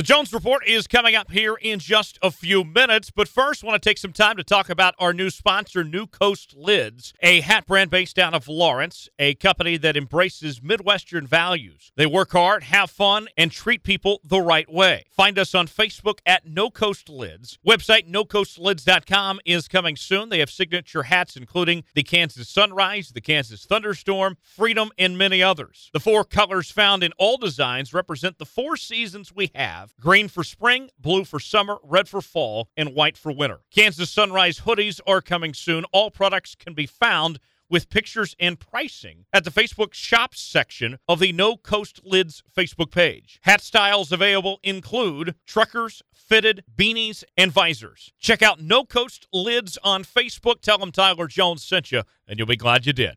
The Jones Report is coming up here in just a few minutes, but first, want to take some time to talk about our new sponsor, No Coast Lids, a hat brand based out of Lawrence, a company that embraces Midwestern values. They work hard, have fun, and treat people the right way. Find us on Facebook at No Coast Lids. Website NoCoastLids.com is coming soon. They have signature hats, including the Kansas Sunrise, the Kansas Thunderstorm, Freedom, and many others. The four colors found in all designs represent the four seasons we have green for spring, blue for summer, red for fall, and white for winter. Kansas Sunrise hoodies are coming soon. All products can be found with pictures and pricing at the Facebook Shops section of the No Coast Lids Facebook page. Hat styles available include truckers, fitted, beanies, and visors. Check out No Coast Lids on Facebook. Tell them Tyler Jones sent you, and you'll be glad you did.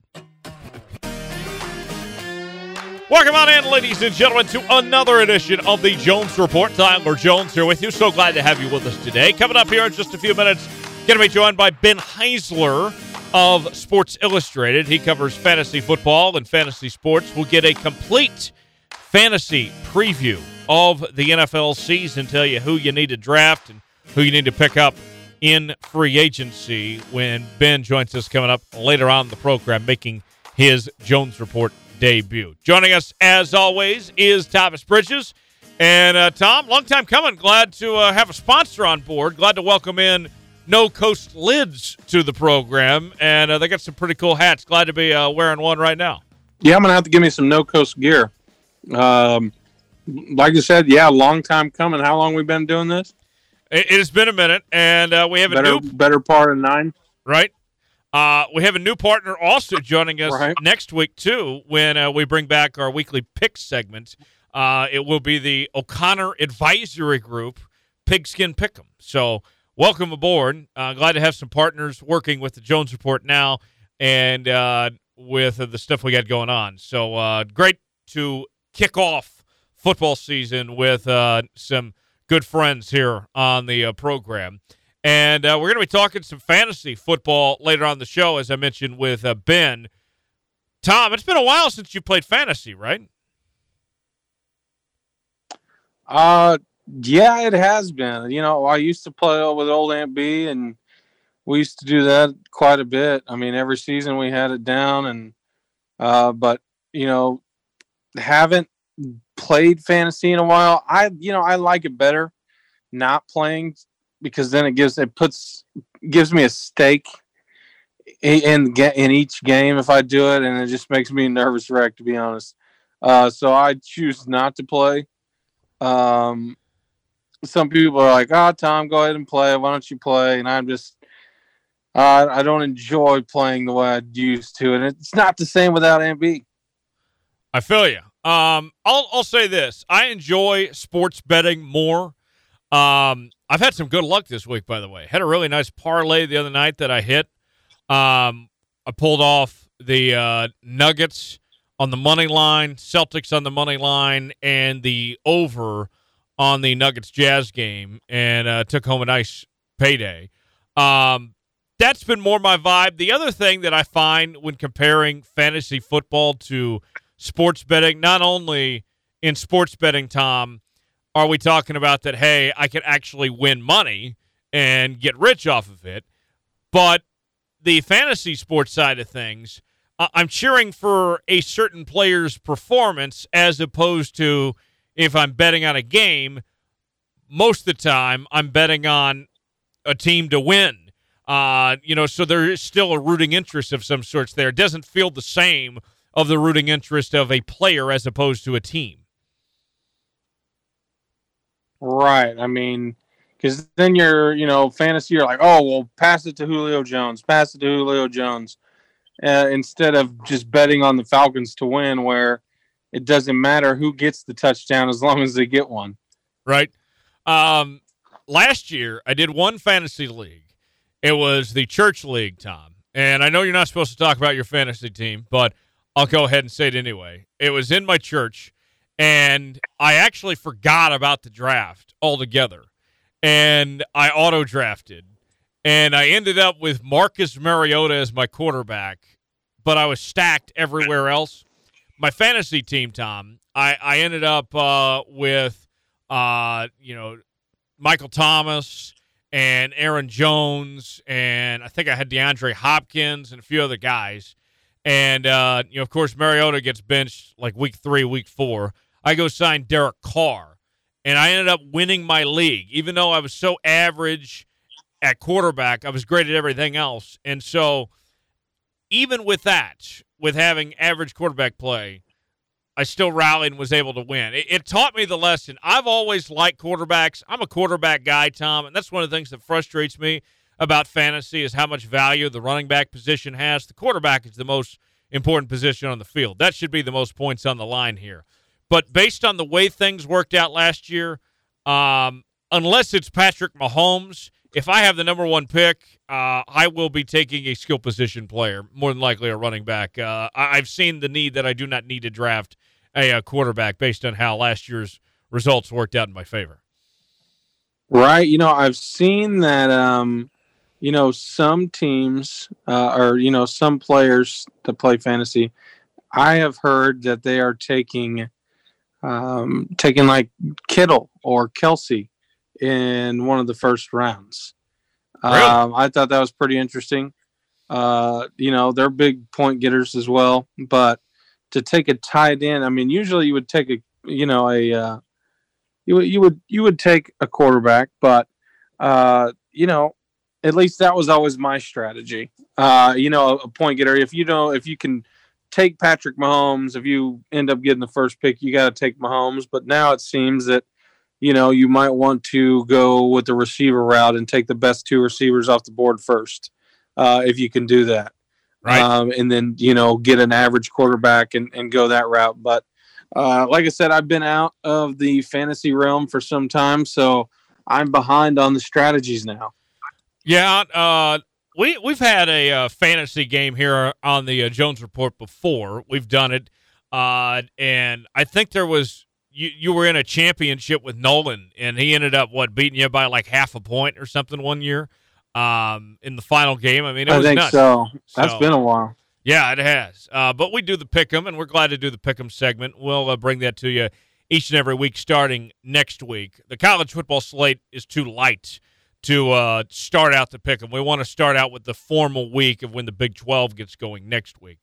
Welcome on in, ladies and gentlemen, to another edition of the Jones Report. Tyler Jones here with you. So glad to have you with us today. Coming up here in just a few minutes, going to be joined by Ben Heisler of Sports Illustrated. He covers fantasy football and fantasy sports. We'll get a complete fantasy preview of the NFL season, tell you who you need to draft and who you need to pick up in free agency when Ben joins us coming up later on the program, making his Jones Report debut. Joining us, as always, is Thomas Bridges. And uh, Tom, long time coming. Glad to uh, have a sponsor on board. Glad to welcome in No Coast Lids to the program. And uh, they got some pretty cool hats. Glad to be uh, wearing one right now. Yeah, I'm going to have to give me some No Coast gear. Um, like you said, yeah, long time coming. How long we been doing this? It, has been a minute, and uh, we have better, a new better part of nine. Right. Uh, we have a new partner also joining us Right. next week too when uh, we bring back our weekly pick segment. Uh, it will be the O'Connor Advisory Group Pigskin Pick'em. So welcome aboard. Uh, glad to have some partners working with the Jones Report now and uh, with uh, the stuff we got going on. So uh, great to kick off football season with uh, some good friends here on the uh, program. And uh, we're going to be talking some fantasy football later on the show, as I mentioned with uh, Ben. Tom, it's been a while since you played fantasy, right? Uh, yeah, it has been. You know, I used to play with old Aunt B, and we used to do that quite a bit. I mean, every season we had it down, and uh, but you know, haven't played fantasy in a while. I, you know, I like it better not playing because then it gives it puts gives me a stake in in each game if I do it, and it just makes me a nervous wreck to be honest. Uh, so I choose not to play. Um, some people are like, "Oh, Tom, go ahead and play. Why don't you play?" And I'm just, uh, I don't enjoy playing the way I used to, and it's not the same without MB. I feel you. Um, I'll I'll say this: I enjoy sports betting more. Um, I've had some good luck this week, by the way. Had a really nice parlay the other night that I hit. Um, I pulled off the uh, Nuggets on the money line, Celtics on the money line, and the over on the Nuggets Jazz game, and uh, took home a nice payday. Um, that's been more my vibe. The other thing that I find when comparing fantasy football to sports betting, not only in sports betting, Tom, are we talking about that, hey, I could actually win money and get rich off of it, but the fantasy sports side of things, I'm cheering for a certain player's performance as opposed to if I'm betting on a game, most of the time I'm betting on a team to win. Uh, you know, so there is still a rooting interest of some sorts there. It doesn't feel the same of the rooting interest of a player as opposed to a team. Right. I mean, because then you're, you know, fantasy. You're like, oh, well, pass it to Julio Jones. Pass it to Julio Jones, uh, instead of just betting on the Falcons to win, where it doesn't matter who gets the touchdown as long as they get one. right? Um, last year, I did one fantasy league. It was the church league, Tom. And I know you're not supposed to talk about your fantasy team, but I'll go ahead and say it anyway. It was in my church, and I actually forgot about the draft altogether. And I auto drafted, and I ended up with Marcus Mariota as my quarterback, but I was stacked everywhere else. My fantasy team, Tom, I, I ended up uh, with uh, you know, Michael Thomas and Aaron Jones, and I think I had DeAndre Hopkins and a few other guys. And uh, you know, of course, Mariota gets benched like week three, week four. I go sign Derek Carr, and I ended up winning my league, even though I was so average at quarterback. I was great at everything else, and so even with that, with having average quarterback play, I still rallied and was able to win. It, it, taught me the lesson. I've always liked quarterbacks. I'm a quarterback guy, Tom, and that's one of the things that frustrates me about fantasy is how much value the running back position has. The quarterback is the most important position on the field. That should be the most points on the line here. But based on the way things worked out last year, um, unless it's Patrick Mahomes, if I have the number one pick, uh, I will be taking a skill position player, more than likely a running back. Uh, I- have seen the need that I do not need to draft a, a quarterback based on how last year's results worked out in my favor. Right. You know, I've seen that um, you know, some teams uh, or you know some players that play fantasy, I have heard that they are taking um, taking like Kittle or Kelce in one of the first rounds. Really? Um, I thought that was pretty interesting. Uh, you know, they're big point getters as well, but to take a tight end, I mean, usually you would take a you know a uh, you would you would you would take a quarterback, but uh, you know at least that was always my strategy. Uh, you know, a point getter. If you know, if you can take Patrick Mahomes, if you end up getting the first pick, you got to take Mahomes. But now it seems that you know you might want to go with the receiver route and take the best two receivers off the board first, uh, if you can do that. Right. Um, and then you know get an average quarterback and, and go that route. But uh, like I said, I've been out of the fantasy realm for some time, so I'm behind on the strategies now. Yeah, uh, we we've had a uh, fantasy game here on the uh, Jones Report before. We've done it, uh, and I think there was you you were in a championship with Nolan, and he ended up what beating you by like half a point or something one year um, in the final game. I mean, it was I think nuts. so. That's so, been a while. Yeah, it has. Uh, but we do the pick'em, and we're glad to do the pick'em segment. We'll uh, bring that to you each and every week, starting next week. The college football slate is too light to uh, start out the pick them. We want to start out with the formal week of when the Big 12 gets going next week.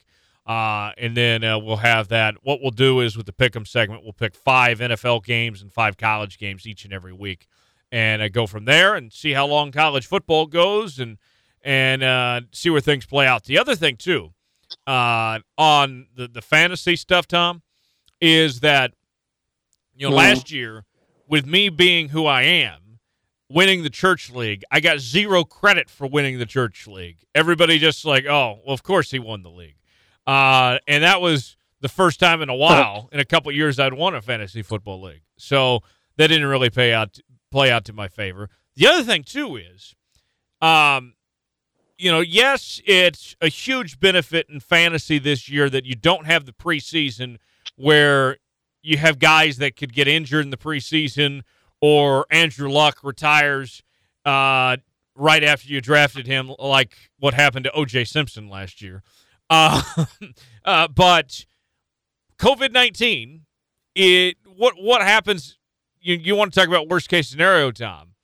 Uh, and then uh, we'll have that. What we'll do is with the pick 'em segment, we'll pick five NFL games and five college games each and every week, and uh, go from there and see how long college football goes and and uh, see where things play out. The other thing too, uh, on the the fantasy stuff, Tom, is that you know mm. last year with me being who I am winning the church league. I got zero credit for winning the church league. Everybody just like, oh, well, of course he won the league. Uh, and that was the first time in a while, in a couple years, I'd won a fantasy football league. So that didn't really pay out, play out to my favor. The other thing too is, um, you know, yes, it's a huge benefit in fantasy this year that you don't have the preseason where you have guys that could get injured in the preseason or Andrew Luck retires uh, right after you drafted him, like what happened to O.J. Simpson last year. Uh, uh, but COVID nineteen, it what what happens? You you want to talk about worst case scenario, Tom?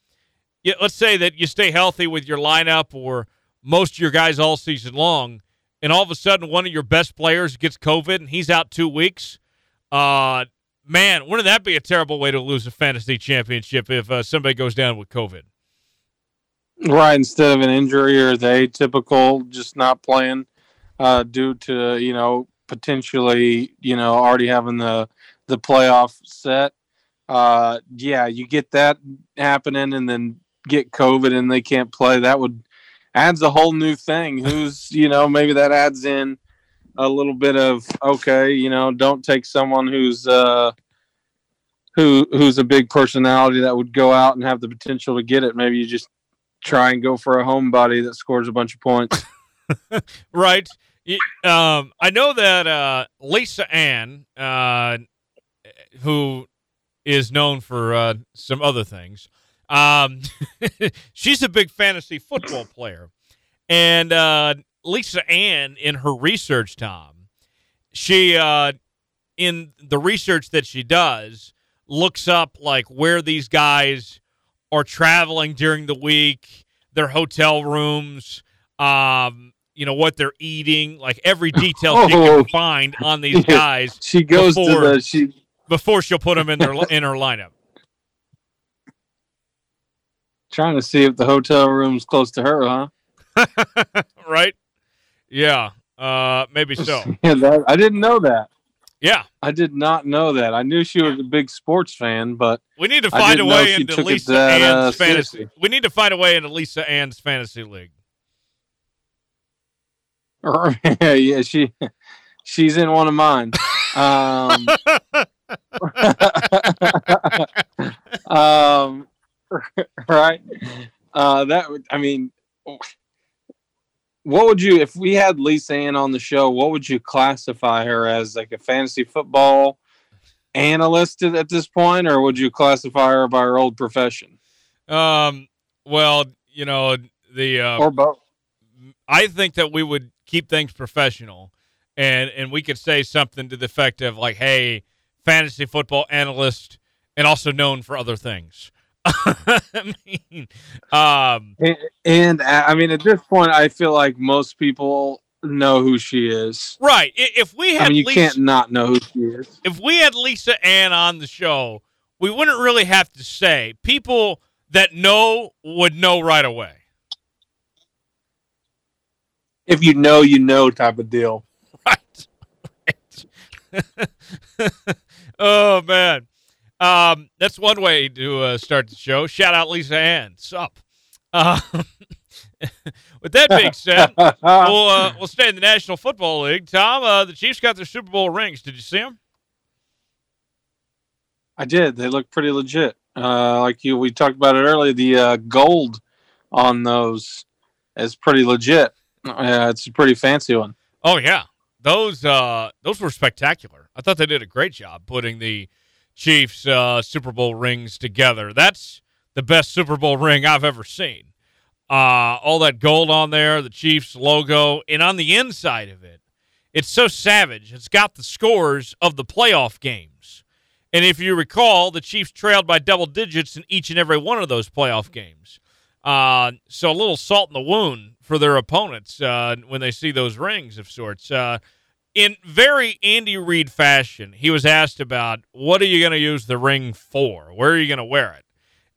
Yeah, let's say that you stay healthy with your lineup or most of your guys all season long, and all of a sudden one of your best players gets COVID and he's out two weeks. Uh, Man, wouldn't that be a terrible way to lose a fantasy championship if uh, somebody goes down with COVID? Right, instead of an injury or the atypical just not playing uh, due to you know potentially you know already having the the playoff set. Uh, yeah, you get that happening, and then get COVID and they can't play. That would adds a whole new thing. Who's you know maybe that adds in a little bit of okay, you know, don't take someone who's uh, who who's a big personality that would go out and have the potential to get it. Maybe you just try and go for a homebody that scores a bunch of points. right. Um, I know that uh, Lisa Ann, uh, who is known for uh, some other things, um, she's a big fantasy football player, and uh, Lisa Ann in her research, Tom, she uh, in the research that she does, looks up like where these guys are traveling during the week, their hotel rooms, um, you know what they're eating, like every detail she Oh. can find on these guys She goes Before- to the she before she'll put them in their in her lineup. trying to see if the hotel room's close to her, huh? right? Yeah, uh, maybe so. yeah, that, I didn't know that. Yeah, I did not know that. I knew she was a big sports fan, but we need to find a way into Lisa that, uh, Ann's fantasy. seriously. We need to find a way into Lisa Ann's fantasy league. yeah, she she's in one of mine. Um, um, right. Uh, that would, I mean, what would you, if we had Lisa Ann on the show, what would you classify her as? Like a fantasy football analyst at this point, or would you classify her by her old profession, Um, well, you know the uh, or both? I think that we would keep things professional, and and we could say something to the effect of like, "Hey, fantasy football analyst, and also known for other things." I mean, um, And, and uh, I mean, at this point, I feel like most people know who she is. right. If we had I mean, you Lisa, can't not know who she is. if we had Lisa Ann on the show, we wouldn't really have to say. People that know would know right away. If you know, you know, type of deal. Right. right. oh man, um, that's one way to uh, start the show. Shout out Lisa Ann. Sup. Uh, with that being said, we'll uh, we'll stay in the National Football League. Tom, uh, the Chiefs got their Super Bowl rings. Did you see them? I did. They look pretty legit. Uh, like you, we talked about it earlier. The uh, gold on those is pretty legit. Uh, it's a pretty fancy one. Oh yeah, those uh, those were spectacular. I thought they did a great job putting the Chiefs uh, Super Bowl rings together. That's the best Super Bowl ring I've ever seen. Uh, all that gold on there, the Chiefs logo, and on the inside of it, it's so savage. It's got the scores of the playoff games. And if you recall, the Chiefs trailed by double digits in each and every one of those playoff games. Uh, so a little salt in the wound for their opponents uh, when they see those rings of sorts. Uh, in very Andy Reid fashion, he was asked about what are you going to use the ring for? Where are you going to wear it?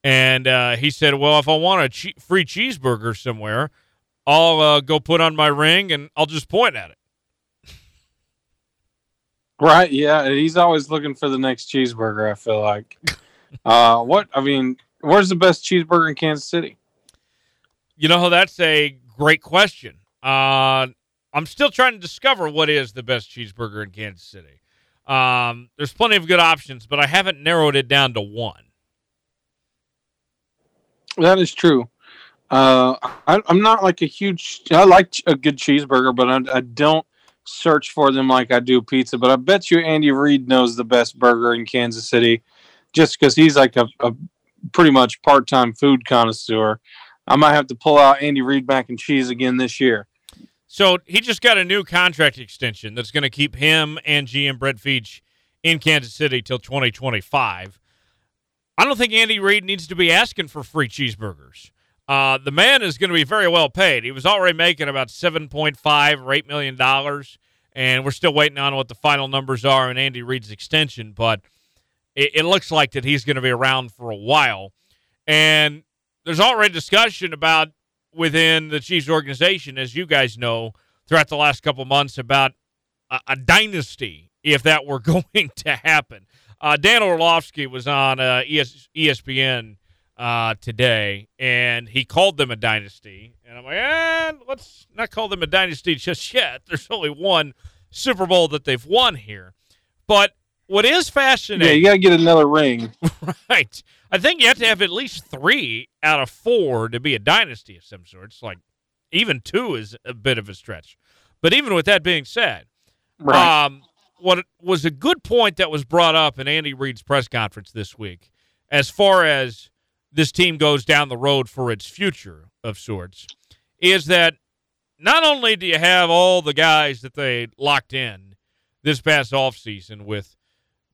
And uh, he said, "Well, if I want a che- free cheeseburger somewhere, I'll uh, go put on my ring and I'll just point at it." Right? Yeah. He's always looking for the next cheeseburger. I feel like. uh, what? I mean, where's the best cheeseburger in Kansas City? You know, that's a great question. Uh, I'm still trying to discover what is the best cheeseburger in Kansas City. Um, there's plenty of good options, but I haven't narrowed it down to one. That is true. Uh, I, I'm not like a huge. I like a good cheeseburger, but I, I don't search for them like I do pizza. But I bet you Andy Reid knows the best burger in Kansas City, just because he's like a, a pretty much part-time food connoisseur. I might have to pull out Andy Reid mac and cheese again this year. So he just got a new contract extension that's going to keep him and GM Brett Veach in Kansas City till 2025. I don't think Andy Reid needs to be asking for free cheeseburgers. Uh, the man is going to be very well paid. He was already making about 7.5 or 8 million dollars, and we're still waiting on what the final numbers are in Andy Reid's extension. But it, it looks like that he's going to be around for a while, and there's already discussion about within the Chiefs organization, as you guys know, throughout the last couple months about a, a dynasty if that were going to happen. Uh, Dan Orlovsky was on uh, ES, ESPN uh, today, and he called them a dynasty. And I'm like, eh, let's not call them a dynasty just yet. There's only one Super Bowl that they've won here. But what is fascinating? Yeah, you got to get another ring. right? I think you have to have at least three out of four to be a dynasty of some sort. It's like even two is a bit of a stretch. But even with that being said, Right. um, what was a good point that was brought up in Andy Reid's press conference this week, as far as this team goes down the road for its future of sorts, is that not only do you have all the guys that they locked in this past offseason with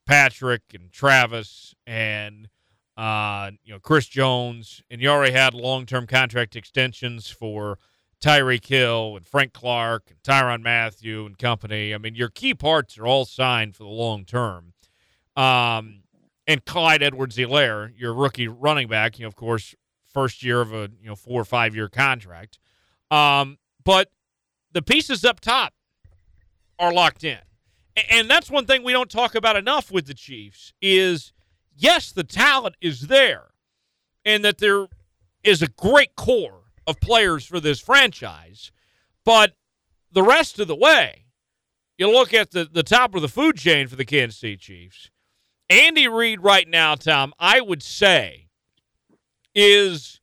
Patrick and Travis and uh, you know Chris Jones, and you already had long-term contract extensions for Tyreek Hill and Frank Clark and Tyrann Mathieu and company. I mean, your key parts are all signed for the long term. Um, and Clyde Edwards-Helaire, your rookie running back, you know, of course, first year of a you know four or five year contract. Um, but the pieces up top are locked in, and that's one thing we don't talk about enough with the Chiefs. Is yes, the talent is there, and that there is a great core of players for this franchise, but the rest of the way, you look at the, the top of the food chain for the Kansas City Chiefs. Andy Reid, right now, Tom, I would say, is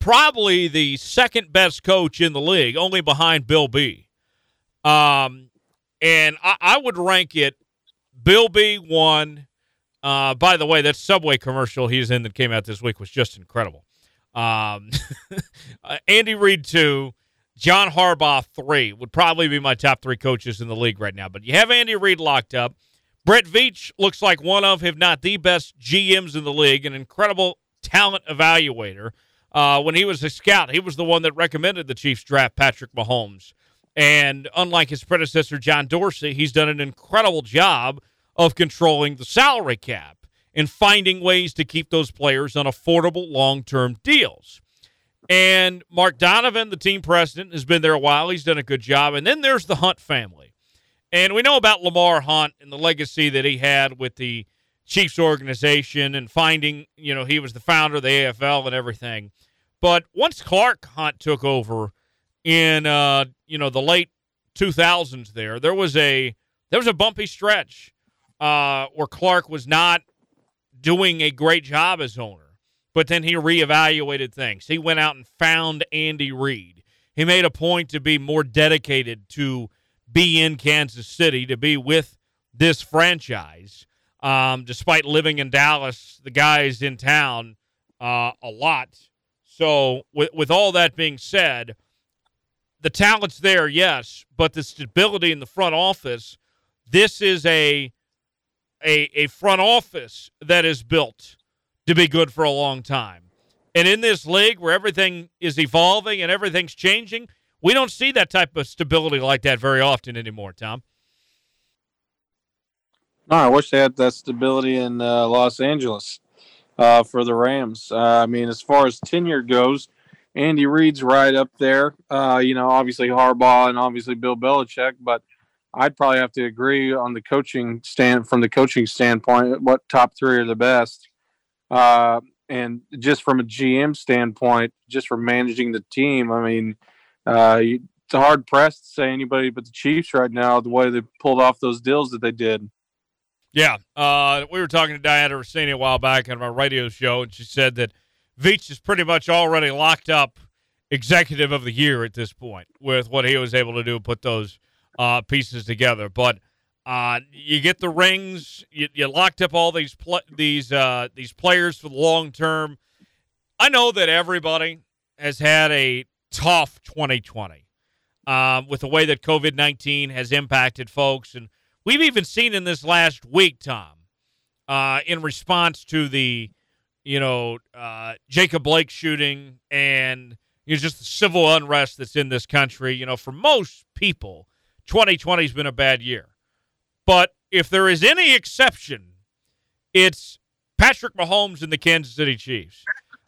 probably the second best coach in the league, only behind Bill B. Um, and I, I would rank it Bill B one. Uh, by the way, that Subway commercial he's in that came out this week was just incredible. Um, Andy Reid two, John Harbaugh three would probably be my top three coaches in the league right now. But you have Andy Reid locked up. Brett Veach looks like one of, if not the best GMs in the league, an incredible talent evaluator. Uh, when he was a scout, he was the one that recommended the Chiefs draft Patrick Mahomes. And unlike his predecessor, John Dorsey, he's done an incredible job of controlling the salary cap and finding ways to keep those players on affordable long term deals. And Mark Donovan, the team president, has been there a while. He's done a good job. And then there's the Hunt family. And we know about Lamar Hunt and the legacy that he had with the Chiefs organization and finding, you know, he was the founder of the AFL and everything. But once Clark Hunt took over in, uh, you know, the late 2000s there, there was a there was a bumpy stretch uh, where Clark was not doing a great job as owner, but then he reevaluated things. He went out and found Andy Reid. He made a point to be more dedicated to be in Kansas City, to be with this franchise. Um, despite living in Dallas, the guy's in town uh, a lot. So, with, with all that being said, the talent's there, yes, but the stability in the front office, this is a a, a front office that is built to be good for a long time. And in this league where everything is evolving and everything's changing, we don't see that type of stability like that very often anymore, Tom. No, I wish they had that stability in uh, Los Angeles uh, for the Rams. Uh, I mean, as far as tenure goes, Andy Reid's right up there. Uh, you know, obviously Harbaugh and obviously Bill Belichick, but I'd probably have to agree on the coaching stand from the coaching standpoint. What top three are the best? Uh, and just from a GM standpoint, just from managing the team, I mean, uh, it's hard pressed to say anybody but the Chiefs right now. The way they pulled off those deals that they did. Yeah, uh, we were talking to Dianna Russini a while back on our radio show, and she said that Veach is pretty much already locked up executive of the year at this point with what he was able to do, put those uh, pieces together. But uh, you get the rings. You, you locked up all these pl- these uh, these players for the long term. I know that everybody has had a tough 2020 um, with the way that COVID 19 has impacted folks, and we've even seen in this last week, Tom, uh, in response to the you know uh, Jacob Blake shooting and you know, just the civil unrest that's in this country. You know, for most people 2020 has been a bad year. But if there is any exception, it's Patrick Mahomes and the Kansas City Chiefs.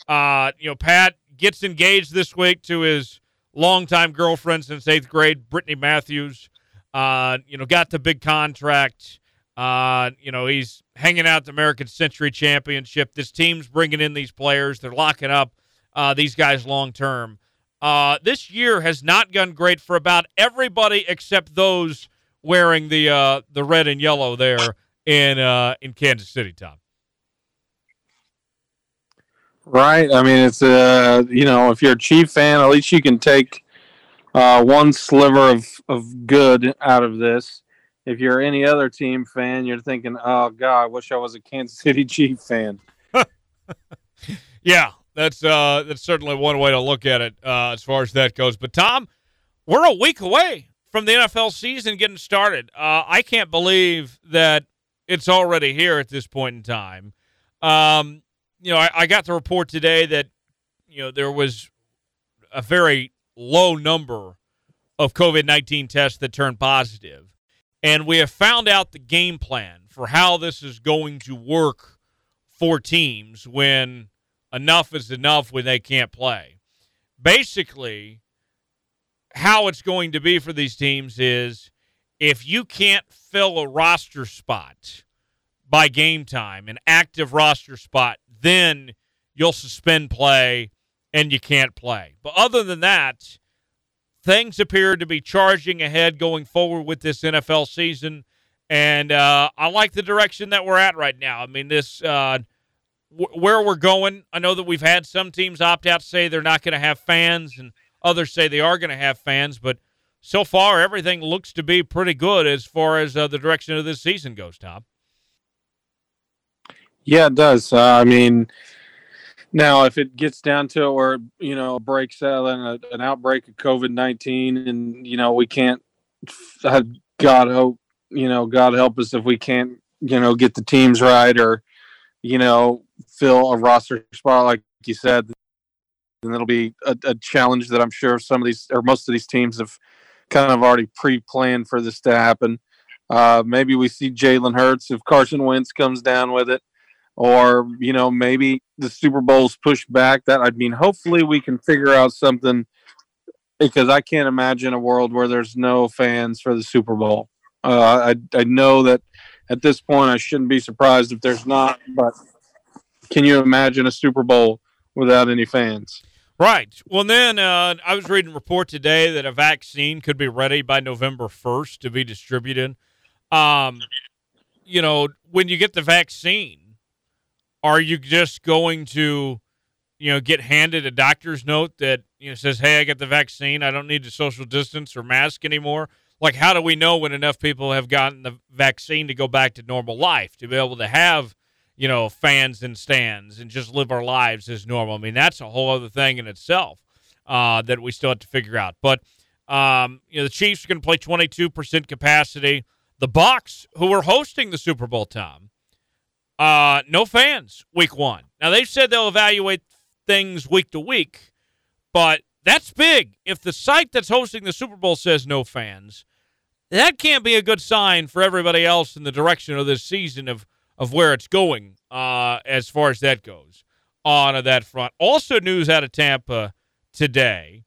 Uh, you know, Pat gets engaged this week to his longtime girlfriend since eighth grade, Brittany Matthews. Uh, you know, got the big contract. Uh, you know, he's hanging out the American Century Championship. This team's bringing in these players. They're locking up uh, these guys long term. Uh, this year has not gone great for about everybody except those wearing the uh, the red and yellow there in uh, in Kansas City, Tom. Right. I mean, it's uh, you know, if you're a Chief fan, at least you can take uh, one sliver of of good out of this. If you're any other team fan, you're thinking, "Oh God, I wish I was a Kansas City Chief fan." yeah, that's uh, that's certainly one way to look at it uh, as far as that goes. But Tom, we're a week away from the NFL season getting started. Uh, I can't believe that it's already here at this point in time. Um, you know, I, I got the report today that you know there was a very low number of COVID 19 tests that turned positive. And we have found out the game plan for how this is going to work for teams when enough is enough when they can't play. Basically, how it's going to be for these teams is if you can't fill a roster spot by game time, an active roster spot, then you'll suspend play and you can't play. But other than that, things appear to be charging ahead going forward with this NFL season. And uh, I like the direction that we're at right now. I mean, this uh, w- where we're going. I know that we've had some teams opt out, say they're not going to have fans, and others say they are going to have fans. But so far, everything looks to be pretty good as far as uh, the direction of this season goes. Tom. Yeah, it does. Uh, I mean, now if it gets down to where you know a breaks out and an outbreak of COVID nineteen, and you know we can't, God hope, you know, God help us if we can't, you know, get the teams right or, you know, fill a roster spot like you said, and it'll be a, a challenge that I'm sure some of these or most of these teams have kind of already pre-planned for this to happen. Uh, maybe we see Jalen Hurts if Carson Wentz comes down with it or you know maybe the Super Bowl's pushed back. That I mean, hopefully we can figure out something because I can't imagine a world where there's no fans for the Super Bowl. Uh, I I know that at this point I shouldn't be surprised if there's not, but can you imagine a Super Bowl without any fans? Right. Well, then uh, I was reading a report today that a vaccine could be ready by November 1st to be distributed. Um, you know, when you get the vaccine, are you just going to, you know, get handed a doctor's note that you know says, "Hey, I got the vaccine. I don't need to social distance or mask anymore"? Like, how do we know when enough people have gotten the vaccine to go back to normal life to be able to have, you know, fans and stands and just live our lives as normal? I mean, that's a whole other thing in itself uh, that we still have to figure out. But um, you know, the Chiefs are going to play 22% capacity. The Bucs, who are hosting the Super Bowl, Tom, uh, no fans week one. Now they've said they'll evaluate things week to week, but that's big. If the site that's hosting the Super Bowl says no fans, that can't be a good sign for everybody else in the direction of this season of of where it's going uh, as far as that goes on that front. Also, news out of Tampa today: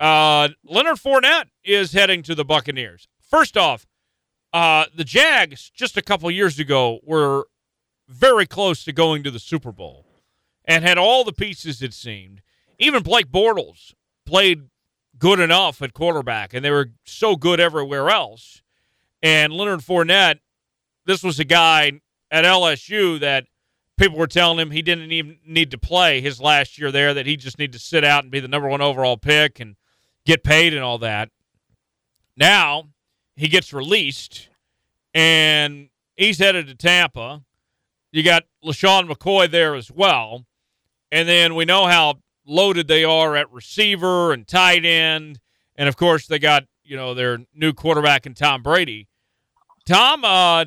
uh, Leonard Fournette is heading to the Buccaneers. First off, uh, the Jags just a couple years ago were very close to going to the Super Bowl and had all the pieces, it seemed. Even Blake Bortles played good enough at quarterback, and they were so good everywhere else. And Leonard Fournette, this was a guy at LSU that people were telling him he didn't even need to play his last year there, that he just needed to sit out and be the number one overall pick and get paid and all that. Now he gets released and he's headed to Tampa you got LeSean McCoy there as well. And then we know how loaded they are at receiver and tight end. And of course, they got, you know, their new quarterback in Tom Brady. Tom, uh,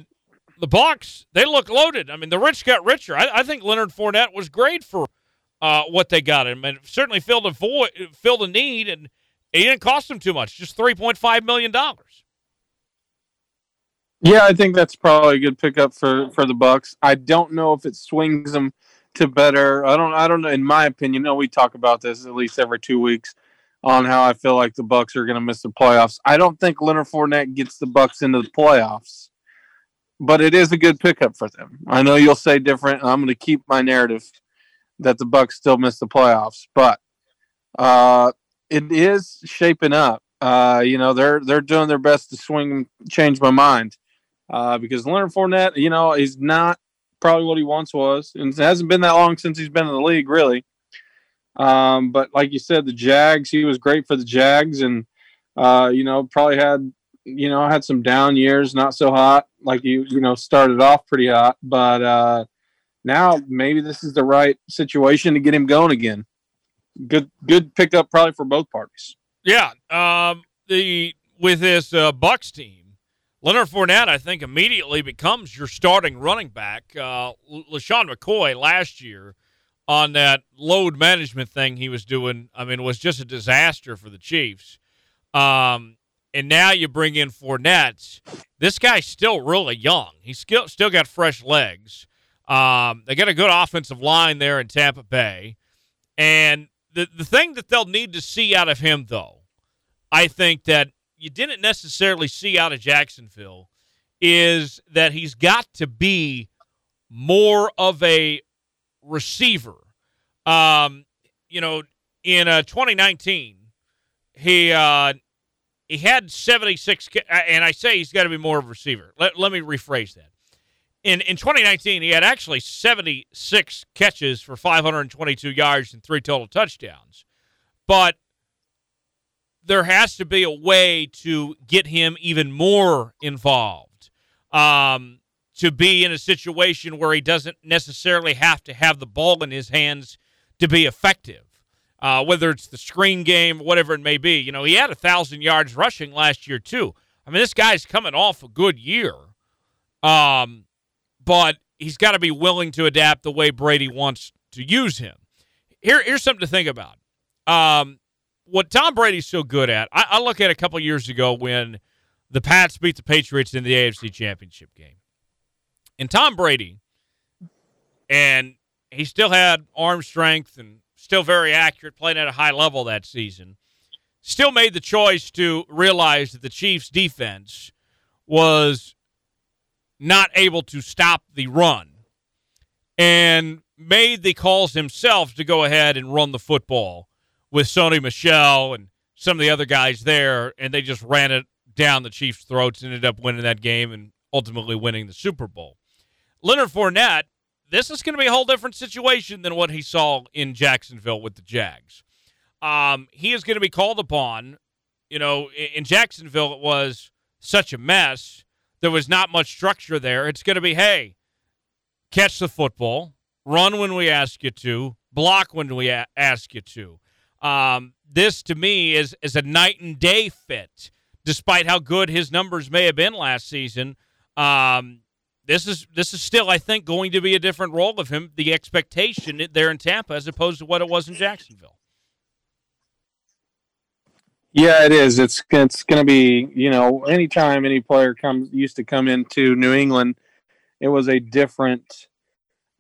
the Bucs, they look loaded. I mean, the rich got richer. I, I think Leonard Fournette was great for uh, what they got him, and certainly filled a void, filled a need, and it didn't cost them too much, just three point five million dollars. Yeah, I think that's probably a good pickup for for the Bucs. I don't know if it swings them to better. I don't. I don't know. In my opinion, you know, we talk about this at least every two weeks on how I feel like the Bucs are going to miss the playoffs. I don't think Leonard Fournette gets the Bucs into the playoffs, but it is a good pickup for them. I know you'll say different. I'm going to keep my narrative that the Bucs still miss the playoffs, but uh, it is shaping up. Uh, you know, they're they're doing their best to swing change my mind uh, because Leonard Fournette, you know, he's not probably what he once was, and it hasn't been that long since he's been in the league, really. Um, but like you said, the Jags, he was great for the Jags, and uh, you know, probably had you know had some down years, not so hot. Like you, you know, started off pretty hot, but uh, now maybe this is the right situation to get him going again. Good, good pickup probably for both parties. Yeah. Um, the with this uh, Bucs team Leonard Fournette, I think, immediately becomes your starting running back. Uh, LeSean McCoy last year on that load management thing he was doing, I mean, was just a disaster for the Chiefs. Um, and now you bring in Fournette. This guy's still really young. He's still still got fresh legs. Um, they got a good offensive line there in Tampa Bay, and the the thing that they'll need to see out of him, though, I think that you didn't necessarily see out of Jacksonville, is that he's got to be more of a receiver. Um, you know, in uh, 2019, he uh, he had 76, and I say he's got to be more of a receiver. Let, let me rephrase that. In, in 2019, he had actually 76 catches for 522 yards and three total touchdowns. But there has to be a way to get him even more involved. Um, to be in a situation where he doesn't necessarily have to have the ball in his hands to be effective. Uh, whether it's the screen game, whatever it may be. You know, he had a thousand yards rushing last year too. I mean, this guy's coming off a good year, um, but he's got to be willing to adapt the way Brady wants to use him. Here, here's something to think about. Um, what Tom Brady's so good at, I, I look at a couple years ago when the Pats beat the Patriots in the AFC Championship game. And Tom Brady, and he still had arm strength and still very accurate, playing at a high level that season. Still made the choice to realize that the Chiefs' defense was not able to stop the run and made the calls himself to go ahead and run the football with Sony Michel and some of the other guys there, and they just ran it down the Chiefs' throats and ended up winning that game and ultimately winning the Super Bowl. Leonard Fournette, this is going to be a whole different situation than what he saw in Jacksonville with the Jags. Um, he is going to be called upon. You know, in Jacksonville, it was such a mess. There was not much structure there. It's going to be, hey, catch the football, run when we ask you to, block when we a- ask you to. Um, this to me is is a night and day fit, despite how good his numbers may have been last season. Um, this is this is still, I think, going to be a different role of him. The expectation there in Tampa, as opposed to what it was in Jacksonville. Yeah, it is. It's it's going to be you know anytime any player comes used to come into New England, it was a different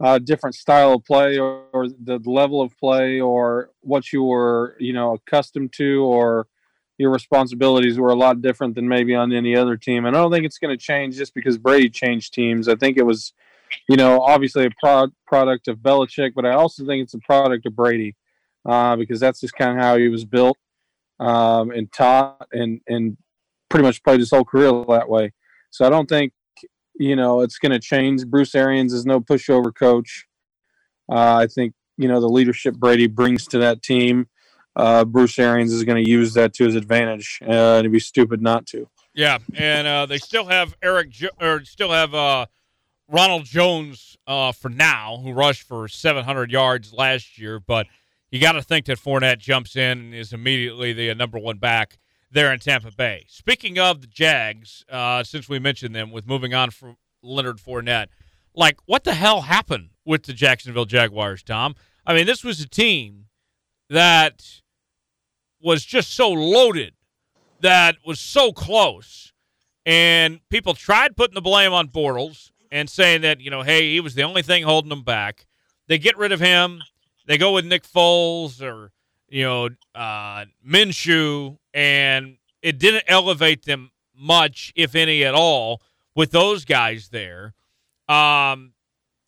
uh, different style of play or, or the level of play or what you were you know accustomed to or your responsibilities were a lot different than maybe on any other team. And I don't think it's going to change just because Brady changed teams. I think it was, you know, obviously a pro- product of Belichick, but I also think it's a product of Brady uh, because that's just kind of how he was built um, and taught and, and pretty much played his whole career that way. So I don't think, you know, it's going to change. Bruce Arians is no pushover coach. Uh, I think, you know, the leadership Brady brings to that team uh, Bruce Arians is going to use that to his advantage, uh, it'd be stupid not to. Yeah, and uh, they still have Eric jo- or still have uh, Ronald Jones uh, for now, who rushed for 700 yards last year. But you got to think that Fournette jumps in and is immediately the number one back there in Tampa Bay. Speaking of the Jags, uh, since we mentioned them, with moving on from Leonard Fournette, like what the hell happened with the Jacksonville Jaguars, Tom? I mean, this was a team that was just so loaded that was so close. And people tried putting the blame on Bortles and saying that, you know, hey, he was the only thing holding them back. They get rid of him. They go with Nick Foles or, you know, uh, Minshew, and it didn't elevate them much, if any at all, with those guys there. Um,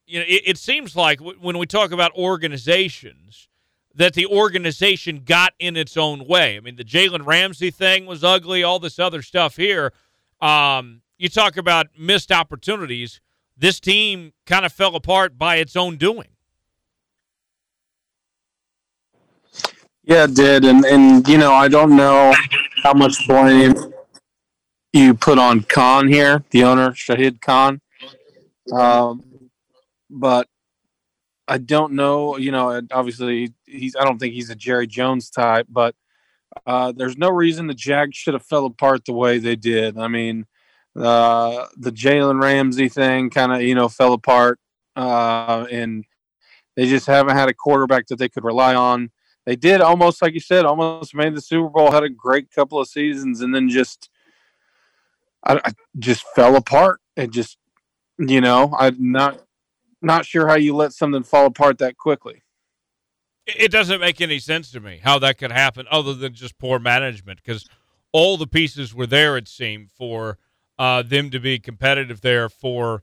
you know, it, it seems like w- when we talk about organizations, that the organization got in its own way. I mean, the Jalen Ramsey thing was ugly, all this other stuff here. Um, you talk about missed opportunities. This team kind of fell apart by its own doing. Yeah, it did. And, and you know, I don't know how much blame you put on Khan here, the owner, Shahid Khan. Um, but I don't know. You know, obviously he's. I don't think he's a Jerry Jones type, but uh, there's no reason the Jags should have fell apart the way they did. I mean, Uh, the Jalen Ramsey thing kind of you know fell apart, uh, and they just haven't had a quarterback that they could rely on. They did almost like you said, almost made the Super Bowl, had a great couple of seasons, and then just I, I just fell apart. It just you know I'm not not sure how you let something fall apart that quickly. It doesn't make any sense to me how that could happen, other than just poor management, because all the pieces were there. It seemed for uh, them to be competitive there for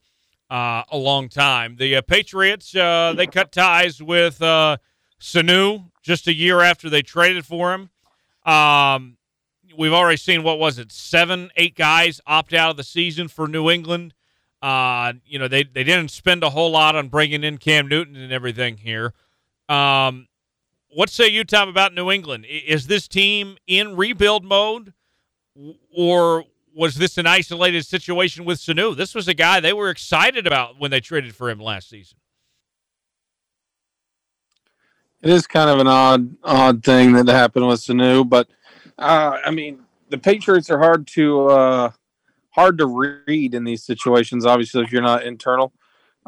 uh, a long time. The uh, Patriots uh, they cut ties with uh, Sanu just a year after they traded for him. Um, we've already seen what was it, seven, eight guys opt out of the season for New England. Uh, you know they they didn't spend a whole lot on bringing in Cam Newton and everything here. Um, what say you, Tom, about New England? Is this team in rebuild mode, or was this an isolated situation with Sanu? This was a guy they were excited about when they traded for him last season. It is kind of an odd, odd thing that happened with Sanu, but uh, I mean, the Patriots are hard to uh, hard to read in these situations. Obviously, if you're not internal,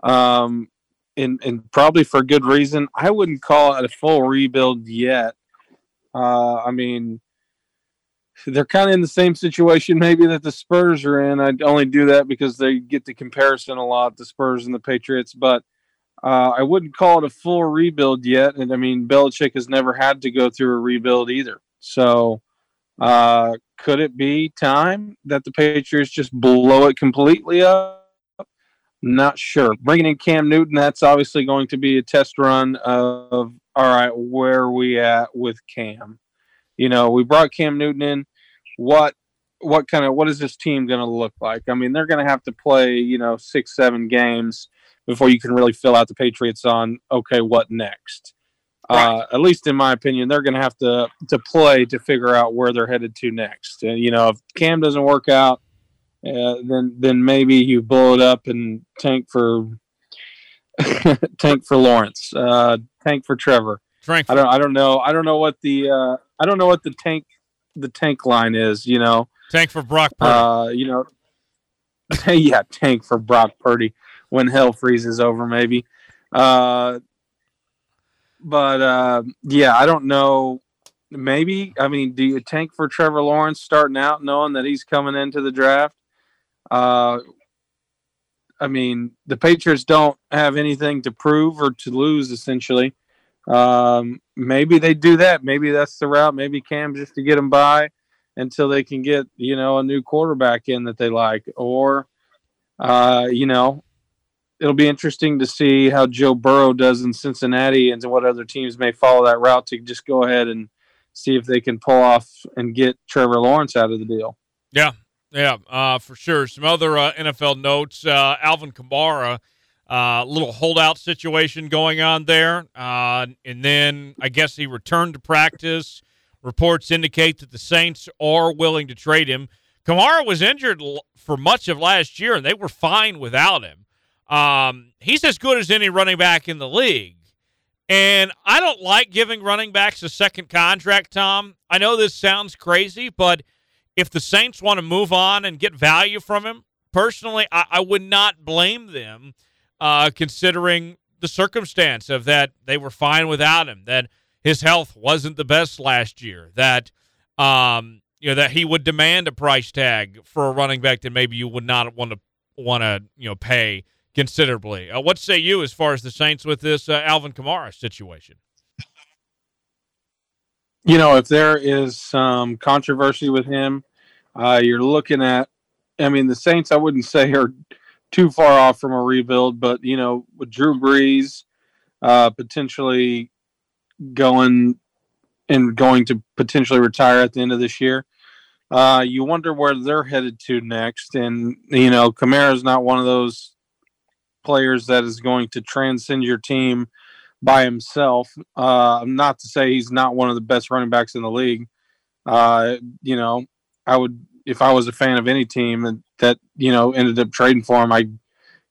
um, and and probably for good reason. I wouldn't call it a full rebuild yet. Uh, I mean, they're kind of in the same situation maybe that the Spurs are in. I only do that because they get the comparison a lot, the Spurs and the Patriots. But uh, I wouldn't call it a full rebuild yet. And I mean, Belichick has never had to go through a rebuild either. So uh, could it be time that the Patriots just blow it completely up? Not sure. Bringing in Cam Newton, that's obviously going to be a test run of all right, where are we at with Cam? You know, we brought Cam Newton in. What what kind of what is this team going to look like? I mean, they're going to have to play, you know, six, seven games before you can really fill out the Patriots on okay, what next? Right. Uh, at least in my opinion, they're going to have to to play to figure out where they're headed to next. And you know, if Cam doesn't work out, uh, then then maybe you blow it up and tank for tank for Lawrence, uh, tank for Trevor. Frank. I don't. I don't know. I don't know what the. Uh, I don't know what the tank. The tank line is. You know. Tank for Brock Purdy. Uh, you know. yeah, tank for Brock Purdy when hell freezes over, maybe. Uh, but uh, yeah, I don't know. Maybe I mean, do you tank for Trevor Lawrence starting out, knowing that he's coming into the draft? Uh, I mean, the Patriots don't have anything to prove or to lose, essentially. Um, maybe they do that. Maybe that's the route. Maybe Cam just to get him by until they can get you know a new quarterback in that they like, or uh, you know, it'll be interesting to see how Joe Burrow does in Cincinnati and what other teams may follow that route to just go ahead and see if they can pull off and get Trevor Lawrence out of the deal. Yeah, yeah, uh, for sure. Some other uh, NFL notes: uh, Alvin Kamara uh, little holdout situation going on there. Uh, and then I guess he returned to practice. Reports indicate that the Saints are willing to trade him. Kamara was injured for much of last year, and they were fine without him. Um, he's as good as any running back in the league. And I don't like giving running backs a second contract, Tom. I know this sounds crazy, but if the Saints want to move on and get value from him, personally, I, I would not blame them uh, considering the circumstance of that they were fine without him, that his health wasn't the best last year, that um, you know that he would demand a price tag for a running back that maybe you would not want to want to you know pay considerably. Uh, what say you as far as the Saints with this uh, Alvin Kamara situation? You know, if there is some controversy with him, uh, you're looking at. I mean, the Saints. I wouldn't say are too far off from a rebuild, but you know, with Drew Brees uh, potentially going and going to potentially retire at the end of this year, uh, you wonder where they're headed to next. And you know, Kamara is not one of those players that is going to transcend your team by himself. Uh, not to say he's not one of the best running backs in the league. Uh, you know, I would if I was a fan of any team that you know ended up trading for him, I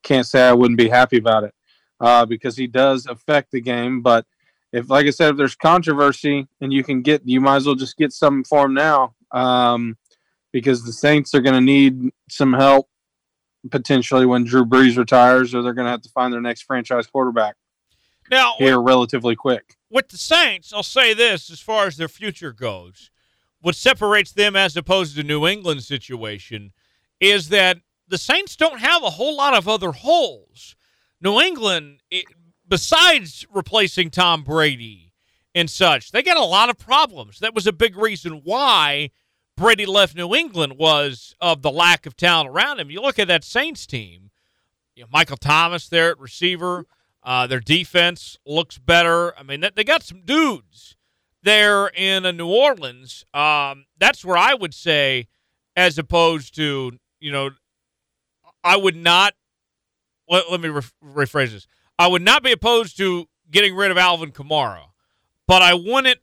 can't say I wouldn't be happy about it uh, because he does affect the game. But if, like I said, if there's controversy and you can get, you might as well just get something for him now um, because the Saints are going to need some help potentially when Drew Brees retires, or they're going to have to find their next franchise quarterback Now, here relatively quick. with the Saints, I'll say this as far as their future goes. What separates them as opposed to the New England's situation is that the Saints don't have a whole lot of other holes. New England, it, besides replacing Tom Brady and such, they got a lot of problems. That was a big reason why Brady left New England was of the lack of talent around him. You look at that Saints team, you know, Michael Thomas there at receiver. Uh, their defense looks better. I mean, they- got some dudes there in uh, New Orleans. Um, that's where I would say, as opposed to, you know, I would not. Let, let me re- rephrase this. I would not be opposed to getting rid of Alvin Kamara, but I wouldn't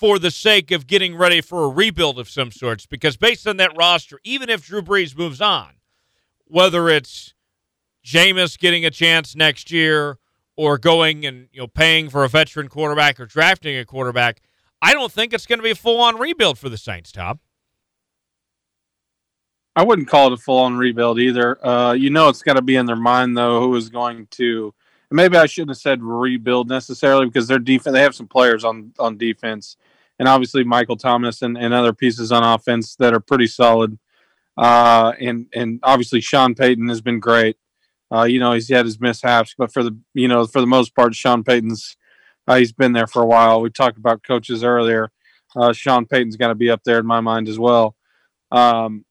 for the sake of getting ready for a rebuild of some sorts. Because based on that roster, even if Drew Brees moves on, whether it's Jameis getting a chance next year or going and you know paying for a veteran quarterback or drafting a quarterback, I don't think it's going to be a full on rebuild for the Saints, Tom. I wouldn't call it a full on rebuild either. Uh, you know, it's got to be in their mind though who is going to. Maybe I shouldn't have said rebuild necessarily because their defense. They have some players on on defense, and obviously Michael Thomas and, and other pieces on offense that are pretty solid. Uh, and and obviously Sean Payton has been great. Uh, you know, he's had his mishaps, but for the you know for the most part, Sean Payton's uh, he's been there for a while. We talked about coaches earlier. Uh, Sean Payton's got to be up there in my mind as well. Um,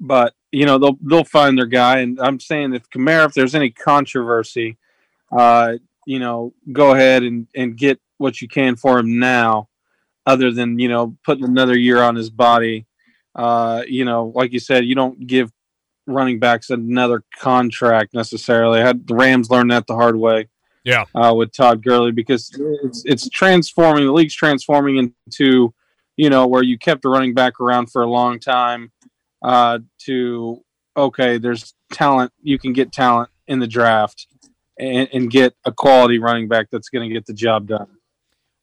but you know they'll they'll find their guy, and I'm saying if Kamara, if there's any controversy, uh, you know, go ahead and and get what you can for him now, other than you know putting another year on his body. Uh, you know, like you said, you don't give running backs another contract necessarily. I had the Rams learn that the hard way. Yeah. Uh, with Todd Gurley because it's it's transforming the league's transforming into, you know, where you kept a running back around for a long time, uh, to okay, there's talent you can get talent in the draft and, and get a quality running back that's going to get the job done.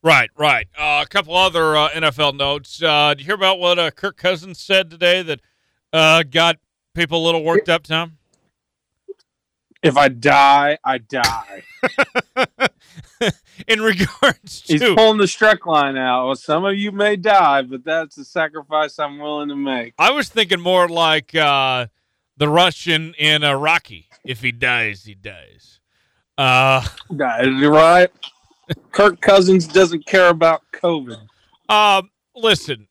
Right, right. Uh, a couple other uh, NFL notes. Uh, did you hear about what uh, Kirk Cousins said today that uh, got people a little worked up, Tom? If I die, I die. In regards He's pulling the struck line out. Well, some of you may die, but that's a sacrifice I'm willing to make. I was thinking more like uh, the Russian in Rocky. If he dies, he dies. Uh, right. Kirk Cousins doesn't care about COVID. Um, listen,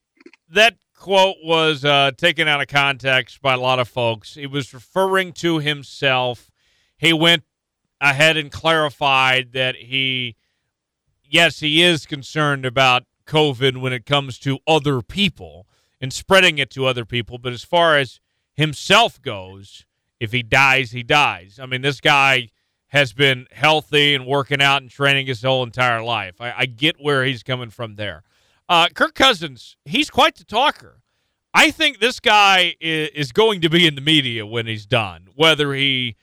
that quote was uh, taken out of context by a lot of folks. He was referring to himself. He went ahead and clarified that he, yes, he is concerned about COVID when it comes to other people and spreading it to other people. But as far as himself goes, if he dies, he dies. I mean, this guy has been healthy and working out and training his whole entire life. I, I get where he's coming from there. Uh, Kirk Cousins, he's quite the talker. I think this guy is, is going to be in the media when he's done, whether he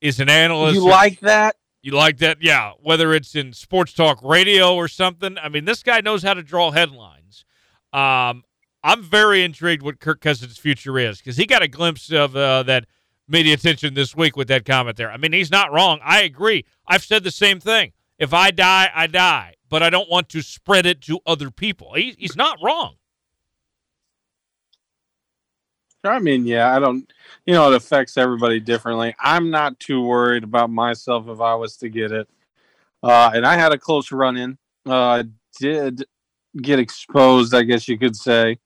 is an analyst. You or- like that? you like that? Yeah. Whether it's in sports talk radio or something. I mean, this guy knows how to draw headlines. Um, I'm very intrigued what Kirk Cousins' future is because he got a glimpse of uh, that media attention this week with that comment there. I mean, he's not wrong. I agree. I've said the same thing. If I die, I die, but I don't want to spread it to other people. He, he's not wrong. I mean, yeah, I don't, you know, it affects everybody differently. I'm not too worried about myself if I was to get it. Uh, and I had a close run in. Uh, I did get exposed, I guess you could say.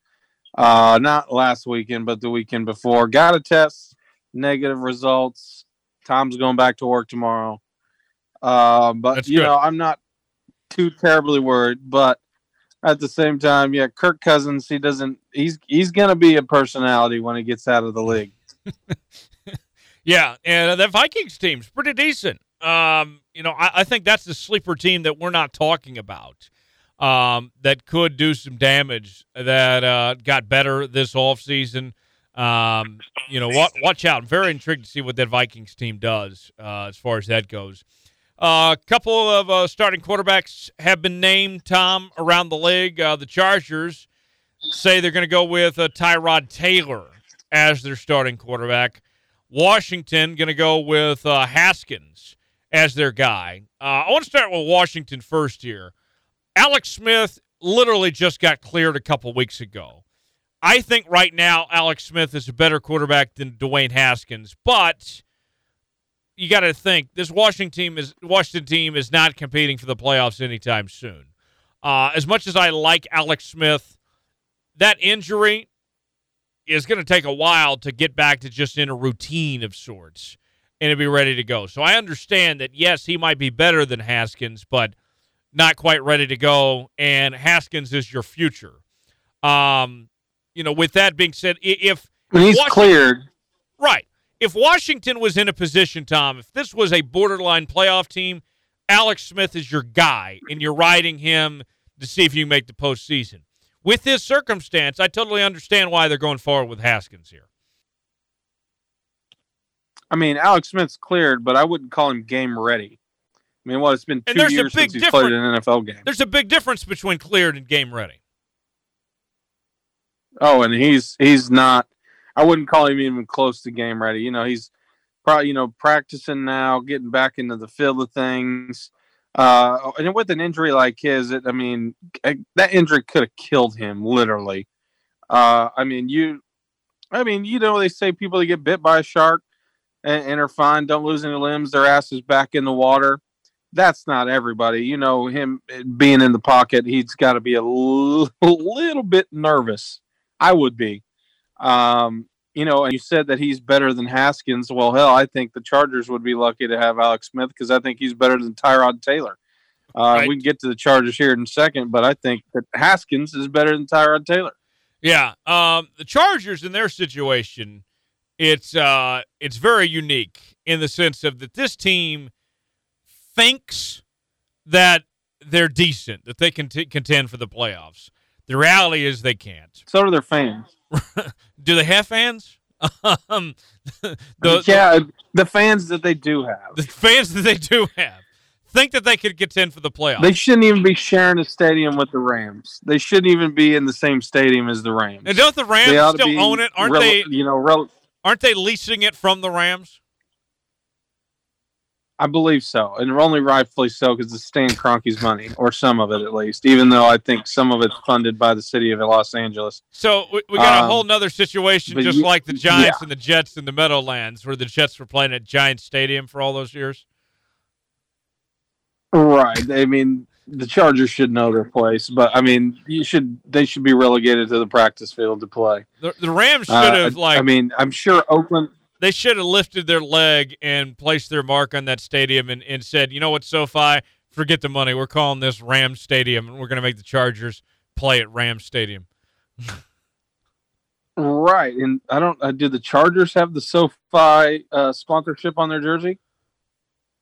Uh, not last weekend, but the weekend before. Got a test, negative results. Tom's going back to work tomorrow. Uh, but, That's you good. know, I'm not too terribly worried. But at the same time, yeah, Kirk Cousins, he doesn't he's he's gonna be a personality when he gets out of the league. Yeah, and that Vikings team's pretty decent. Um, you know, I, I think that's the sleeper team that we're not talking about. Um, that could do some damage. That uh, got better this offseason. Um, you know, watch, watch out. I'm very intrigued to see what that Vikings team does uh, as far as that goes. A couple of uh, starting quarterbacks have been named, Tom, around the league. Uh, the Chargers say they're going to go with uh, Tyrod Taylor as their starting quarterback Washington going to go with uh, Haskins as their guy. Uh, I want to start with Washington first here. Alex Smith literally just got cleared a couple weeks ago. I think right now Alex Smith is a better quarterback than Dwayne Haskins, but you got to think this Washington team is Washington team is not competing for the playoffs anytime soon. Uh, as much as I like Alex Smith, that injury is going to take a while to get back to just in a routine of sorts and to be ready to go. So I understand that yes, he might be better than Haskins, but not quite ready to go. And Haskins is your future. Um, you know, with that being said, if when he's cleared, right? If Washington was in a position, Tom, if this was a borderline playoff team, Alex Smith is your guy, and you're riding him to see if you make the postseason. With this circumstance, I totally understand why they're going forward with Haskins here. I mean, Alex Smith's cleared, but I wouldn't call him game ready. I mean, well, it's been two years since he's played an NFL game. There's a big difference between cleared and game ready. Oh, and he's he's not. I wouldn't call him even close to game ready. You know, he's probably you know practicing now, getting back into the field of things. Uh, and with an injury like his, it, I mean, that injury could have killed him literally. Uh, I mean, you, I mean, you know, they say people that get bit by a shark and, and are fine, don't lose any limbs, their ass is back in the water. That's not everybody. You know, him eh, being in the pocket, he's got to be a l- little bit nervous. I would be. Um, you know, and you said that he's better than Haskins. Well, hell, I think the Chargers would be lucky to have Alex Smith because I think he's better than Tyrod Taylor. Uh, right. We can get to the Chargers here in a second, but I think that Haskins is better than Tyrod Taylor. Yeah, um, the Chargers in their situation, it's uh, it's very unique in the sense of that this team thinks that they're decent, that they can t- contend for the playoffs. The reality is they can't. So do their fans. do they have fans? um, the, yeah, the fans that they do have. The fans that they do have think that they could contend for the playoffs. They shouldn't even be sharing a stadium with the Rams. They shouldn't even be in the same stadium as the Rams. And don't the Rams still own it? Aren't rel- they? You know, rel- aren't they leasing it from the Rams? I believe so, and only rightfully so because it's Stan Kroenke's money, or some of it at least. Even though I think some of it's funded by the city of Los Angeles. So we, we got um, a whole nother situation, just you, like the Giants yeah. and the Jets in the Meadowlands, where the Jets were playing at Giant Stadium for all those years. Right. I mean, the Chargers should know their place, but I mean, you should they should be relegated to the practice field to play. The, the Rams should have uh, like. I mean, I'm sure Oakland they should have lifted their leg and placed their mark on that stadium and, and said, you know what, SoFi, forget the money. We're calling this Ram Stadium, and we're going to make the Chargers play at Ram Stadium. right, and I don't. Uh, do the Chargers have the SoFi uh, sponsorship on their jersey?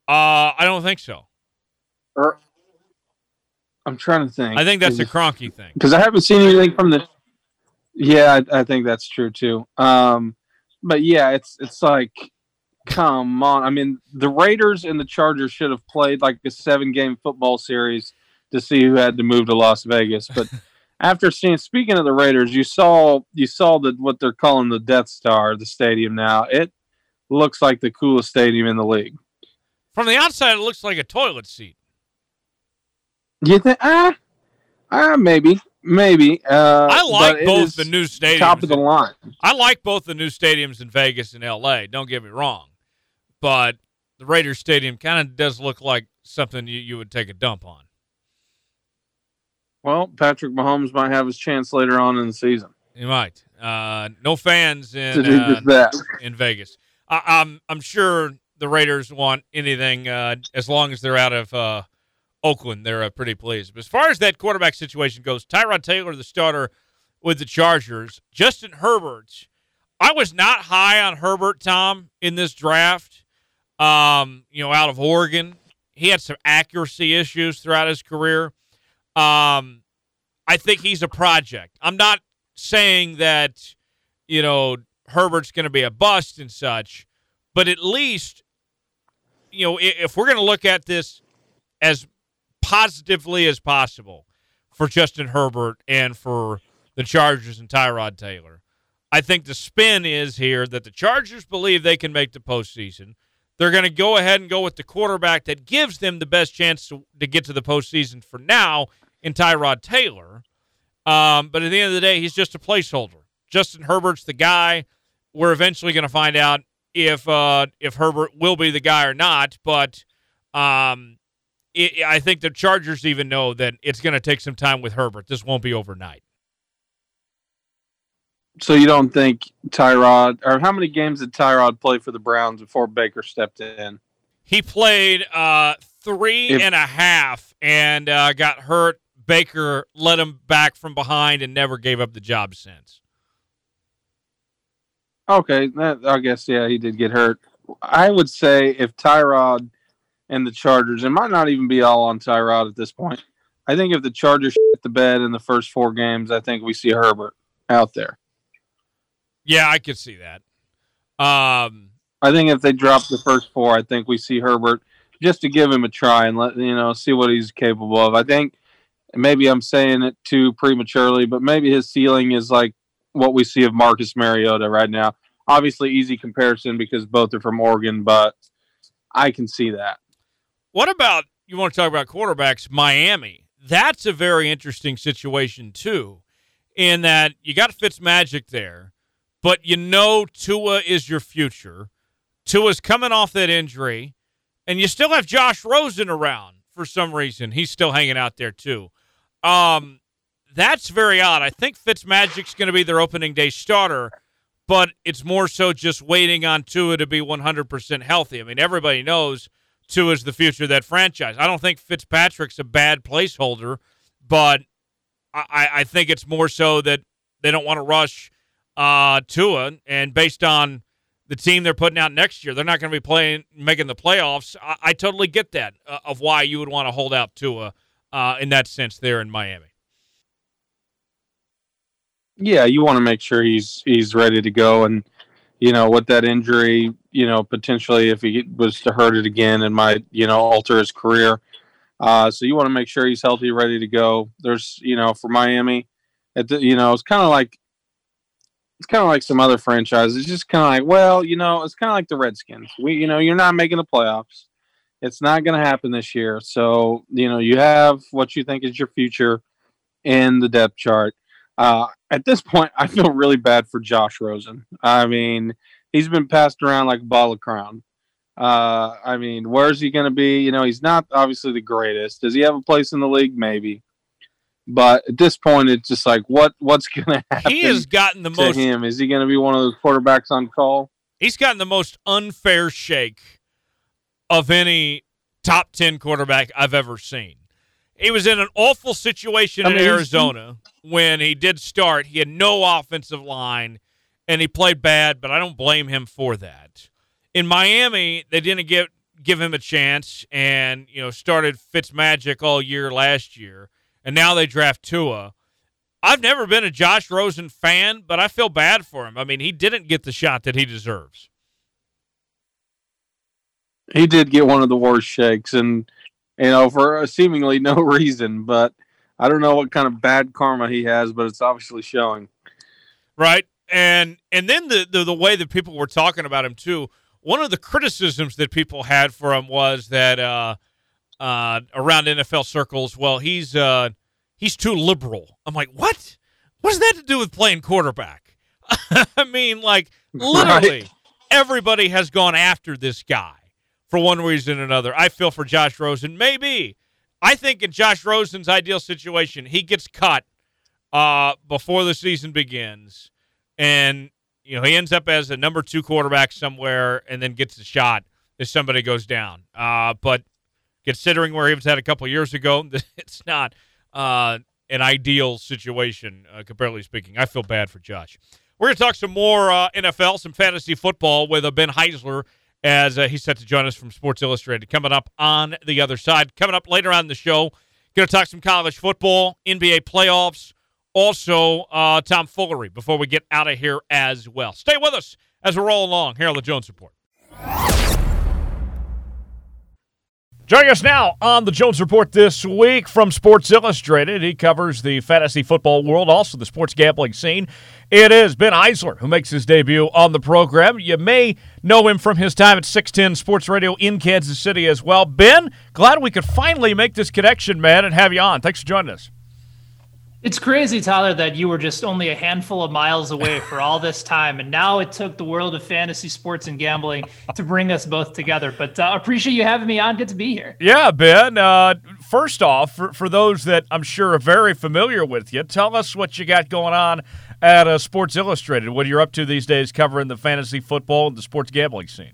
Uh, I don't think so. Or I'm trying to think. I think that's a Kroenke thing because I haven't seen anything from the. Yeah, I, I think that's true too. Um, but yeah, it's it's like, come on. I mean, the Raiders and the Chargers should have played like a seven game football series to see who had to move to Las Vegas. But after seeing, speaking of the Raiders, you saw you saw the what they're calling the Death Star, the stadium now. It looks like the coolest stadium in the league. From the outside, it looks like a toilet seat. You think? Ah, ah, maybe. Maybe. Uh, I like both the new stadiums. Top of the line. I like both the new stadiums in Vegas and L.A. Don't get me wrong, but the Raiders Stadium kind of does look like something you, you would take a dump on. Well, Patrick Mahomes might have his chance later on in the season. He might. Uh, no fans in uh, in Vegas. I, I'm I'm sure the Raiders want anything uh, as long as they're out of uh, Oakland, they're uh, pretty pleased. But as far as that quarterback situation goes, Tyrod Taylor, the starter with the Chargers, Justin Herbert. I was not high on Herbert, Tom, in this draft. Um, you know, out of Oregon, he had some accuracy issues throughout his career. Um, I think he's a project. I'm not saying that, you know, Herbert's going to be a bust and such, but at least, you know, if we're going to look at this as positively as possible for Justin Herbert and for the Chargers and Tyrod Taylor. I think the spin is here that the Chargers believe they can make the postseason. They're going to go ahead and go with the quarterback that gives them the best chance to, to get to the postseason for now in Tyrod Taylor. Um, but at the end of the day, he's just a placeholder. Justin Herbert's the guy. We're eventually going to find out if uh, if Herbert will be the guy or not. But um, it, I think the Chargers even know that it's going to take some time with Herbert. This won't be overnight. So you don't think Tyrod, or how many games did Tyrod play for the Browns before Baker stepped in? He played uh, three if, and a half and uh, got hurt. Baker let him back from behind and never gave up the job since. Okay, that, I guess yeah, he did get hurt. I would say if Tyrod and the Chargers, it might not even be all on Tyrod at this point. I think if the Chargers hit the bed in the first four games, I think we see Herbert out there. Yeah, I could see that. Um, I think if they drop the first four, I think we see Herbert just to give him a try and let you know see what he's capable of. I think maybe I'm saying it too prematurely, but maybe his ceiling is like what we see of Marcus Mariota right now. Obviously, easy comparison because both are from Oregon, but I can see that. What about you want to talk about quarterbacks? Miami. That's a very interesting situation too, in that you got Fitz Magic there, but you know Tua is your future. Tua's coming off that injury, and you still have Josh Rosen around for some reason. He's still hanging out there too. Um, that's very odd. I think Fitzmagic's going to be their opening day starter, but it's more so just waiting on Tua to be 100% healthy. I mean, everybody knows Tua's the future of that franchise. I don't think Fitzpatrick's a bad placeholder, but I, I think it's more so that they don't want to rush uh, Tua, and based on the team they're putting out next year, they're not going to be playing, making the playoffs. I, I totally get that uh, of why you would want to hold out Tua uh, in that sense there in Miami. Yeah, you want to make sure he's he's ready to go, and you know with that injury, you know potentially if he was to hurt it again, it might you know alter his career. Uh, so you want to make sure he's healthy, ready to go. There's you know for Miami, at the, you know it's kind of like it's kind of like some other franchises. It's just kind of like, well, you know, it's kind of like the Redskins. We, you know, you're not making the playoffs. It's not going to happen this year. So, you know, you have what you think is your future in the depth chart. Uh, at this point, I feel really bad for Josh Rosen. I mean, he's been passed around like a ball of crown. Uh, I mean, where's he going to be? You know, he's not obviously the greatest. Does he have a place in the league? Maybe. But at this point, it's just like, what what's going to happen? He has gotten the most. Him is he going to be one of those quarterbacks on call? He's gotten the most unfair shake of any top 10 quarterback I've ever seen. He was in an awful situation I mean, in Arizona when he did start. He had no offensive line and he played bad, but I don't blame him for that. In Miami, they didn't give give him a chance and, you know, started Fitzmagic all year last year, and now they draft Tua. I've never been a Josh Rosen fan, but I feel bad for him. I mean, he didn't get the shot that he deserves. He did get one of the worst shakes, and you know for seemingly no reason. But I don't know what kind of bad karma he has, but it's obviously showing. Right, and and then the the, the way that people were talking about him too. One of the criticisms that people had for him was that uh, uh, around NFL circles, well, he's uh, he's too liberal. I'm like, what? What does that to do with playing quarterback? I mean, like literally, right. everybody has gone after this guy for one reason or another. I feel for Josh Rosen. Maybe. I think in Josh Rosen's ideal situation, he gets cut uh, before the season begins. And, you know, he ends up as a number two quarterback somewhere and then gets a shot if somebody goes down. Uh, but considering where he was at a couple years ago, it's not uh, an ideal situation, uh, comparatively speaking. I feel bad for Josh. We're going to talk some more uh, NFL, some fantasy football with uh, Ben Heisler as uh, he's set to join us from Sports Illustrated. Coming up on the other side. Coming up later on the show, going to talk some college football, NBA playoffs, also uh, Tom Foolery before we get out of here as well. Stay with us as we roll along here on the Jones Report. Joining us now on the Jones Report this week from Sports Illustrated, he covers the fantasy football world, also the sports gambling scene. It is Ben Heisler who makes his debut on the program. You may know him from his time at 610 Sports Radio in Kansas City as well. Ben, glad we could finally make this connection, man, and have you on. Thanks for joining us. It's crazy, Tyler, that you were just only a handful of miles away for all this time, and now it took the world of fantasy sports and gambling to bring us both together. But uh, appreciate you having me on. Good to be here. Yeah, Ben. Uh, first off, for, for those that I'm sure are very familiar with you, tell us what you got going on at uh, Sports Illustrated. What you're up to these days, covering the fantasy football and the sports gambling scene.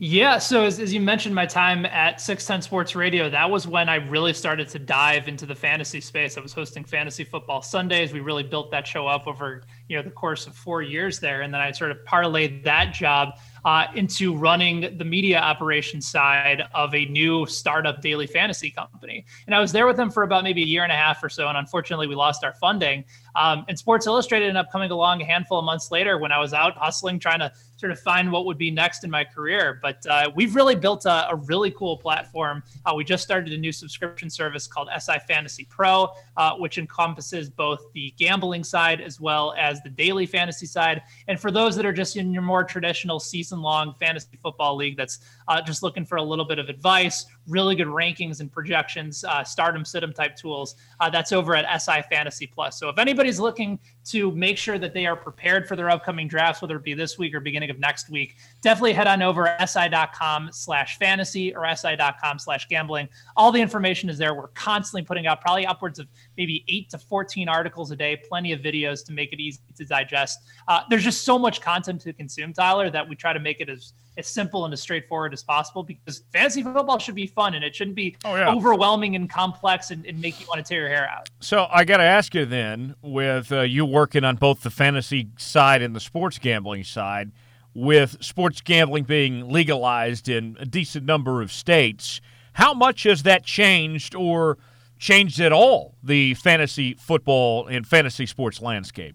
Yeah, so as, as you mentioned, my time at 610 Sports Radio, that was when I really started to dive into the fantasy space. I was hosting Fantasy Football Sundays. We really built that show up over you know the course of four years there, and then I sort of parlayed that job uh, into running the media operations side of a new startup daily fantasy company. And I was there with them for about maybe a year and a half or so. And unfortunately, we lost our funding. Um, and Sports Illustrated ended up coming along a handful of months later when I was out hustling, trying to sort of find what would be next in my career. But uh, we've really built a, a really cool platform. Uh, we just started a new subscription service called SI Fantasy Pro, uh, which encompasses both the gambling side as well as the daily fantasy side. And for those that are just in your more traditional season long fantasy football league that's uh, just looking for a little bit of advice, really good rankings and projections, uh, stardom, situm type tools, uh, that's over at SI Fantasy Plus. So if anybody's looking to make sure that they are prepared for their upcoming drafts, whether it be this week or beginning of next week, definitely head on over si.com slash fantasy or si.com slash gambling. All the information is there. We're constantly putting out probably upwards of maybe eight to 14 articles a day, plenty of videos to make it easy to digest. Uh, there's just so much content to consume, Tyler, that we try to make it as, as simple and as straightforward as possible because fantasy football should be fun and it shouldn't be oh, yeah. overwhelming and complex and, and, make you want to tear your hair out. So I got to ask you then, with uh, you working on both the fantasy side and the sports gambling side, with sports gambling being legalized in a decent number of states, how much has that changed or changed at all the fantasy football and fantasy sports landscape?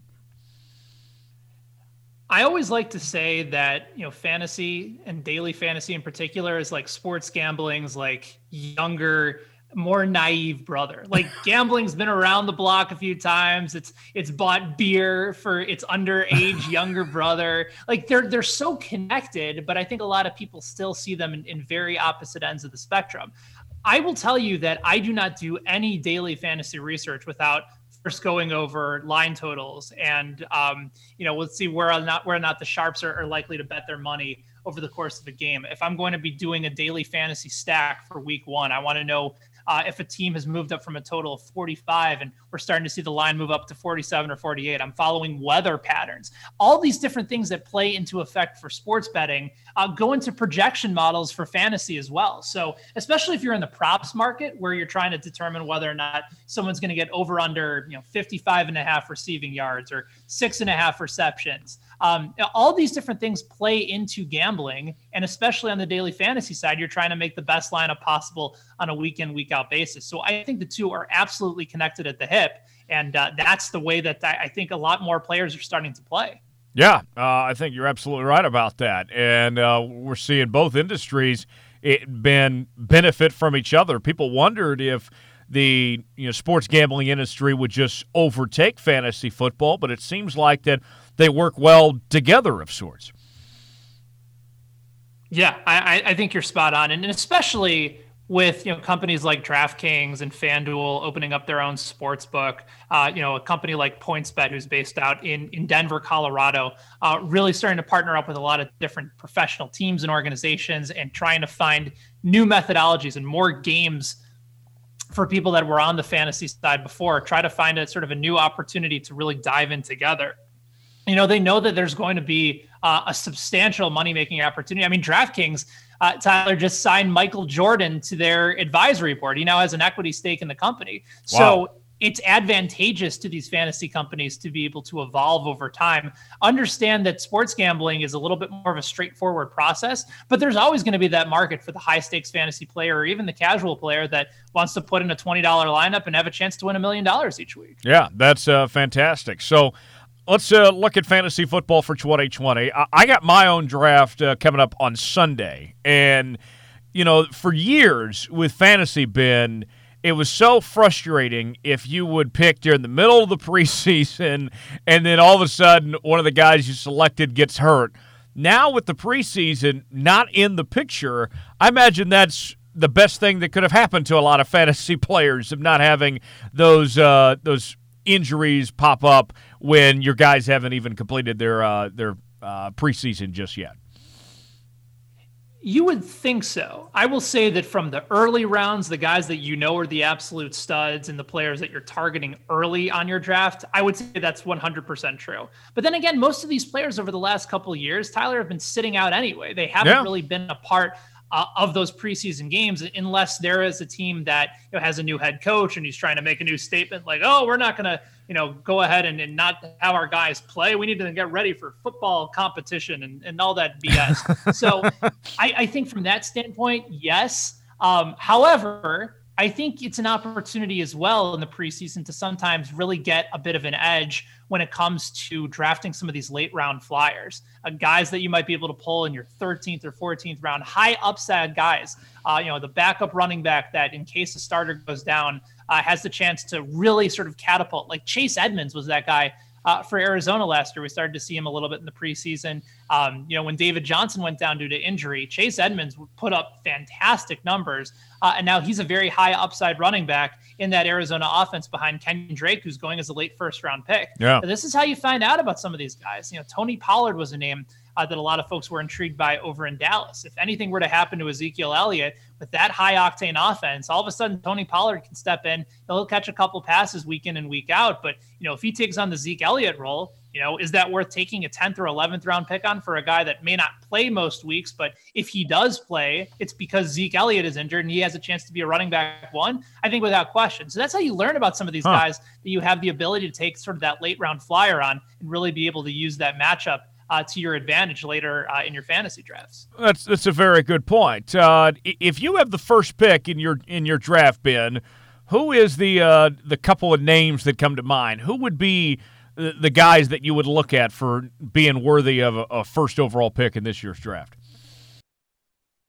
I always like to say that, you know, fantasy and daily fantasy in particular is like sports gambling's like younger more naive brother. Like gambling's been around the block a few times. It's it's bought beer for its underage younger brother. Like they're they're so connected, but I think a lot of people still see them in, in very opposite ends of the spectrum. I will tell you that I do not do any daily fantasy research without first going over line totals and um, you know let's see where or not where or not the sharps are, are likely to bet their money over the course of a game. If I'm going to be doing a daily fantasy stack for week one, I want to know uh, if a team has moved up from a total of 45 and we're starting to see the line move up to 47 or 48. I'm following weather patterns. All these different things that play into effect for sports betting uh, go into projection models for fantasy as well. So, especially if you're in the props market where you're trying to determine whether or not someone's going to get over under, you know, 55 and a half receiving yards or six and a half receptions. Um, all these different things play into gambling, and especially on the daily fantasy side, you're trying to make the best lineup possible on a week in, week out basis. So I think the two are absolutely connected at the hip, and uh, that's the way that I think a lot more players are starting to play. Yeah, uh, I think you're absolutely right about that, and uh, we're seeing both industries it been benefit from each other. People wondered if the you know sports gambling industry would just overtake fantasy football, but it seems like that they work well together of sorts. Yeah, I, I think you're spot on, and especially with you know companies like DraftKings and FanDuel opening up their own sports book, uh, you know a company like PointsBet who's based out in in Denver, Colorado, uh, really starting to partner up with a lot of different professional teams and organizations and trying to find new methodologies and more games for people that were on the fantasy side before. Try to find a sort of a new opportunity to really dive in together you know, they know that there's going to be uh, a substantial money making opportunity. I mean, DraftKings, uh, Tyler just signed Michael Jordan to their advisory board. He now has an equity stake in the company. Wow. So it's advantageous to these fantasy companies to be able to evolve over time. Understand that sports gambling is a little bit more of a straightforward process, but there's always going to be that market for the high stakes fantasy player or even the casual player that wants to put in a $20 lineup and have a chance to win a million dollars each week. Yeah, that's uh, fantastic. So, Let's uh, look at fantasy football for 2020. I, I got my own draft uh, coming up on Sunday, and you know, for years with fantasy, Ben, it was so frustrating if you would pick during the middle of the preseason and then all of a sudden one of the guys you selected gets hurt. Now with the preseason not in the picture, I imagine that's the best thing that could have happened to a lot of fantasy players of not having those uh, those injuries pop up when your guys haven't even completed their uh, their uh, preseason just yet. You would think so. I will say that from the early rounds, the guys that you know are the absolute studs and the players that you're targeting early on your draft, I would say that's 100% true. But then again, most of these players over the last couple years, Tyler, have been sitting out anyway. They haven't yeah. really been a part uh, of those preseason games unless there is a team that you know, has a new head coach and he's trying to make a new statement like, oh, we're not going to, you know, go ahead and, and not have our guys play. We need to get ready for football competition and, and all that BS. so I, I, think from that standpoint, yes. Um, however, I think it's an opportunity as well in the preseason to sometimes really get a bit of an edge when it comes to drafting some of these late round flyers, uh, guys that you might be able to pull in your 13th or 14th round, high upside guys. Uh, you know, the backup running back that, in case a starter goes down, uh, has the chance to really sort of catapult. Like Chase Edmonds was that guy uh, for Arizona last year. We started to see him a little bit in the preseason. Um, you know, when David Johnson went down due to injury, Chase Edmonds put up fantastic numbers. Uh, and now he's a very high upside running back in that Arizona offense behind Kenyon Drake, who's going as a late first round pick. Yeah. this is how you find out about some of these guys. You know, Tony Pollard was a name uh, that a lot of folks were intrigued by over in Dallas. If anything were to happen to Ezekiel Elliott with that high octane offense, all of a sudden Tony Pollard can step in. He'll catch a couple passes week in and week out. But you know, if he takes on the Zeke Elliott role, you know, is that worth taking a 10th or 11th round pick on for a guy that may not play most weeks, but if he does play, it's because Zeke Elliott is injured and he has a chance to be a running back one? I think without question. So that's how you learn about some of these huh. guys that you have the ability to take sort of that late round flyer on and really be able to use that matchup uh, to your advantage later uh, in your fantasy drafts. That's that's a very good point. Uh, if you have the first pick in your in your draft, Ben, who is the uh, the couple of names that come to mind? Who would be the guys that you would look at for being worthy of a, a first overall pick in this year's draft?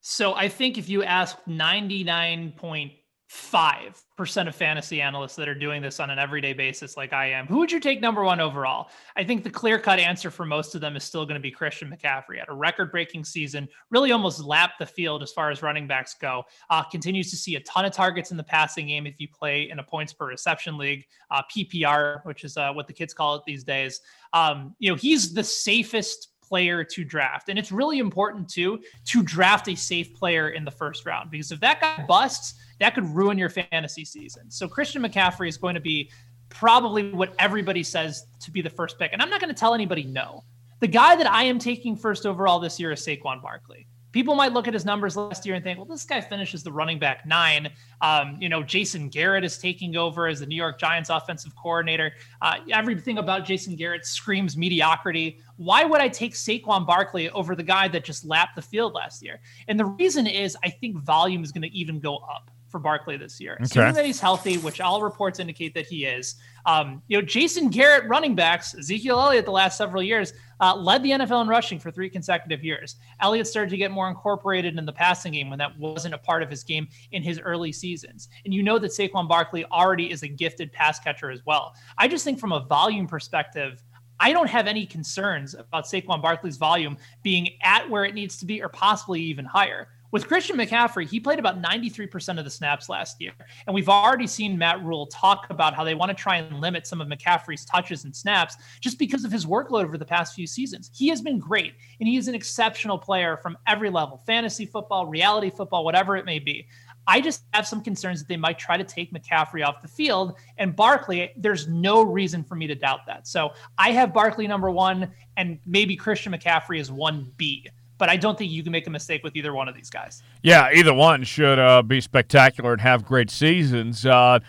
So I think if you ask ninety nine point 5% of fantasy analysts that are doing this on an everyday basis like I am. Who would you take number one overall? I think the clear cut answer for most of them is still going to be Christian McCaffrey. At a record breaking season, really almost lapped the field as far as running backs go. Uh, continues to see a ton of targets in the passing game if you play in a points per reception league, uh, PPR, which is uh, what the kids call it these days. Um, you know, he's the safest player to draft. And it's really important too to draft a safe player in the first round because if that guy busts, that could ruin your fantasy season. So Christian McCaffrey is going to be probably what everybody says to be the first pick. And I'm not going to tell anybody no. The guy that I am taking first overall this year is Saquon Barkley people might look at his numbers last year and think, well, this guy finishes the running back nine. Um, you know, Jason Garrett is taking over as the New York Giants offensive coordinator. Uh, everything about Jason Garrett screams mediocrity. Why would I take Saquon Barkley over the guy that just lapped the field last year? And the reason is I think volume is going to even go up for Barkley this year. Okay. Assuming that he's healthy, which all reports indicate that he is. Um, you know, Jason Garrett running backs, Ezekiel Elliott the last several years uh, led the NFL in rushing for three consecutive years. Elliott started to get more incorporated in the passing game when that wasn't a part of his game in his early seasons. And you know that Saquon Barkley already is a gifted pass catcher as well. I just think from a volume perspective, I don't have any concerns about Saquon Barkley's volume being at where it needs to be or possibly even higher. With Christian McCaffrey, he played about 93% of the snaps last year. And we've already seen Matt Rhule talk about how they want to try and limit some of McCaffrey's touches and snaps just because of his workload over the past few seasons. He has been great, and he is an exceptional player from every level fantasy football, reality football, whatever it may be. I just have some concerns that they might try to take McCaffrey off the field. And Barkley, there's no reason for me to doubt that. So I have Barkley number one, and maybe Christian McCaffrey is 1B but I don't think you can make a mistake with either one of these guys. Yeah, either one should uh, be spectacular and have great seasons. Uh,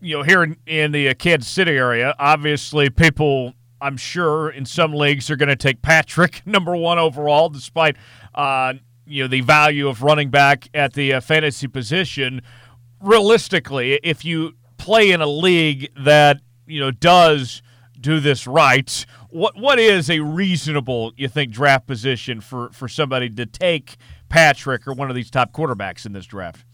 you know, here in, in the uh, Kansas City area, obviously people, I'm sure, in some leagues are going to take Patrick number one overall, despite uh, you know the value of running back at the uh, fantasy position. Realistically, if you play in a league that you know does do this right, what what is a reasonable you think draft position for for somebody to take Patrick or one of these top quarterbacks in this draft?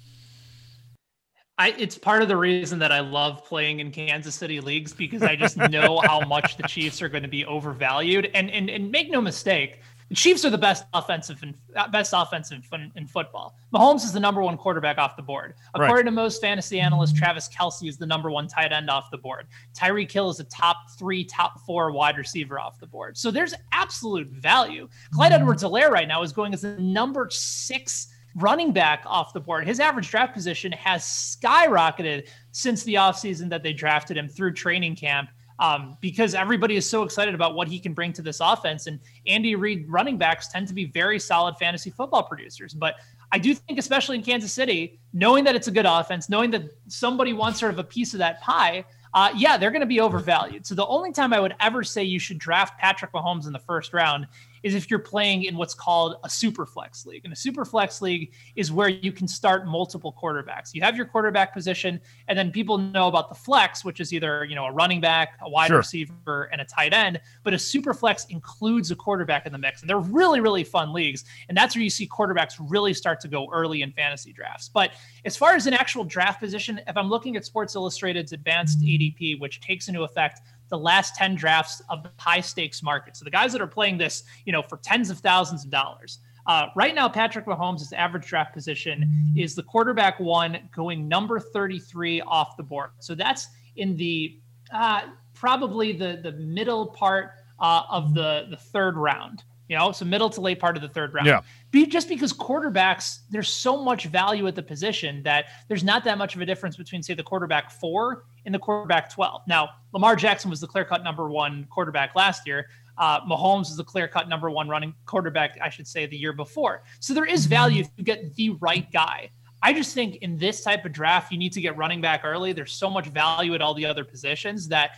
I, it's part of the reason that I love playing in Kansas City leagues because I just know how much the Chiefs are going to be overvalued. And and and make no mistake, the Chiefs are the best offensive and uh, best offensive in, in, football. Mahomes is the number one quarterback off the board. According right. to most fantasy analysts, Travis Kelce is the number one tight end off the board. Tyreek Hill is a top three, top four wide receiver off the board. So there's absolute value. Clyde Edwards-Helaire right now is going as the number six running back off the board. His average draft position has skyrocketed since the offseason that they drafted him through training camp um, because everybody is so excited about what he can bring to this offense. And Andy Reid running backs tend to be very solid fantasy football producers. But I do think, especially in Kansas City, knowing that it's a good offense, knowing that somebody wants sort of a piece of that pie, uh, yeah, they're going to be overvalued. So the only time I would ever say you should draft Patrick Mahomes in the first round is if you're playing in what's called a super flex league. And a super flex league is where you can start multiple quarterbacks. You have your quarterback position, and then people know about the flex, which is either you know a running back, a wide sure. receiver, and a tight end. But a super flex includes a quarterback in the mix, and they're really really fun leagues. And that's where you see quarterbacks really start to go early in fantasy drafts. But as far as an actual draft position, if I'm looking at Sports Illustrated's advanced ADP, which takes into effect the last 10 drafts of the high stakes market. So the guys that are playing this, you know, for tens of thousands of dollars. Uh, right now, Patrick Mahomes' average draft position is the quarterback one going number 33 off the board. So that's in the uh, probably the the middle part uh, of the the third round you know, so middle to late part of the third round. Yeah. Be, just because quarterbacks, there's so much value at the position that there's not that much of a difference between, say, the quarterback four and the quarterback 12. Now, Lamar Jackson was the clear cut number one quarterback last year. Uh, Mahomes is the clear cut number one running quarterback, I should say, the year before. So there is value if you get the right guy. I just think in this type of draft, you need to get running back early. There's so much value at all the other positions that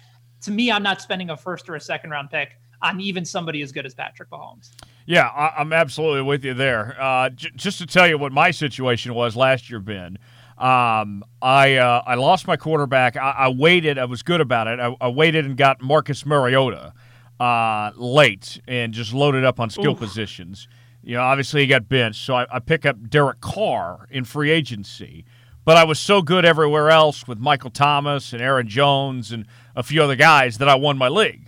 to me, I'm not spending a first or a second round pick on even somebody as good as Patrick Mahomes. Yeah, I, am absolutely with you there. Uh, j- just to tell you what my situation was last year, Ben. Um, I uh, I lost my quarterback. I, I, waited. I was good about it. I, I waited and got Marcus Mariota uh, late and just loaded up on skill Oof. positions. You know, obviously he got benched, so I, I pick up Derek Carr in free agency. But I was so good everywhere else with Michael Thomas and Aaron Jones and a few other guys that I won my league.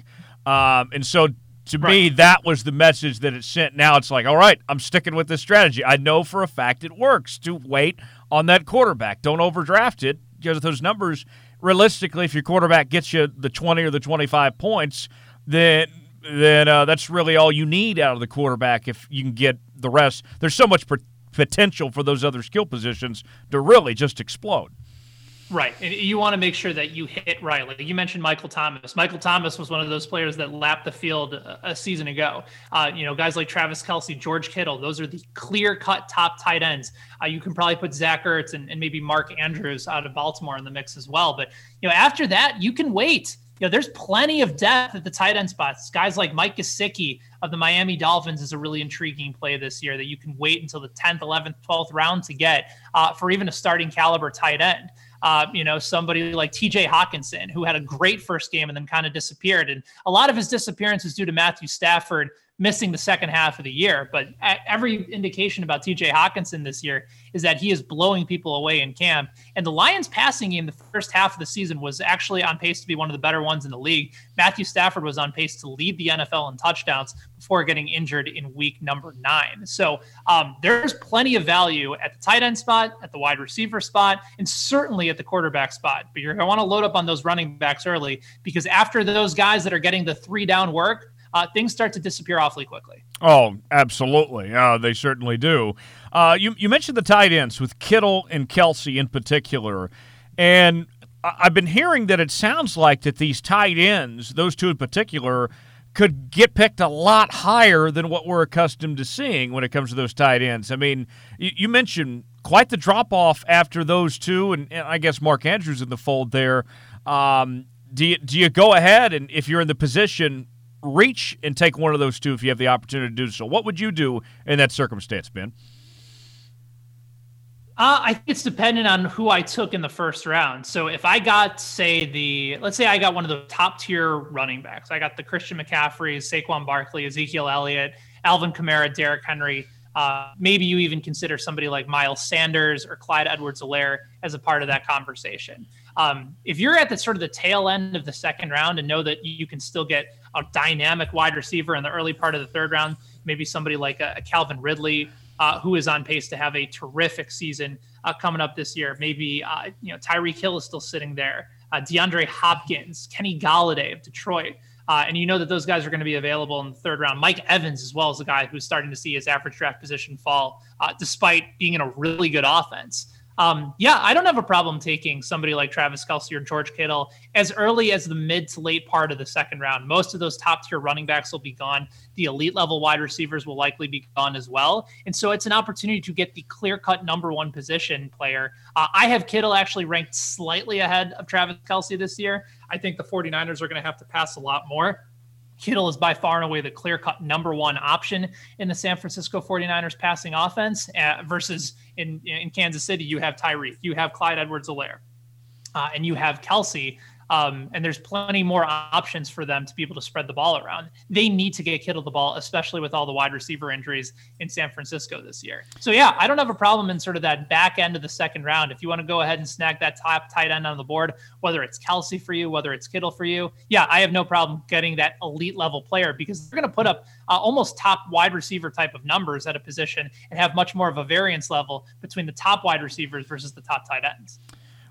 Um, and so to right. me, that was the message that it sent. Now it's like, all right, I'm sticking with this strategy. I know for a fact it works to wait on that quarterback. Don't overdraft it because those numbers, realistically, if your quarterback gets you the 20 or the 25 points, then then uh, that's really all you need out of the quarterback. If you can get the rest, there's so much potential for those other skill positions to really just explode. Right. And you want to make sure that you hit right. Like you mentioned Michael Thomas. Michael Thomas was one of those players that lapped the field a, season ago. Uh, you know, guys like Travis Kelce, George Kittle, those are the clear cut top tight ends. Uh, you can probably put Zach Ertz and, and maybe Mark Andrews out of Baltimore in the mix as well. But, you know, after that, you can wait. You know, there's plenty of depth at the tight end spots. Guys like Mike Gesicki of the Miami Dolphins is a really intriguing play this year that you can wait until the 10th, 11th, 12th round to get uh, for even a starting caliber tight end uh, you know, somebody like TJ Hockenson, who had a great first game and then kind of disappeared. And a lot of his disappearance is due to Matthew Stafford missing the second half of the year. But every indication about TJ Hockenson this year is that he is blowing people away in camp. And the Lions passing game the first half of the season was actually on pace to be one of the better ones in the league. Matthew Stafford was on pace to lead the NFL in touchdowns before getting injured in week number nine. So um, there's plenty of value at the tight end spot, at the wide receiver spot, and certainly at the quarterback spot. But you're going to want to load up on those running backs early because after those guys that are getting the three down work, uh, things start to disappear awfully quickly. Oh, absolutely. Uh, they certainly do. Uh, you, you mentioned the tight ends with Kittle and Kelce in particular. And I've been hearing that it sounds like that these tight ends, those two in particular, could get picked a lot higher than what we're accustomed to seeing when it comes to those tight ends. I mean, you, you mentioned quite the drop off after those two, and, and, I guess Mark Andrews in the fold there. Um, do you, do you go ahead and if you're in the position reach and take one of those two if you have the opportunity to do so. What would you do in that circumstance, Ben? Uh, I think it's dependent on who I took in the first round. So if I got, say, the let's say I got one of the top tier running backs, I got the Christian McCaffrey, Saquon Barkley, Ezekiel Elliott, Alvin Kamara, Derrick Henry. Uh, maybe you even consider somebody like Miles Sanders or Clyde Edwards-Helaire as a part of that conversation. Um, if you're at the sort of the tail end of the second round and know that you can still get a dynamic wide receiver in the early part of the third round, maybe somebody like a, a Calvin Ridley uh, who is on pace to have a terrific season uh, coming up this year. Maybe uh, you know Tyreek Hill is still sitting there. Uh, DeAndre Hopkins, Kenny Golladay of Detroit. Uh, and you know that those guys are going to be available in the third round. Mike Evans, as well as a guy who's starting to see his average draft position fall, uh, despite being in a really good offense. Um, yeah, I don't have a problem taking somebody like Travis Kelce or George Kittle as early as the mid to late part of the second round. Most of those top tier running backs will be gone. The elite level wide receivers will likely be gone as well. And so it's an opportunity to get the clear cut number one position player. Uh, I have Kittle actually ranked slightly ahead of Travis Kelce this year. I think the 49ers are going to have to pass a lot more. Kittle is by far and away the clear cut number one option in the San Francisco 49ers passing offense uh, versus in, in Kansas City, you have Tyreek, you have Clyde Edwards Helaire, uh, and you have Kelce. Um, and there's plenty more options for them to be able to spread the ball around. They need to get Kittle the ball, especially with all the wide receiver injuries in San Francisco this year. So yeah, I don't have a problem in sort of that back end of the second round. If you want to go ahead and snag that top tight end on the board, whether it's Kelce for you, whether it's Kittle for you, yeah, I have no problem getting that elite level player because they're going to put up uh, almost top wide receiver type of numbers at a position and have much more of a variance level between the top wide receivers versus the top tight ends.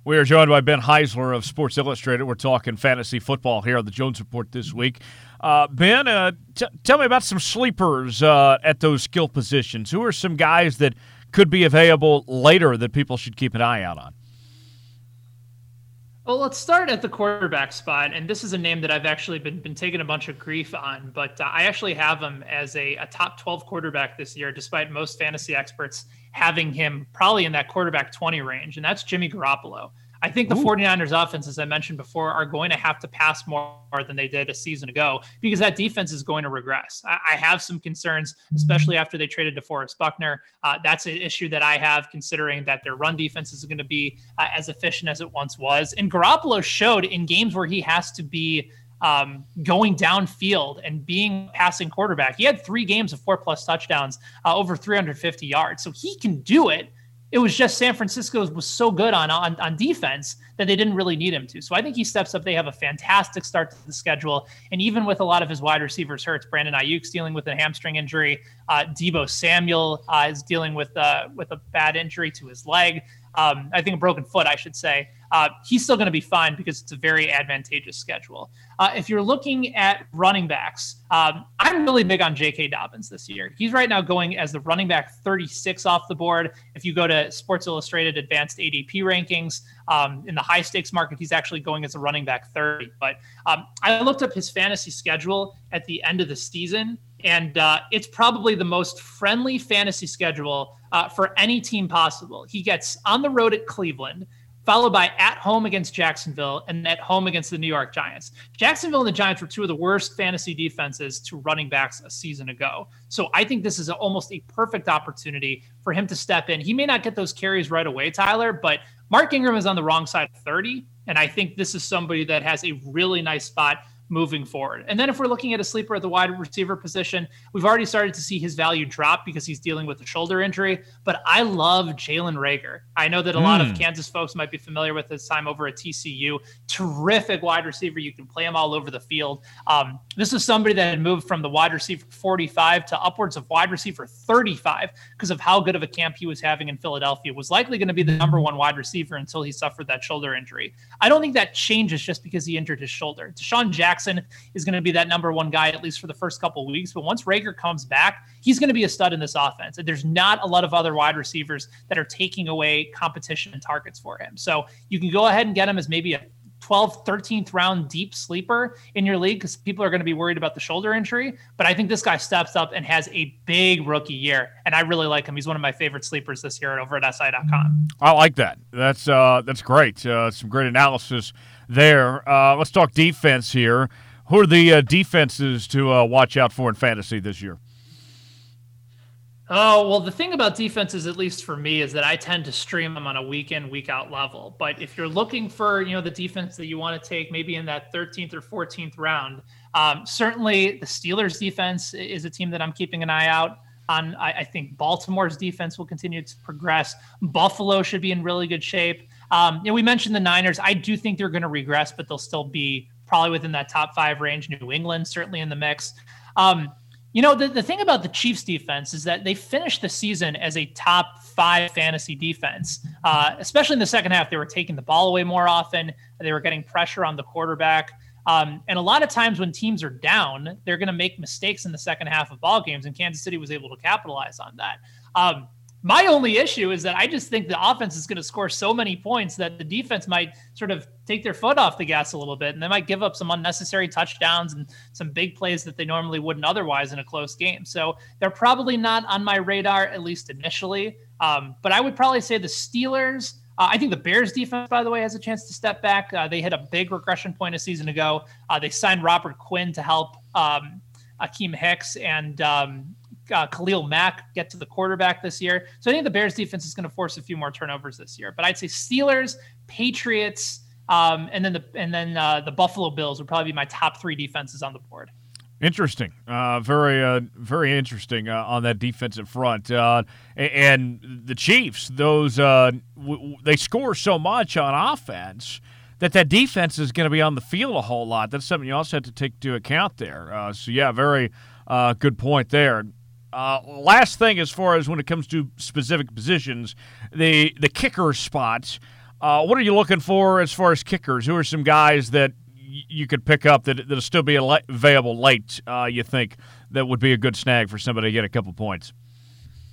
We are joined by Ben Heisler of Sports Illustrated. We're talking fantasy football here on the Jones Report this week. Uh, ben, uh, t- tell me about some sleepers uh, at those skill positions. Who are some guys that could be available later that people should keep an eye out on? Well, let's start at the quarterback spot, and this is a name that I've actually been been taking a bunch of grief on, but uh, I actually have him as a, a top 12 quarterback this year, despite most fantasy experts having him probably in that quarterback 20 range, and that's Jimmy Garoppolo. I think the Ooh. 49ers offense, as I mentioned before, are going to have to pass more than they did a season ago because that defense is going to regress. I, I have some concerns, especially after they traded DeForest Buckner. Uh, that's an issue that I have considering that their run defense is going to be uh, as efficient as it once was. And Garoppolo showed in games where he has to be um, going downfield and being passing quarterback. He had three games of four plus touchdowns, uh, over 350 yards. So he can do it. It was just San Francisco was so good on, on on defense that they didn't really need him to. So I think he steps up. They have a fantastic start to the schedule, and even with a lot of his wide receivers hurts, Brandon Aiyuk's dealing with a hamstring injury. Uh, Deebo Samuel uh, is dealing with uh, with a bad injury to his leg um, I think a broken foot, I should say, uh, he's still going to be fine because it's a very advantageous schedule. Uh, if you're looking at running backs, um, I'm really big on J.K. Dobbins this year. He's right now going as the running back 36 off the board. If you go to Sports Illustrated Advanced ADP rankings um, in the high stakes market, he's actually going as a running back 30. But um, I looked up his fantasy schedule at the end of the season, and uh, it's probably the most friendly fantasy schedule uh, for any team possible. He gets on the road at Cleveland, followed by at home against Jacksonville and at home against the New York Giants. Jacksonville and the Giants were two of the worst fantasy defenses to running backs a season ago. So I think this is a, almost a perfect opportunity for him to step in. He may not get those carries right away, Tyler, but Mark Ingram is on the wrong side of 30. And I think this is somebody that has a really nice spot moving forward. And then if we're looking at a sleeper at the wide receiver position, we've already started to see his value drop because he's dealing with a shoulder injury. But I love Jalen Reagor. I know that a mm. lot of hmm. Kansas folks might be familiar with his time over at TCU. Terrific wide receiver. You can play him all over the field. Um, this is somebody that had moved from the wide receiver 45 to upwards of wide receiver 35 because of how good of a camp he was having in Philadelphia. Was likely going to be the number one wide receiver until he suffered that shoulder injury. I don't think that changes just because he injured his shoulder. DeSean Jackson Jackson is going to be that number one guy, at least for the first couple of weeks. But once Reagor comes back, he's going to be a stud in this offense. And there's not a lot of other wide receivers that are taking away competition and targets for him. So you can go ahead and get him as maybe a 12th, 13th round deep sleeper in your league because people are going to be worried about the shoulder injury. But I think this guy steps up and has a big rookie year. And I really like him. He's one of my favorite sleepers this year over at SI.com. I like that. That's uh, that's great. Uh, some great analysis there. Uh, let's talk defense here. Who are the uh, defenses to uh, watch out for in fantasy this year? Oh, well, the thing about defenses, at least for me, is that I tend to stream them on a week in, week out level. But if you're looking for, you know, the defense that you want to take maybe in that 13th or 14th round, um, certainly the Steelers defense is a team that I'm keeping an eye out on. I, I, think Baltimore's defense will continue to progress. Buffalo should be in really good shape. Um, you know, we mentioned the Niners. I do think they're going to regress, but they'll still be probably within that top five range. New England certainly in the mix. Um, you know, the, the thing about the Chiefs defense is that they finished the season as a top five fantasy defense, uh, especially in the second half. They were taking the ball away more often, they were getting pressure on the quarterback. Um, and a lot of times when teams are down, they're going to make mistakes in the second half of ball games, and Kansas City was able to capitalize on that. Um, my only issue is that I just think the offense is going to score so many points that the defense might sort of take their foot off the gas a little bit and they might give up some unnecessary touchdowns and some big plays that they normally wouldn't otherwise in a close game. So they're probably not on my radar, at least initially. Um, but I would probably say the Steelers. Uh, I think the Bears defense, by the way, has a chance to step back. Uh, they hit a big regression point a season ago. Uh, they signed Robert Quinn to help um, Akiem Hicks and um, uh, Khalil Mack get to the quarterback this year. So I think the Bears defense is going to force a few more turnovers this year. But I'd say Steelers, Patriots, um, and then the and then uh, the Buffalo Bills would probably be my top three defenses on the board. Interesting, uh, very, uh, very interesting uh, on that defensive front, uh, and the Chiefs. Those uh, w- they score so much on offense that that defense is going to be on the field a whole lot. That's something you also have to take into account there. Uh, so yeah, very good point there. Uh, last thing, as far as when it comes to specific positions, the the kicker spots. Uh, what are you looking for as far as kickers? Who are some guys that y- you could pick up that that'll still be available late? Uh, you think that would be a good snag for somebody to get a couple points?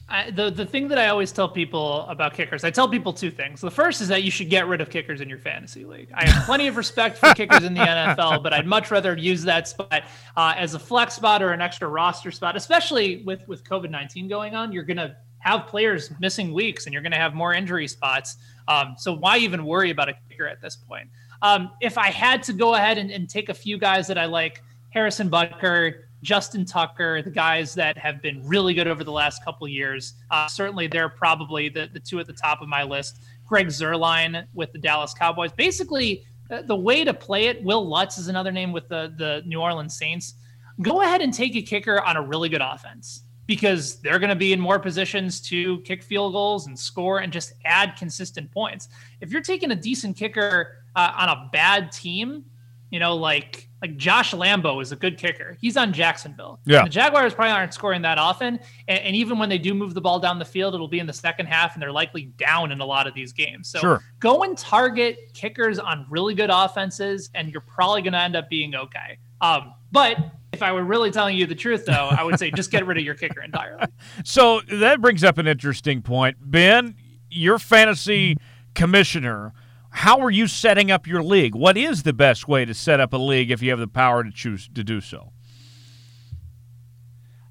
I, the the thing that I always tell people about kickers, I tell people two things. The first is that you should get rid of kickers in your fantasy league. I have plenty of respect for kickers in the NFL, but I'd much rather use that spot uh, as a flex spot or an extra roster spot, especially with with COVID nineteen going on. You're gonna have players missing weeks, and you're gonna have more injury spots. Um, so why even worry about a kicker at this point? Um, if I had to go ahead and, and take a few guys that I like, Harrison Butker, Justin Tucker, the guys that have been really good over the last couple years. Uh, certainly, they're probably the, the two at the top of my list. Greg Zuerlein with the Dallas Cowboys. Basically, uh, the way to play it, Wil Lutz is another name with the, the New Orleans Saints. Go ahead and take a kicker on a really good offense because they're going to be in more positions to kick field goals and score and just add consistent points. If you're taking a decent kicker uh, on a bad team, you know, like like Josh Lambo is a good kicker. He's on Jacksonville. Yeah. The Jaguars probably aren't scoring that often. And, and, even when they do move the ball down the field, it'll be in the second half, and they're likely down in a lot of these games. So sure. go and target kickers on really good offenses, and you're probably going to end up being okay. Um, but if I were really telling you the truth, though, I would say just get rid of your kicker entirely. So that brings up an interesting point. Ben, your fantasy commissioner – how are you setting up your league? What is the best way to set up a league if you have the power to choose to do so?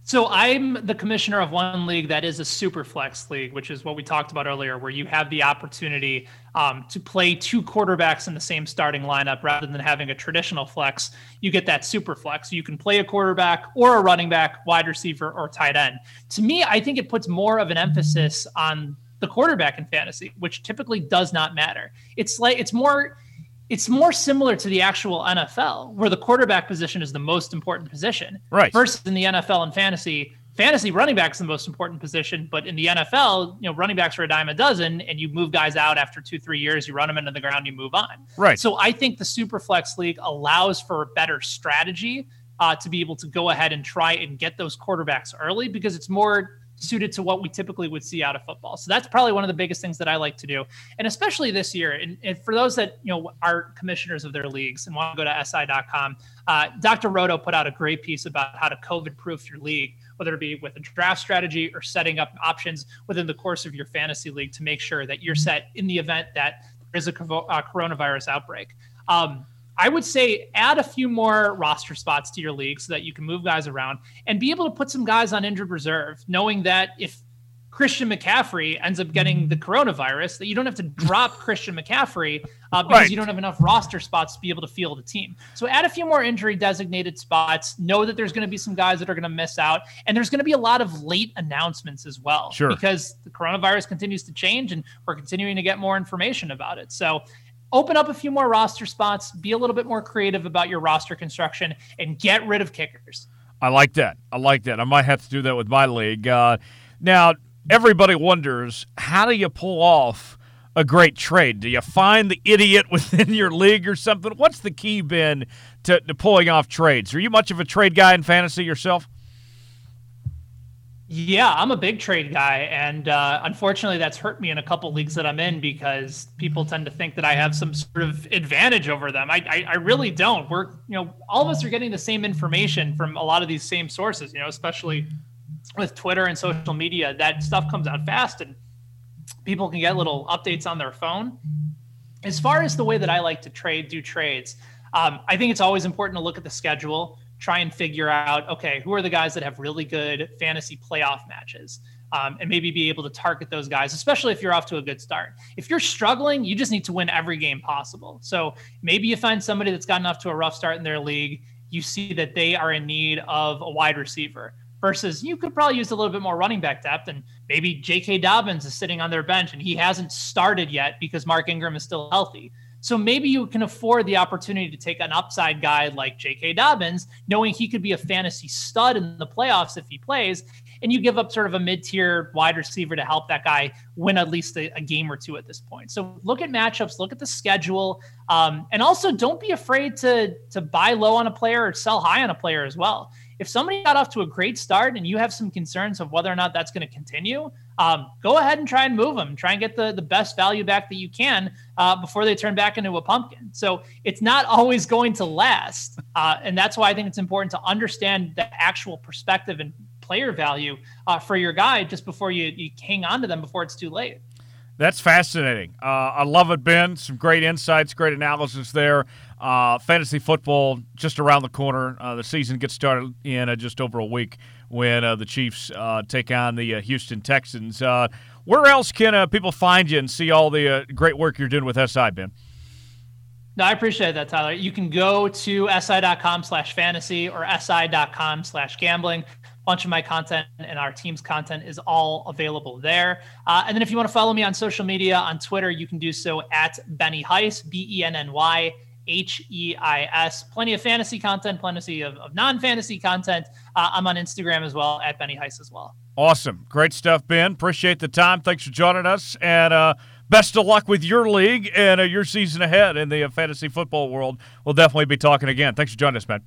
So I'm the commissioner of one league that is a super flex league, which is what we talked about earlier, where you have the opportunity um, to play two quarterbacks in the same starting lineup rather than having a traditional flex. You get that super flex. You can play a quarterback or a running back, wide receiver, or tight end. To me, I think it puts more of an emphasis on the quarterback in fantasy, which typically does not matter. It's like it's more it's more similar to the actual NFL, where the quarterback position is the most important position. Right. Versus in the NFL and fantasy, fantasy running back is the most important position, but in the NFL, you know, running backs are a dime a dozen, and you move guys out after two, three years, you run them into the ground, you move on. Right. So I think the super flex league allows for a better strategy uh, to be able to go ahead and try and get those quarterbacks early because it's more suited to what we typically would see out of football. So that's probably one of the biggest things that I like to do. And especially this year, and, and for those that, you know, are commissioners of their leagues and want to go to si.com, uh, Dr. Roto put out a great piece about how to COVID proof your league, whether it be with a draft strategy or setting up options within the course of your fantasy league to make sure that you're set in the event that there is a uh, coronavirus outbreak. Um, I would say add a few more roster spots to your league so that you can move guys around and be able to put some guys on injured reserve, knowing that if Christian McCaffrey ends up getting the coronavirus, that you don't have to drop Christian McCaffrey uh, because right. you don't have enough roster spots to be able to field a team. So add a few more injury designated spots. Know that there's going to be some guys that are going to miss out, and there's going to be a lot of late announcements as well. Sure. Because the coronavirus continues to change, and we're continuing to get more information about it. So open up a few more roster spots, be a little bit more creative about your roster construction, and get rid of kickers. I like that. I like that. I might have to do that with my league. Uh, now, everybody wonders how do you pull off a great trade? Do you find the idiot within your league or something? What's the key been to, to pulling off trades? Are you much of a trade guy in fantasy yourself? Yeah, I'm a big trade guy, and uh, unfortunately, that's hurt me in a couple leagues that I'm in because people tend to think that I have some sort of advantage over them. I, I, I really don't. We're, you know, all of us are getting the same information from a lot of these same sources. You know, especially with Twitter and social media, that stuff comes out fast, and people can get little updates on their phone. As far as the way that I like to trade, do trades, um, I think it's always important to look at the schedule try and figure out okay who are the guys that have really good fantasy playoff matches um, and maybe be able to target those guys especially if you're off to a good start if you're struggling you just need to win every game possible so maybe you find somebody that's gotten off to a rough start in their league you see that they are in need of a wide receiver versus you could probably use a little bit more running back depth and maybe J.K. Dobbins is sitting on their bench and he hasn't started yet because Mark Ingram is still healthy. So maybe you can afford the opportunity to take an upside guy like J.K. Dobbins, knowing he could be a fantasy stud in the playoffs if he plays, and you give up sort of a mid-tier wide receiver to help that guy win at least a, a game or two at this point. So look at matchups, look at the schedule, um, and also don't be afraid to to buy low on a player or sell high on a player as well if somebody got off to a great start and you have some concerns of whether or not that's going to continue, um, go ahead and try and move them. Try and get the, the best value back that you can uh, before they turn back into a pumpkin. So it's not always going to last. Uh, and that's why I think it's important to understand the actual perspective and player value uh, for your guy just before you, you hang on to them before it's too late. That's fascinating. Uh, I love it, Ben. Some great insights, great analysis there. Uh, fantasy football just around the corner. Uh, the season gets started in just over a week when uh, the Chiefs uh, take on the uh, Houston Texans. where else can people find you and see all the great work you're doing with SI, Ben? No, I appreciate that, Tyler. You can go to si.com slash fantasy or si.com slash gambling A bunch of my content and our team's content is all available there. Uh, and then if you want to follow me on social media on Twitter, you can do so at Benny Heis, B E N N Y H E I S. Plenty of fantasy content, plenty of, of non fantasy content. Uh, I'm on Instagram as well at Benny Heis as well. Awesome. Great stuff, Ben. Appreciate the time. Thanks for joining us. And uh, best of luck with your league and uh, your season ahead in the uh, fantasy football world. We'll definitely be talking again. Thanks for joining us, man.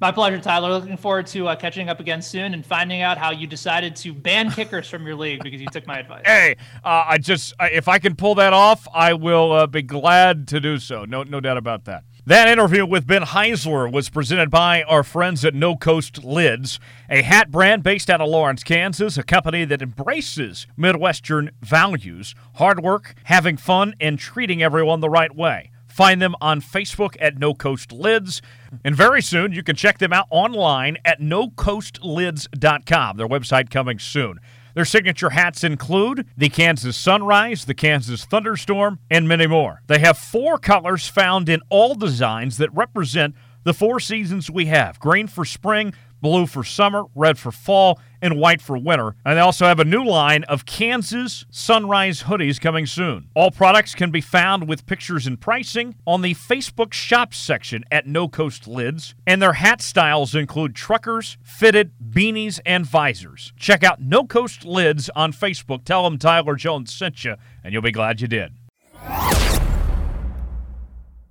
My pleasure, Tyler. Looking forward to uh, catching up again soon and finding out how you decided to ban kickers from your league because you took my advice. Hey, uh, I just if I can pull that off, I will uh, be glad to do so. No, no doubt about that. That interview with Ben Heisler was presented by our friends at No Coast Lids, a hat brand based out of Lawrence, Kansas, a company that embraces Midwestern values, hard work, having fun, and treating everyone the right way. Find them on Facebook at No Coast Lids. And very soon, you can check them out online at nocoastlids.com. Their website coming soon. Their signature hats include the Kansas Sunrise, the Kansas Thunderstorm, and many more. They have four colors found in all designs that represent the four seasons we have green for spring, blue for summer, red for fall, and white for winter. And they also have a new line of Kansas Sunrise hoodies coming soon. All products can be found with pictures and pricing on the Facebook shop section at No Coast Lids. And their hat styles include truckers, fitted, beanies, and visors. Check out No Coast Lids on Facebook. Tell them Tyler Jones sent you, and you'll be glad you did.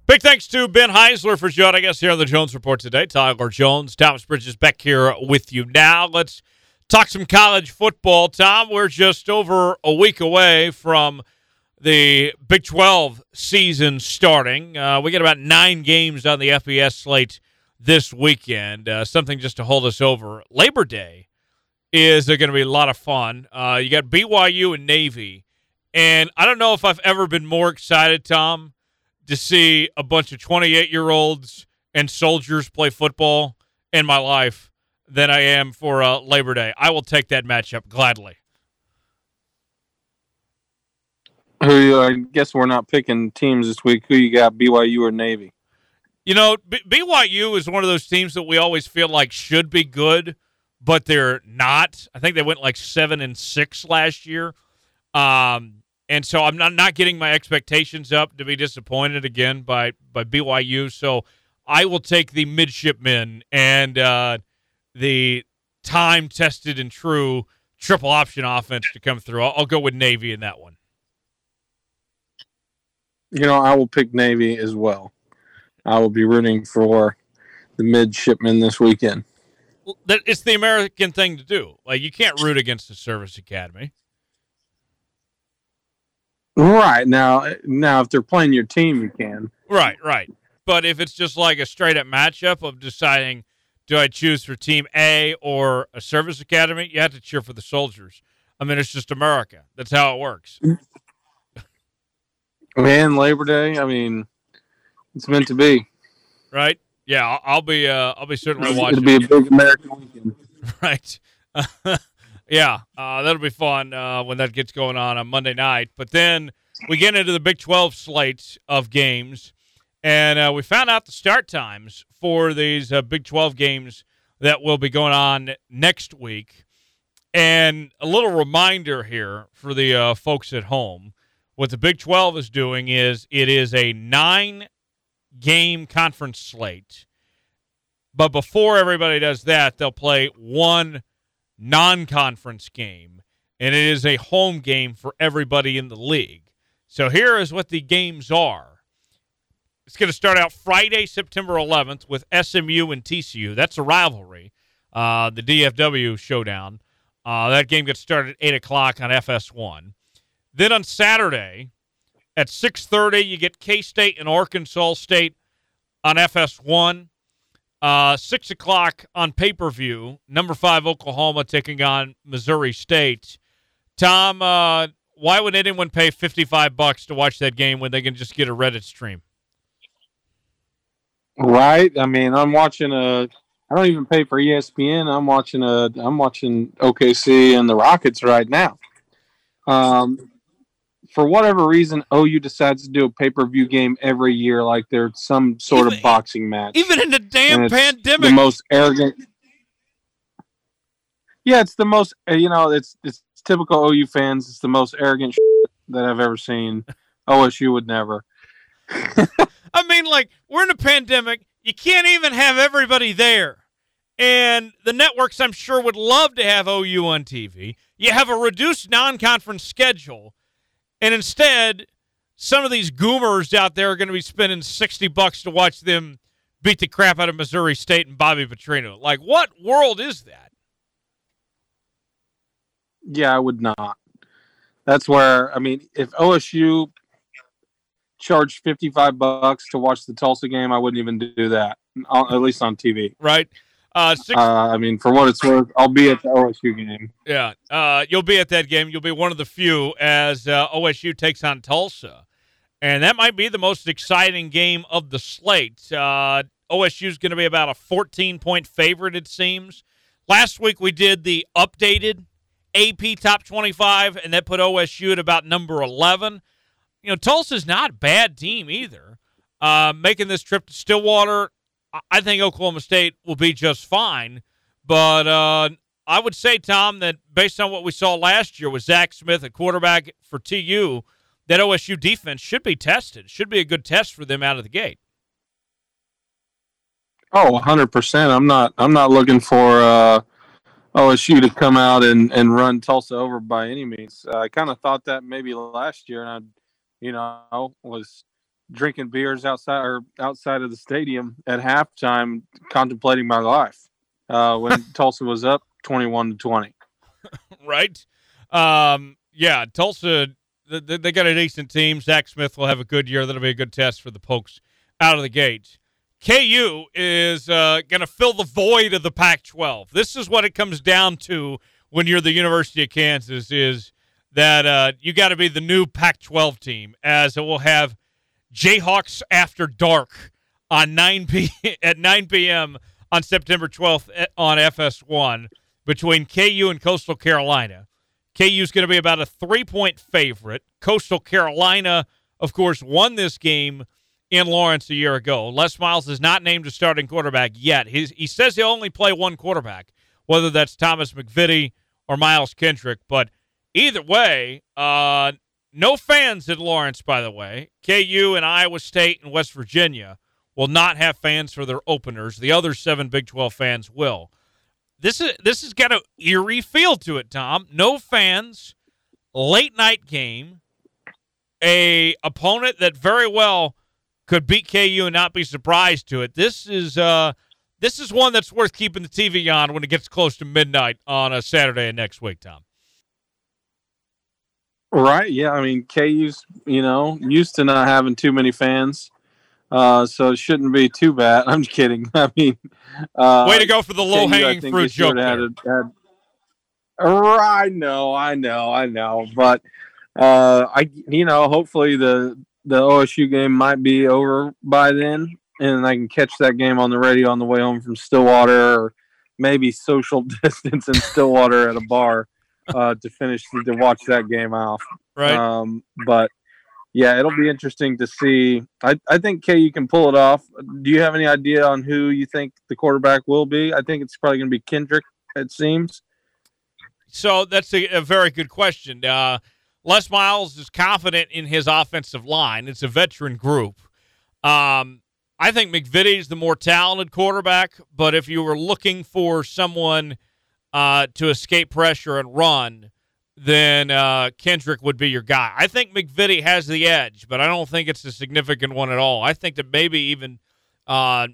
Big thanks to Ben Heisler for joining us here on the Jones Report today. Tyler Jones, Thomas Bridges back here with you now. Let's talk some college football. Tom, we're just over a week away from the Big 12 season starting. Uh, we get about nine games on the FBS slate this weekend, uh, something just to hold us over. Labor Day is going to be a lot of fun. Uh, you got BYU and Navy. And I don't know if I've ever been more excited, Tom to see a bunch of 28 year olds and soldiers play football in my life than I am for uh, Labor Day. I will take that matchup gladly. Who I guess we're not picking teams this week. Who you got, BYU or Navy? You know, B- BYU is one of those teams that we always feel like should be good, but they're not. I think they went like seven and six last year. Um, and so I'm not, not getting my expectations up to be disappointed again by by BYU. So I will take the midshipmen and uh, the time tested and true triple option offense to come through. I'll, I'll go with Navy in that one. You know, I will pick Navy as well. I will be rooting for the midshipmen this weekend. It's the American thing to do. Like you can't root against the service academy. Right now, now if they're playing your team, you can. Right, right. But if it's just like a straight up matchup of deciding, do I choose for Team A or a service academy? You have to cheer for the soldiers. I mean, it's just America. That's how it works. Man, Labor Day. I mean, it's meant to be. Right? Yeah, I'll, I'll be. Uh, I'll be certainly watching. It'll be a big American weekend. Right. yeah, uh, that'll be fun uh, when that gets going on on Monday night. But then we get into the Big 12 slate of games, and uh, we found out the start times for these uh, Big 12 games that will be going on next week. And a little reminder here for the uh, folks at home what the Big 12 is doing is it is a nine game conference slate. But before everybody does that, they'll play one non conference game, and it is a home game for everybody in the league. So here is what the games are. It's going to start out Friday, September 11th with SMU and TCU. That's a rivalry, uh, the DFW showdown. Uh, that game gets started at 8 o'clock on FS1. Then on Saturday at 6.30, you get K-State and Arkansas State on FS1. Uh, six o'clock on pay per view. Number five Oklahoma taking on Missouri State. Tom, uh, why would anyone pay fifty five bucks to watch that game when they can just get a Reddit stream? Right. I mean, I'm watching a. I don't even pay for ESPN. I'm watching a. I'm watching OKC and the Rockets right now. Um, for whatever reason, OU decides to do a pay per view game every year, like there's some sort Even- of boxing match. Even in the damn pandemic, the most arrogant. Yeah, it's the most. uh, You know, it's it's typical OU fans. It's the most arrogant shit that I've ever seen. OSU would never. I mean, like we're in a pandemic. You can't even have everybody there, and the networks I'm sure would love to have OU on TV. You have a reduced non-conference schedule, and instead, some of these goomers out there are going to be spending sixty bucks to watch them beat the crap out of Missouri State and Bobby Petrino. Like, what world is that? Yeah, I would not. That's where I mean, if OSU charged fifty five bucks to watch the Tulsa game, I wouldn't even do that. Uh, at least on TV. Right? Uh, six, Uh, I mean, for what it's worth, I'll be at the OSU game. Yeah, uh, you'll be at that game. You'll be one of the few as uh, OSU takes on Tulsa, and that might be the most exciting game of the slate. Uh, OSU is going to be about a 14 point favorite, it seems. Last week we did the updated AP top 25, and that put OSU at about number 11. You know, Tulsa's not a bad team either. Uh, making this trip to Stillwater, I- think Oklahoma State will be just fine. But uh, I would say, Tom, that based on what we saw last year with Zach Smith, a quarterback for TU, that OSU defense should be tested. Should be a good test for them out of the gate. Oh, 100%. I'm not I'm not looking for uh, OSU to come out and, and run Tulsa over by any means. I kind of thought that maybe last year, and I, you know, was drinking beers outside or outside of the stadium at halftime, contemplating my life uh, when Tulsa was up 21 to 20. right? Um, yeah, Tulsa, they, they got a decent team. Zach Smith will have a good year. That'll be a good test for the Pokes out of the gate. KU is uh, going to fill the void of the Pac-12. This is what it comes down to when you're the University of Kansas is that uh, you got to be the new Pac-12 team, as it will have Jayhawks after dark on 9 p at 9 p.m. on September 12th on FS1 between KU and Coastal Carolina. KU is going to be about a three-point favorite. Coastal Carolina, of course, won this game in Lawrence a year ago. Les Miles is not named a starting quarterback yet. He's, he says he'll only play one quarterback, whether that's Thomas MacVittie or Miles Kendrick. But either way, uh, no fans at Lawrence, by the way. KU and Iowa State and West Virginia will not have fans for their openers. The other seven Big 12 fans will. This is this has got an eerie feel to it, Tom. No fans, late night game, a opponent that very well could beat KU and not be surprised to it. This is uh this is one that's worth keeping the TV on when it gets close to midnight on a Saturday next week, Tom. Right. Yeah. I mean, KU's, you know, used to not having too many fans. Uh, so it shouldn't be too bad. I'm just kidding. I mean, uh, way to go for the low hanging fruit joke. Had, had, I know, I know, I know, but uh, I, you know, hopefully the the OSU game might be over by then, and I can catch that game on the radio on the way home from Stillwater, or maybe social distance in Stillwater at a bar uh, to finish to watch that game off. Right. Um, but yeah, it'll be interesting to see. I, I think KU can pull it off. Do you have any idea on who you think the quarterback will be? I think it's probably going to be Kendrick. It seems. So that's a, a very good question. Uh, Les Miles is confident in his offensive line. It's a veteran group. Um, I think MacVittie's the more talented quarterback, but if you were looking for someone uh, to escape pressure and run, then uh, Kendrick would be your guy. I think MacVittie has the edge, but I don't think it's a significant one at all. I think that maybe even uh,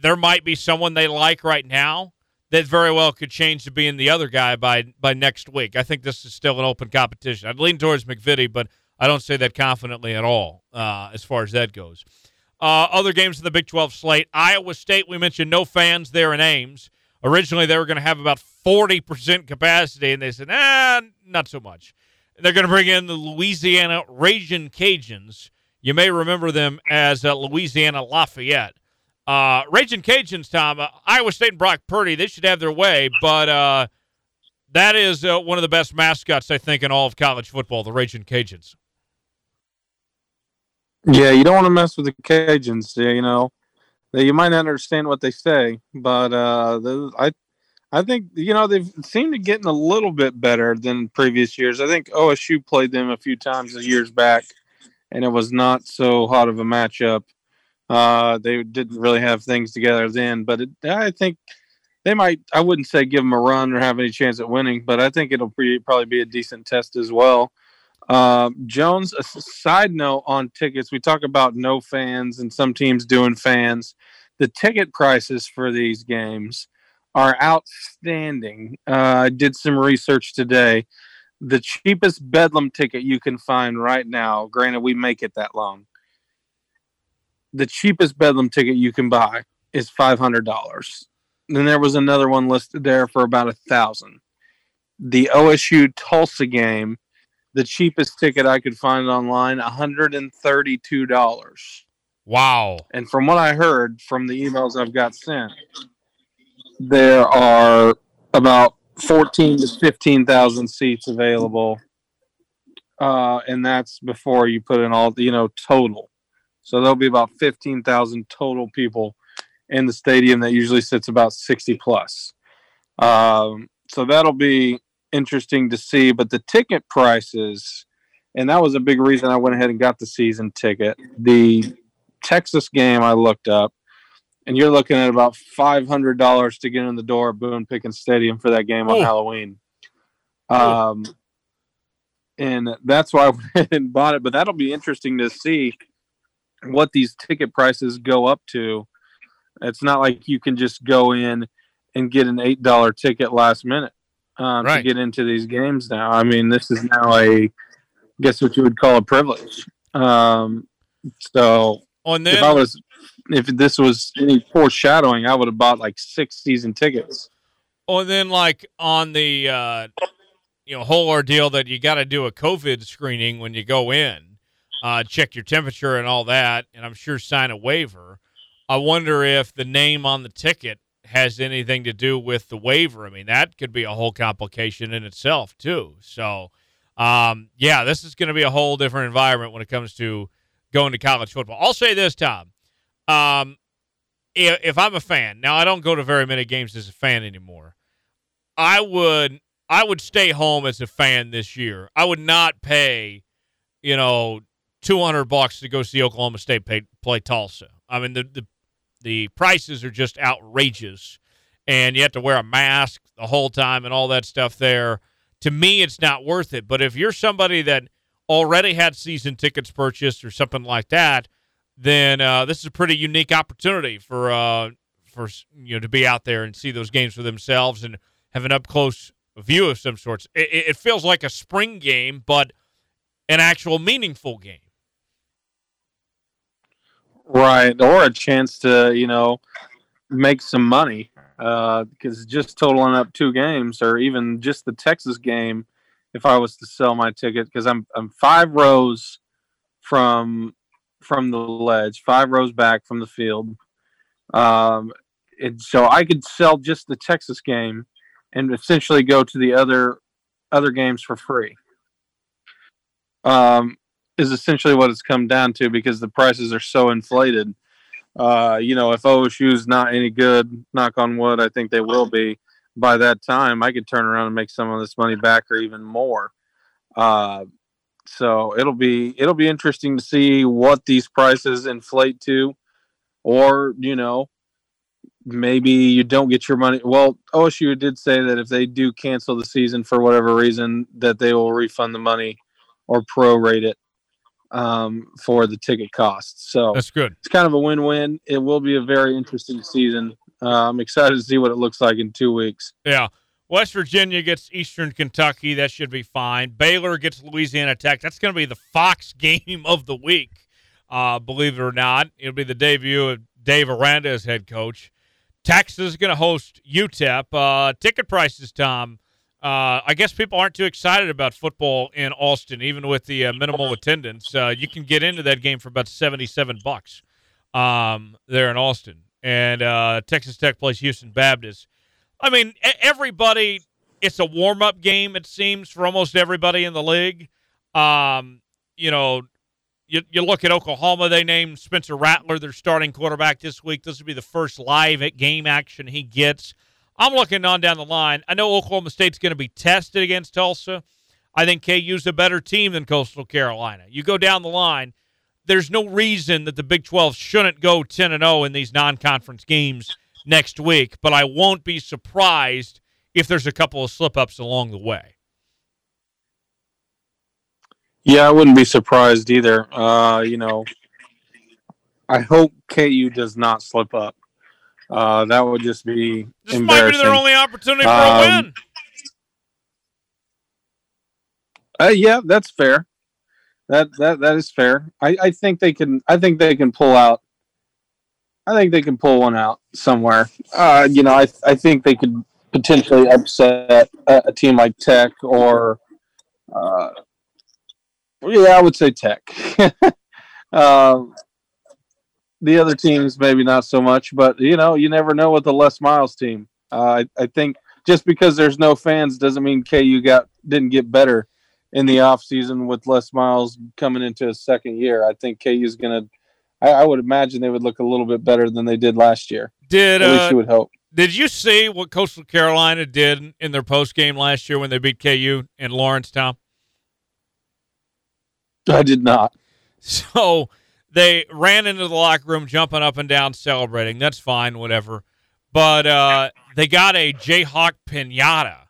there might be someone they like right now that very well could change to being the other guy by by next week. I think this is still an open competition. I'd lean towards MacVittie, but I don't say that confidently at all uh, as far as that goes. Uh, other games in the Big 12 slate Iowa State, we mentioned no fans there in Ames. Originally, they were going to have about 40% capacity, and they said, ah, not so much. They're going to bring in the Louisiana Raging Cajuns. You may remember them as uh, Louisiana Lafayette. Uh, Raging Cajuns, Tom, uh, Iowa State and Brock Purdy, they should have their way, but uh, that is uh, one of the best mascots, I think, in all of college football, the Raging Cajuns. Yeah, you don't want to mess with the Cajuns. You know, you might not understand what they say, but uh, I, I think you know they've seemed to getting a little bit better than previous years. I think OSU played them a few times years back, and it was not so hot of a matchup. Uh, they didn't really have things together then, but it, I think they might. I wouldn't say give them a run or have any chance at winning, but I think it'll be, probably be a decent test as well. Uh, Jones, a side note on tickets, we talk about no fans and some teams doing fans. The ticket prices for these games are outstanding. Uh, I did some research today. The cheapest Bedlam ticket you can find right now, granted, we make it that long. The cheapest Bedlam ticket you can buy is $500. Then there was another one listed there for about a thousand. The OSU Tulsa game the cheapest ticket I could find online, $132. Wow. And from what I heard from the emails I've got sent, there are about 14 to 15,000 seats available. Uh, and that's before you put in all, you know, total. So there'll be about 15,000 total people in the stadium that usually sits about 60 plus. Um, so that'll be interesting to see. But the ticket prices, and that was a big reason I went ahead and got the season ticket. The Texas game I looked up, and you're looking at about five hundred dollars to get in the door at Boone Pickens Stadium for that game on oh. Halloween. Um, and that's why I went ahead and bought it. But that'll be interesting to see what these ticket prices go up to. It's not like you can just go in and get an eight dollar ticket last minute um, right. to get into these games now. I mean, this is now a, I guess what you would call a privilege. Um, so on then, if I was, if this was any foreshadowing, I would have bought like six season tickets. Or then, like on the uh, you know whole ordeal that you got to do a COVID screening when you go in, uh, check your temperature and all that, and I'm sure sign a waiver. I wonder if the name on the ticket has anything to do with the waiver. I mean, that could be a whole complication in itself, too. So, um, yeah, this is going to be a whole different environment when it comes to going to college football. I'll say this, Tom. Um, if, if I'm a fan, now I don't go to very many games as a fan anymore. I would I would stay home as a fan this year. I would not pay, you know, 200 bucks to go see Oklahoma State pay, play Tulsa. I mean, the, the the prices are just outrageous, and you have to wear a mask the whole time and all that stuff there. To me, it's not worth it. But if you're somebody that already had season tickets purchased or something like that, then uh, this is a pretty unique opportunity for uh, for you know to be out there and see those games for themselves and have an up close view of some sorts. It, it feels like a spring game, but an actual meaningful game. Right, or a chance to you know make some money because uh, just totaling up two games or even just the Texas game, if I was to sell my ticket because I'm I'm five rows from from the ledge, five rows back from the field. Um, and so I could sell just the Texas game and essentially go to the other other games for free. Um, is essentially what it's come down to because the prices are so inflated. Uh, you know, if OSU is not any good, knock on wood, I think they will be. By that time, I could turn around and make some of this money back or even more. Uh, so it'll be it'll be interesting to see what these prices inflate to, or you know, maybe you don't get your money. Well, OSU did say that if they do cancel the season for whatever reason, that they will refund the money or prorate it um, for the ticket costs. So that's good. It's kind of a win-win. It will be a very interesting season. Uh, I'm excited to see what it looks like in two weeks. Yeah. West Virginia gets Eastern Kentucky. That should be fine. Baylor gets Louisiana Tech. That's going to be the Fox game of the week. Uh, believe it or not, it'll be the debut of Dave Aranda as head coach. Texas is going to host UTEP. Uh, ticket prices, Tom. Uh, I guess people aren't too excited about football in Austin, even with the uh, minimal attendance. Uh, you can get into that game for about seventy-seven bucks um, there in Austin, and uh, Texas Tech plays Houston Baptist. I mean, everybody. It's a warm-up game. It seems for almost everybody in the league. Um, you know, you, you look at Oklahoma, they named Spencer Rattler their starting quarterback this week. This will be the first live game action he gets. I'm looking on down the line. I know Oklahoma State's going to be tested against Tulsa. I think KU's a better team than Coastal Carolina. You go down the line, there's no reason that the Big 12 shouldn't go 10 and 0 in these non-conference games next week, but I won't be surprised if there's a couple of slip-ups along the way. Yeah, I wouldn't be surprised either. Uh, you know, I hope KU does not slip up. Uh, that would just be this might be their only opportunity for um, a win. Uh, yeah, that's fair. That that that is fair. I, I think they can. I think they can pull out. I think they can pull one out somewhere. Uh, you know, I I think they could potentially upset a, a team like Tech or uh, yeah, I would say Tech. uh, the other teams, maybe not so much, but you know, you never know with the Les Miles team. Uh, I, I think just because there's no fans doesn't mean KU got didn't get better in the off season with Les Miles coming into his second year. I think KU is going to. I would imagine they would look a little bit better than they did last year. Did at least uh, you would hope. Did you see what Coastal Carolina did in their post game last year when they beat KU in Lawrence Town? I did not. So they ran into the locker room, jumping up and down, celebrating. That's fine, whatever. But uh, they got a Jayhawk pinata.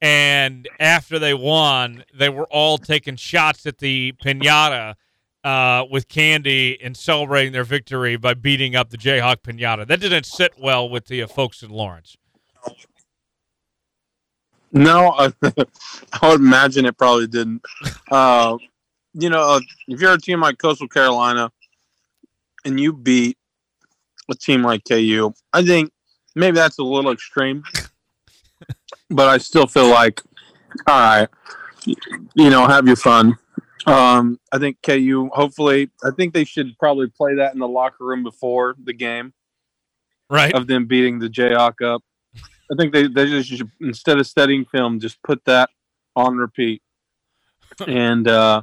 And after they won, they were all taking shots at the pinata uh, with candy and celebrating their victory by beating up the Jayhawk pinata. That didn't sit well with the uh, folks in Lawrence. No, I, I would imagine it probably didn't. Uh, you know, uh, if you're a team like Coastal Carolina and you beat a team like KU, I think maybe that's a little extreme. but I still feel like, all right, you know, have your fun. Um, I think KU, hopefully, I think they should probably play that in the locker room before the game, right? Of them beating the Jayhawk up. I think they, they just should, instead of studying film, just put that on repeat and uh,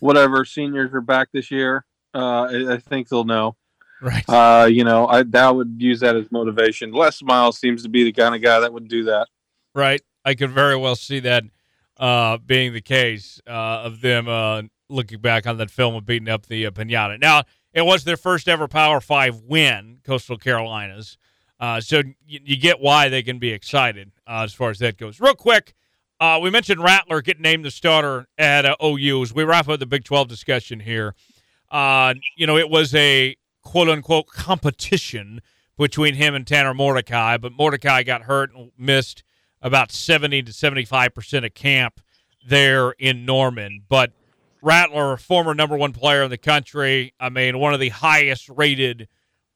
whatever seniors are back this year, uh, I, I, think they'll know. Right. Uh, you know, I that would use that as motivation. Les Miles seems to be the kind of guy that would do that. Right. I could very well see that uh, being the case uh, of them uh, looking back on that film of beating up the uh, pinata. Now, It was their first ever Power Five win, Coastal Carolinas. Uh, so you, you, get why they can be excited uh, as far as that goes. Real quick, uh, we mentioned Rattler getting named the starter at OU as we wrap up the Big 12 discussion here. You know, it was a quote unquote competition between him and Tanner Mordecai, but Mordecai got hurt and missed about 70 to 75% of camp there in Norman. But Rattler, former number one player in the country, I mean, one of the highest rated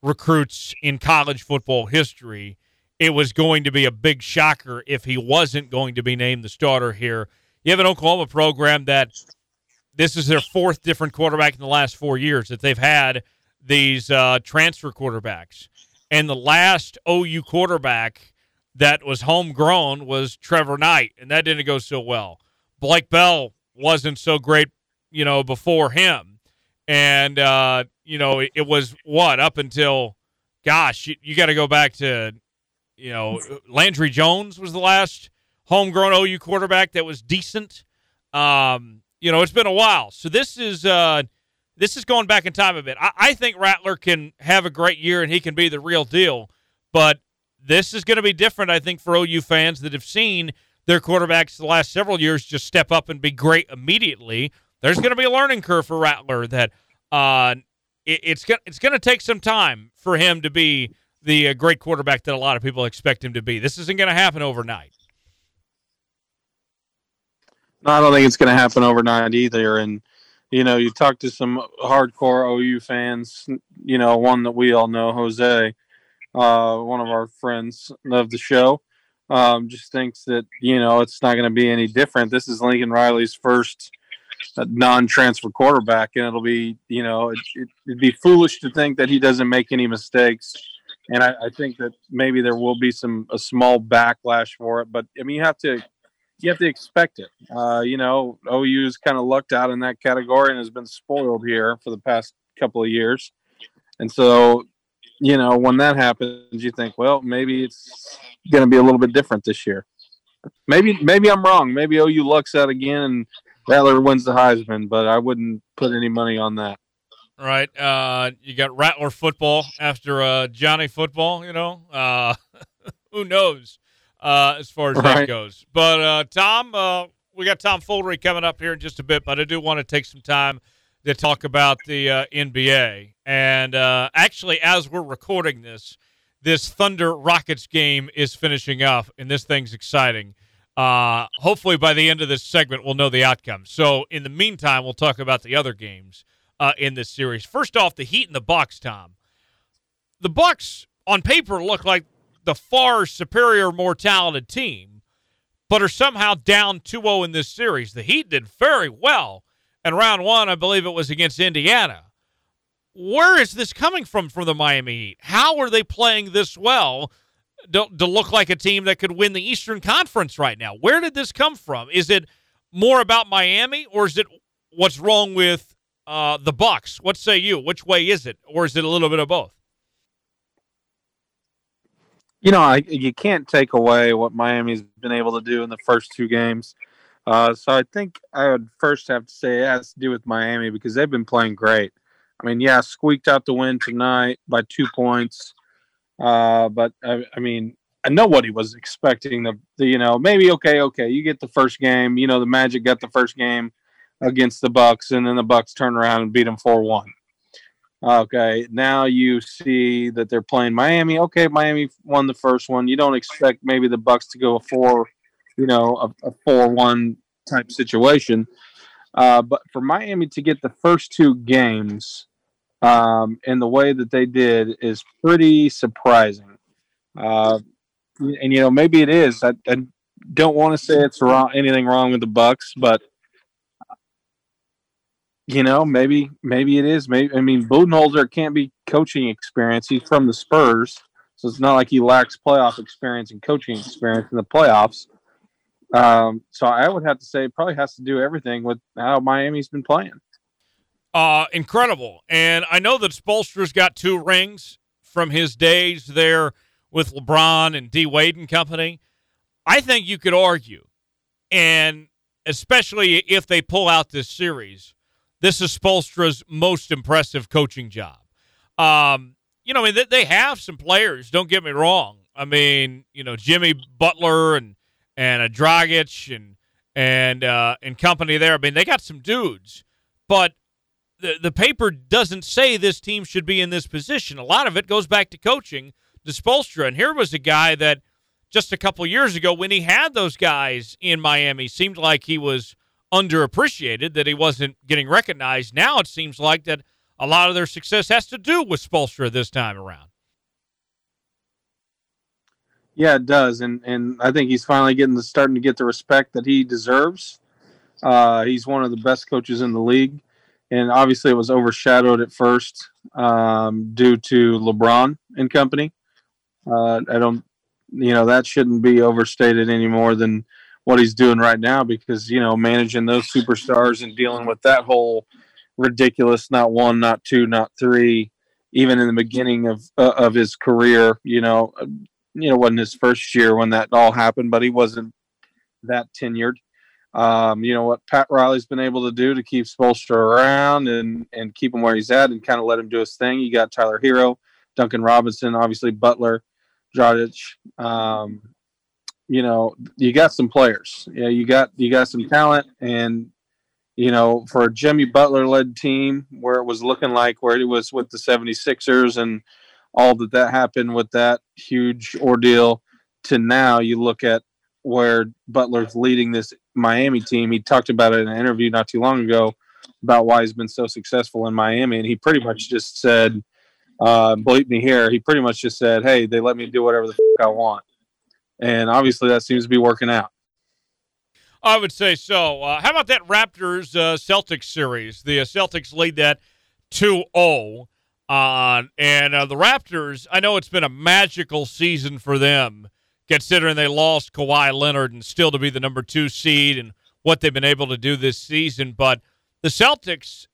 recruits in college football history. It was going to be a big shocker if he wasn't going to be named the starter here. You have an Oklahoma program that this is their fourth different quarterback in the last four years that they've had these uh, transfer quarterbacks. And the last OU quarterback that was homegrown was Trevor Knight, and that didn't go so well. Blake Bell wasn't so great, you know, before him. And, uh, you know, it, it, was what, up until, gosh, you, you got to go back to, you know, Landry Jones was the last homegrown OU quarterback that was decent. Um, you know, it's been a while. So this is, uh, this is going back in time a bit. I, I think Rattler can have a great year and he can be the real deal, but this is going to be different, I think, for OU fans that have seen their quarterbacks the last several years just step up and be great immediately. There's going to be a learning curve for Rattler that uh, it, it's going it's going to take some time for him to be the uh, great quarterback that a lot of people expect him to be. This isn't going to happen overnight. No, I don't think it's going to happen overnight either. And you know, you talk to some hardcore OU fans. You know, one that we all know, Jose uh, one of our friends of the show, um, just thinks that you know it's not going to be any different. This is Lincoln Riley's first uh, non-transfer quarterback, and it'll be you know it, would be foolish to think that he doesn't make any mistakes. And I, I think that maybe there will be some a small backlash for it, but I mean you have to you have to expect it. Uh, you know, OU's kind of lucked out in that category and has been spoiled here for the past couple of years. And so you know, when that happens, you think, well, maybe it's going to be a little bit different this year. Maybe, maybe I'm wrong. Maybe OU lucks out again and Rattler wins the Heisman, but I wouldn't put any money on that. Right. Uh, you got Rattler football after uh, Johnny football. You know, uh, who knows uh, as far as right. that goes. But uh, Tom, uh, we got Tom Foolery coming up here in just a bit, but I do want to take some time to talk about the uh, NBA. And uh, actually, as we're recording this, this Thunder Rockets game is finishing up, and this thing's exciting. Uh, hopefully, by the end of this segment, we'll know the outcome. So, in the meantime, we'll talk about the other games uh, in this series. First off, the Heat and the Bucks. Tom, the Bucks on paper look like the far superior, more talented team, but are somehow down 2-0 in this series. The Heat did very well and round one, I believe it was against Indiana. Where is this coming from from the Miami Heat? How are they playing this well to, to look like a team that could win the Eastern Conference right now? Where did this come from? Is it more about Miami, or is it what's wrong with uh, the Bucks? What say you? Which way is it, or is it a little bit of both? You know, I, you can't take away what Miami's been able to do in the first two games. Uh, so I think I would first have to say it has to do with Miami because they've been playing great. I mean, yeah, squeaked out the win tonight by two points. Uh, but I, I mean, nobody was expecting the, the, you know, maybe okay, okay, you get the first game. You know, the Magic got the first game against the Bucks, and then the Bucks turn around and beat them four one. Okay, now you see that they're playing Miami. Okay, Miami won the first one. You don't expect maybe the Bucks to go a four you know, a, a four-one type situation. Uh, but for Miami to get the first two games um, in the way that they did is pretty surprising. Uh, and you know, maybe it is. I, I don't want to say it's wrong, anything wrong with the Bucks, but you know, maybe maybe it is. Maybe I mean, Budenholzer can't be coaching experience. He's from the Spurs, so it's not like he lacks playoff experience and coaching experience in the playoffs. Um, so I would have to say probably has to do everything with how Miami's been playing. Uh, incredible. And I know that Spoelstra's got two rings from his days there with LeBron and D Wade and company. I think you could argue, and especially if they pull out this series, this is Spoelstra's most impressive coaching job. Um, you know, I mean, they have some players. Don't get me wrong. I mean, you know, Jimmy Butler and and a Dragic and and uh, and company there. I mean, they got some dudes, but the the paper doesn't say this team should be in this position. A lot of it goes back to coaching, to Spoelstra. And here was a guy that just a couple years ago, when he had those guys in Miami, seemed like he was underappreciated, that he wasn't getting recognized. Now it seems like that a lot of their success has to do with Spoelstra this time around. Yeah, it does, and and I think he's finally getting the starting to get the respect that he deserves. Uh, he's one of the best coaches in the league, and obviously it was overshadowed at first um, due to LeBron and company. Uh, I don't, you know, that shouldn't be overstated any more than what he's doing right now because you know managing those superstars and dealing with that whole ridiculous not one, not two, not three, even in the beginning of uh, of his career, you know, you know, wasn't his first year when that all happened, but he wasn't that tenured. Um, you know what Pat Riley's been able to do to keep Spoelstra around and and keep him where he's at and kind of let him do his thing. You got Tyler Herro, Duncan Robinson, obviously Butler, Dragic. Um, you know, you got some players. Yeah, you got you got some talent, and you know, for a Jimmy Butler led team where it was looking like where it was with the 76ers and all that that happened with that huge ordeal to now you look at where Butler's leading this Miami team. He talked about it in an interview not too long ago about why he's been so successful in Miami, and he pretty much just said, uh, "Believe me here." He pretty much just said, "Hey, they let me do whatever the fuck I want," and obviously that seems to be working out. I would say so. Uh, how about that Raptors uh, Celtics series? The uh, Celtics lead that 2 0. Uh, and uh, the Raptors, I know it's been a magical season for them, considering they lost Kawhi Leonard and still to be the number two seed and what they've been able to do this season. But the Celtics,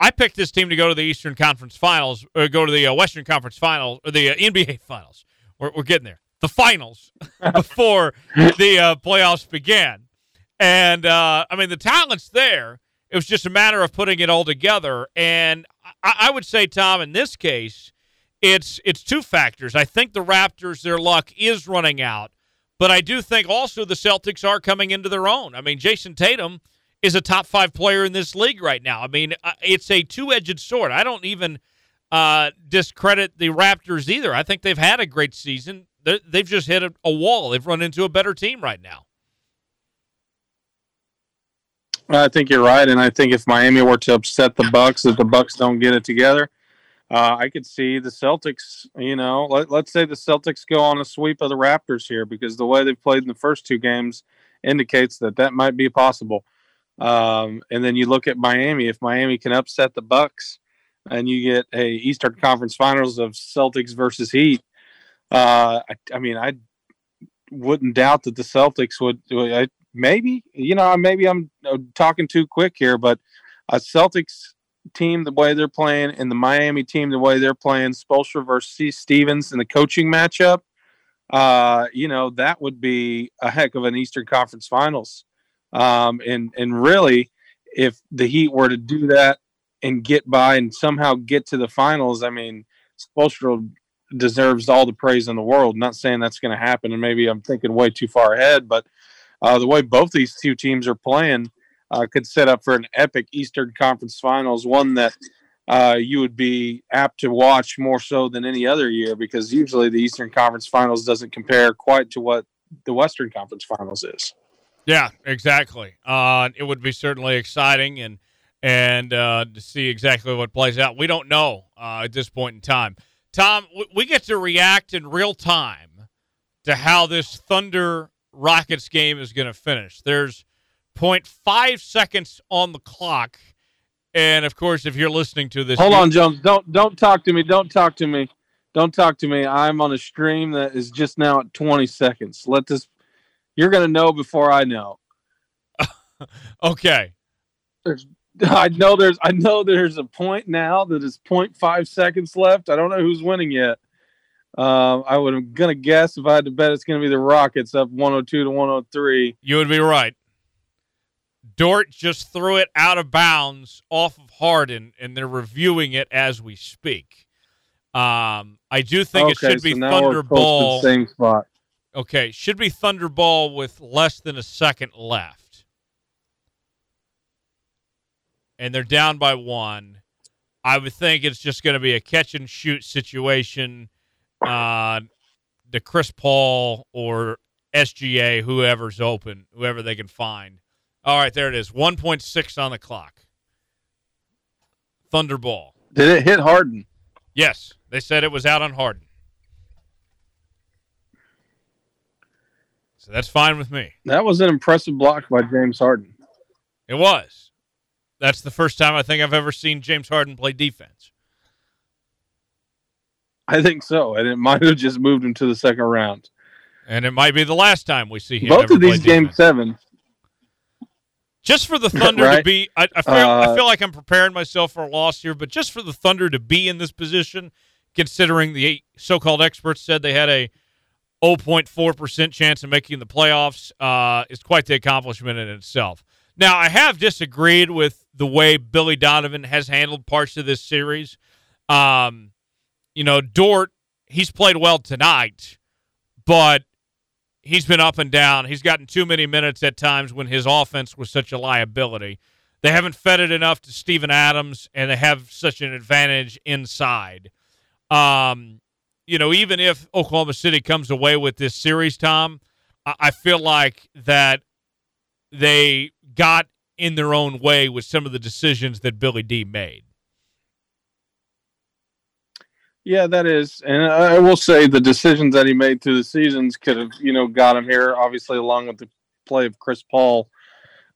I picked this team to go to the Eastern Conference Finals, or go to the uh, Western Conference Finals, or the uh, NBA Finals. We're, we're getting there. The finals before the uh, playoffs began. And, uh, I mean, the talent's there. It was just a matter of putting it all together. And I, I would say, Tom, in this case, it's it's two factors. I think the Raptors, their luck is running out, but I do think also the Celtics are coming into their own. I mean, Jayson Tatum is a top five player in this league right now. I mean, uh, it's a two edged sword. I don't even uh, discredit the Raptors either. I think they've had a great season. they have just hit a, a wall. They've run into a better team right now. I think you're right, and I think if Miami were to upset the Bucks, if the Bucks don't get it together, uh, I could see the Celtics. You know, let, let's say the Celtics go on a sweep of the Raptors here because the way they've played in the first two games indicates that that might be possible. Um, and then you look at Miami. If Miami can upset the Bucks, and you get a Eastern Conference Finals of Celtics versus Heat, uh, I, I mean, I wouldn't doubt that the Celtics would. I, maybe you know maybe I'm uh, talking too quick here, but a Celtics team the way they're playing and the Miami team the way they're playing, Spoelstra versus Stevens in the coaching matchup, uh, you know that would be a heck of an Eastern Conference Finals. Um, and and really, if the Heat were to do that and get by and somehow get to the finals, I mean, Spoelstra deserves all the praise in the world. not saying that's going to happen, and maybe I'm thinking way too far ahead, but uh, the way both these two teams are playing uh, could set up for an epic Eastern Conference Finals, one that uh, you would be apt to watch more so than any other year because usually the Eastern Conference Finals doesn't compare quite to what the Western Conference Finals is. Yeah, exactly. Uh, it would be certainly exciting and and uh, to see exactly what plays out. We don't know uh, at this point in time. Tom, we get to react in real time to how this Thunder Rockets game is going to finish. There's 0.5 seconds on the clock. And of course, if you're listening to this, hold on, Jones. Don't don't talk to me. Don't talk to me. Don't talk to me. I'm on a stream that is just now at 20 seconds. Let this. You're going to know before I know. okay. There's. I know there's. I know there's a point now that is 0.5 seconds left. I don't know who's winning yet. Uh, I would am gonna guess if I had to bet it's gonna be the Rockets up 102 to 103. You would be right. Dort just threw it out of bounds off of Harden, and they're reviewing it as we speak. Um, I do think it should be so now we're close to the Thunderball. Same spot. Okay, should be Thunderball with less than a second left. And they're down by one. I would think it's just going to be a catch and shoot situation uh, to Chris Paul or SGA, whoever's open, whoever they can find. All right, there it is. 1.6 on the clock. Thunderball. Did it hit Harden? Yes, they said it was out on Harden. So that's fine with me. That was an impressive block by James Harden. It was. That's the first time I think I've ever seen James Harden play defense. I think so, and it might have just moved him to the second round. And it might be the last time we see him. Both of these game sevens. Just for the Thunder to be, I, I, feel, I Uh, feel like I'm preparing myself for a loss here, but just for the Thunder to be in this position, considering the so-called experts said they had a 0.4% chance of making the playoffs, uh, is quite the accomplishment in itself. Now, I have disagreed with the way Billy Donovan has handled parts of this series. Um, you know, Dort, he's played well tonight, but he's been up and down. He's gotten too many minutes at times when his offense was such a liability. They haven't fed it enough to Steven Adams, and they have such an advantage inside. Um, you know, even if Oklahoma City comes away with this series, Tom, I, I feel like that they got in their own way with some of the decisions that Billy D made. Yeah, that is, and I will say the decisions that he made through the seasons could have, you know, got him here. Obviously, along with the play of Chris Paul,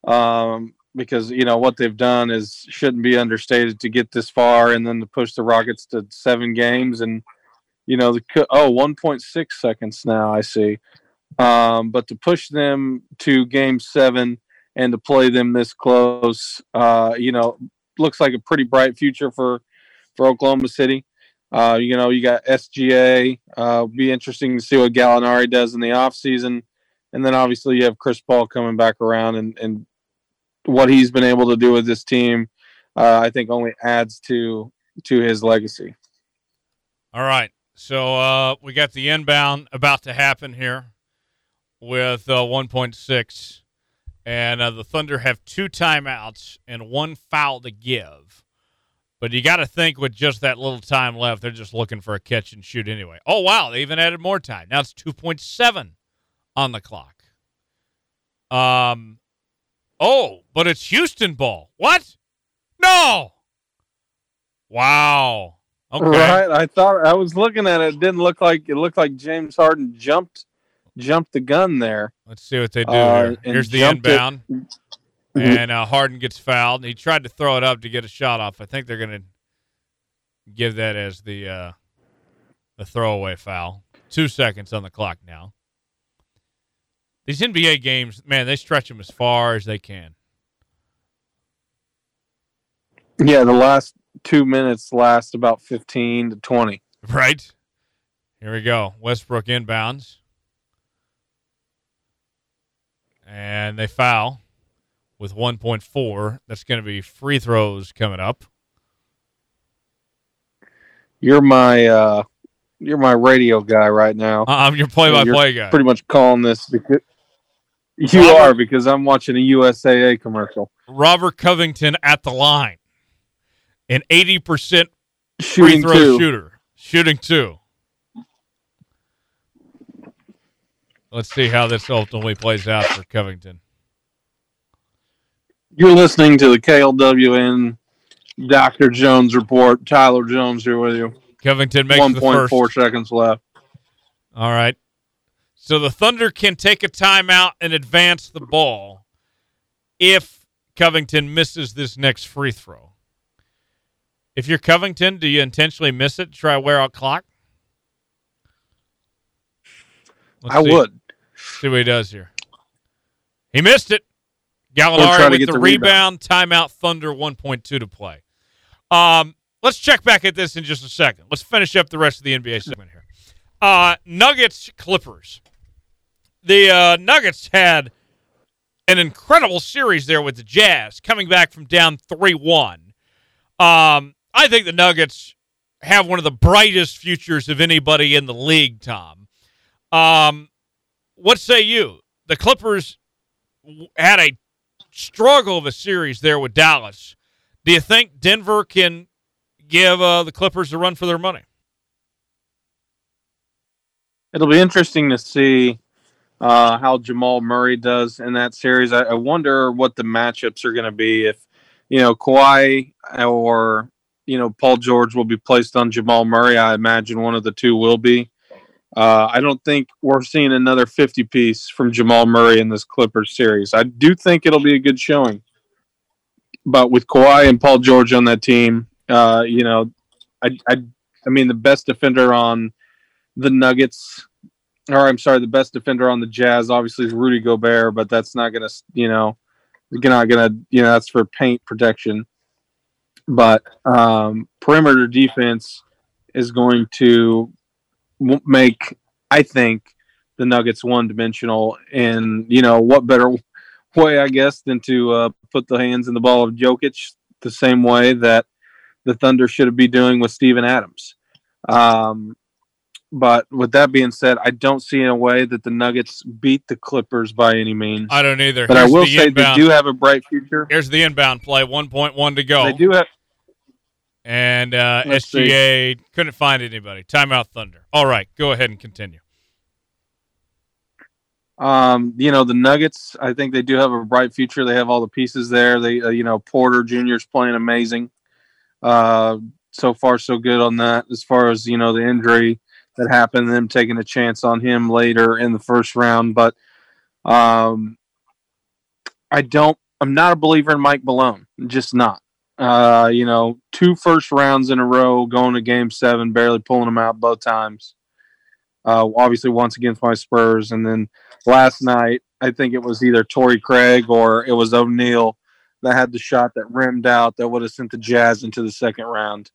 um, because you know what they've done is shouldn't be understated to get this far, and then to push the Rockets to seven games, and you know, the oh 1.6 seconds now I see, um, but to push them to Game Seven and to play them this close, uh, you know, looks like a pretty bright future for for Oklahoma City. Uh, you know, you got SGA. Uh, be interesting to see what Gallinari does in the offseason. And then obviously you have Chris Paul coming back around and, and what he's been able to do with this team, uh, I think only adds to to his legacy. All right. So uh, we got the inbound about to happen here with uh, 1.6. And uh, the Thunder have two timeouts and one foul to give. But you got to think with just that little time left, they're just looking for a catch and shoot anyway. Oh, wow. They even added more time. Now it's 2.7 on the clock. Um, Oh, but it's Houston ball. What? No. Wow. Okay. Right. I thought I was looking at it. It didn't look like it looked like James Harden jumped jumped the gun there. Let's see what they do Uh, here. Here's the inbound. it. Inbound. And uh, Harden gets fouled. He tried to throw it up to get a shot off. I think they're going to give that as the uh, the throwaway foul. Two seconds on the clock now. These NBA games, man, they stretch them as far as they can. Yeah, the last two minutes last about fifteen to twenty. Right? Here we go. Westbrook inbounds. And they foul with 1.4. That's going to be free throws coming up. You're my uh you're my radio guy right now. I'm your play by play guy. Pretty much calling this because you Robert- are because I'm watching a USAA commercial. Robert Covington at the line. An 80% free throw two. shooter. Shooting two. Let's see how this ultimately plays out for Covington. You're listening to the KLWN Dr. Jones report. Tyler Jones here with you. Covington makes One the point first. four seconds left. All right. So the Thunder can take a timeout and advance the ball if Covington misses this next free throw. If you're Covington, do you intentionally miss it to try to wear out clock? Let's I see- would. See what he does here. He missed it. Gallinari to with get the, the rebound. Timeout. Thunder 1.2 to play. Um, let's check back at this in just a second. Let's finish up the rest of the NBA segment here. Uh, Nuggets Clippers. The uh, Nuggets had an incredible series there with the Jazz coming back from down 3 1. Um, I think the Nuggets have one of the brightest futures of anybody in the league, Tom. Um, what say you? The Clippers had a struggle of a series there with Dallas. Do you think Denver can give uh, the Clippers a run for their money? It'll be interesting to see uh, how Jamal Murray does in that series. I, I wonder what the matchups are going to be if you know Kawhi or you know Paul George will be placed on Jamal Murray. I imagine one of the two will be. Uh, I don't think we're seeing another 50 piece from Jamal Murray in this Clippers series. I do think it'll be a good showing. But with Kawhi and Paul George on that team, uh, you know, I, I, I mean, the best defender on the Nuggets, or I'm sorry, the best defender on the Jazz obviously is Rudy Gobert, but that's not going to, you know, not going to, you know, that's for paint protection. But um, perimeter defense is going to make, I think, the Nuggets one dimensional. And, you know, what better way, I guess, than to uh, put the hands in the ball of Jokic the same way that the Thunder should be doing with Steven Adams. Um, but with that being said, I don't see in a way that the Nuggets beat the Clippers by any means. I don't either. But Here's I will the say inbound. they do have a bright future. Here's the inbound play, 1.1 to go. They do have. And uh, SGA see. couldn't find anybody. Timeout Thunder. All right, go ahead and continue. Um, you know the Nuggets. I think they do have a bright future. They have all the pieces there. They, uh, you know, Porter Jr. is playing amazing. Uh, so far, so good on that. As far as you know, the injury that happened, them taking a chance on him later in the first round, but um, I don't. I'm not a believer in Mike Malone. Just not. Uh, you know, two first rounds in a row, going to Game Seven, barely pulling them out both times. Uh, obviously, once against my Spurs, and then last night, I think it was either Torrey Craig or it was O'Neale that had the shot that rimmed out that would have sent the Jazz into the second round.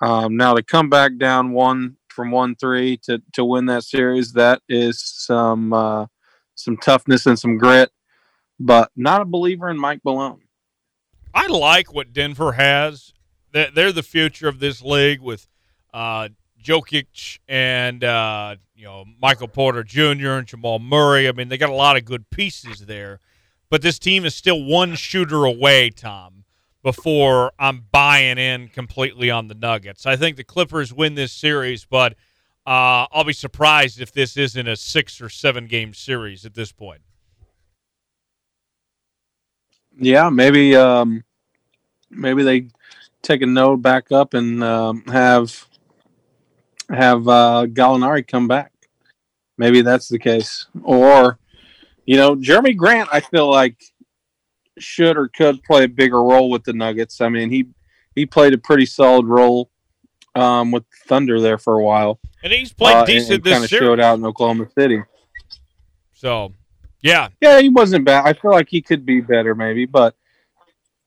Um, now to come back down one from one three to to win that series, that is some uh, some toughness and some grit. But not a believer in Mike Malone. I like what Denver has. They're the future of this league with uh, Jokic and uh, you know Michael Porter Jr. and Jamal Murray. I mean, they got a lot of good pieces there, but this team is still one shooter away, Tom. Before I'm buying in completely on the Nuggets, I think the Clippers win this series, but uh, I'll be surprised if this isn't a six or seven game series at this point. Yeah, maybe um, maybe they take a note back up and um, have have uh, Gallinari come back. Maybe that's the case. Or, you know, Jerami Grant, I feel like should or could play a bigger role with the Nuggets. I mean, he he played a pretty solid role um, with Thunder there for a while, and he's played uh, decent. And, and this kind of showed out in Oklahoma City. So, yeah, yeah, he wasn't bad. I feel like he could be better, maybe, but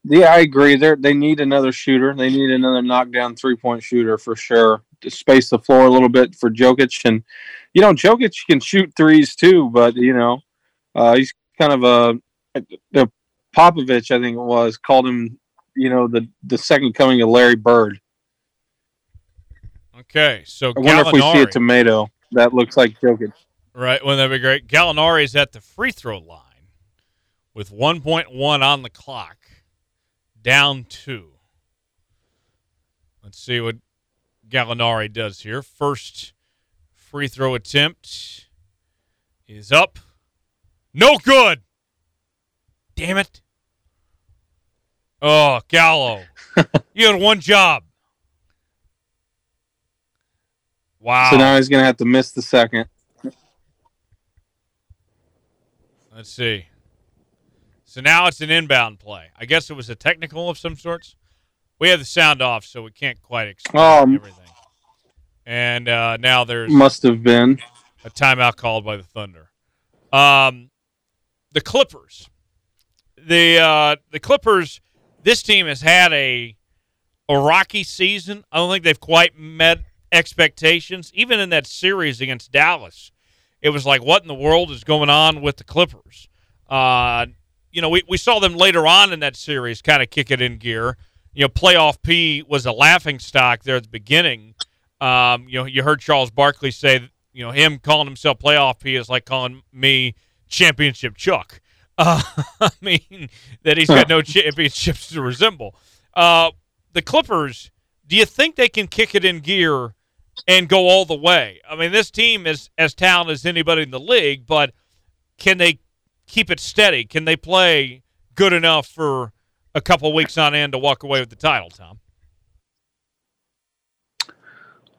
yeah, I agree. They they need another shooter. They need another knockdown three point shooter for sure to space the floor a little bit for Jokic. And you know, Jokic can shoot threes too, but you know, uh, he's kind of a the Popovich, I think it was, called him, you know, the the second coming of Larry Bird. Okay, so I wonder Gallinari, if we see a tomato that looks like Jokic. Right, wouldn't that be great? Gallinari is at the free throw line with 1.1 on the clock, down two. Let's see what Gallinari does here. First free throw attempt is up. No good. Damn it. Oh, Gallo. you had one job. Wow. So now he's going to have to miss the second. Let's see. So now it's an inbound play. I guess it was a technical of some sorts. We have the sound off, so we can't quite explain um, everything. And uh, now there's must have been a timeout called by the Thunder. Um, the Clippers, the uh, the Clippers. This team has had a a rocky season. I don't think they've quite met expectations. Even in that series against Dallas, it was like, what in the world is going on with the Clippers? Uh, you know, we, we saw them later on in that series kind of kick it in gear. You know, playoff P was a laughing stock there at the beginning. Um, you know, you heard Charles Barkley say, you know, him calling himself playoff P is like calling me championship Chuck. Uh, I mean, that he's got no championships to resemble. Uh, the Clippers, do you think they can kick it in gear and go all the way? I mean, this team is as talented as anybody in the league, but can they keep it steady? Can they play good enough for a couple weeks on end to walk away with the title, Tom?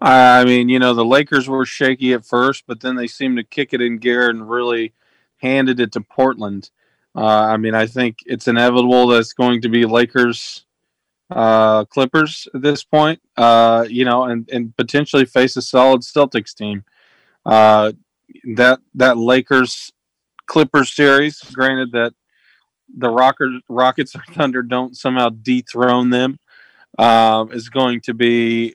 I mean, you know, the Lakers were shaky at first, but then they seemed to kick it in gear and really handed it to Portland. Uh, I mean, I think it's inevitable that it's going to be Lakers, uh, Clippers at this point. Uh, you know, and and potentially face a solid Celtics team. Uh, that that Lakers Clippers series, granted that the Rockers, Rockets or Thunder don't somehow dethrone them, uh, is going to be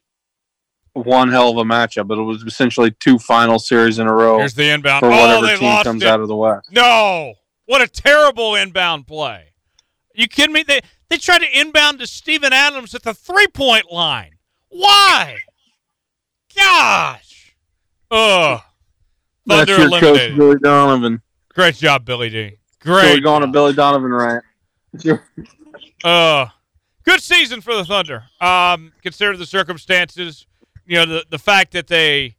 one hell of a matchup. But it was essentially two final series in a row. Here's the inbound. for oh, whatever they team comes it. out of the West. No. What a terrible inbound play. You kidding me? They they tried to inbound to Steven Adams at the three point line. Why? Gosh. Ugh. That's Thunder your coach, eliminated. Billy Donovan. Great job, Billy D. So we're Great. going to. Billy Donovan rant. Uh, good season for the Thunder. Um, consider the circumstances. You know the the fact that they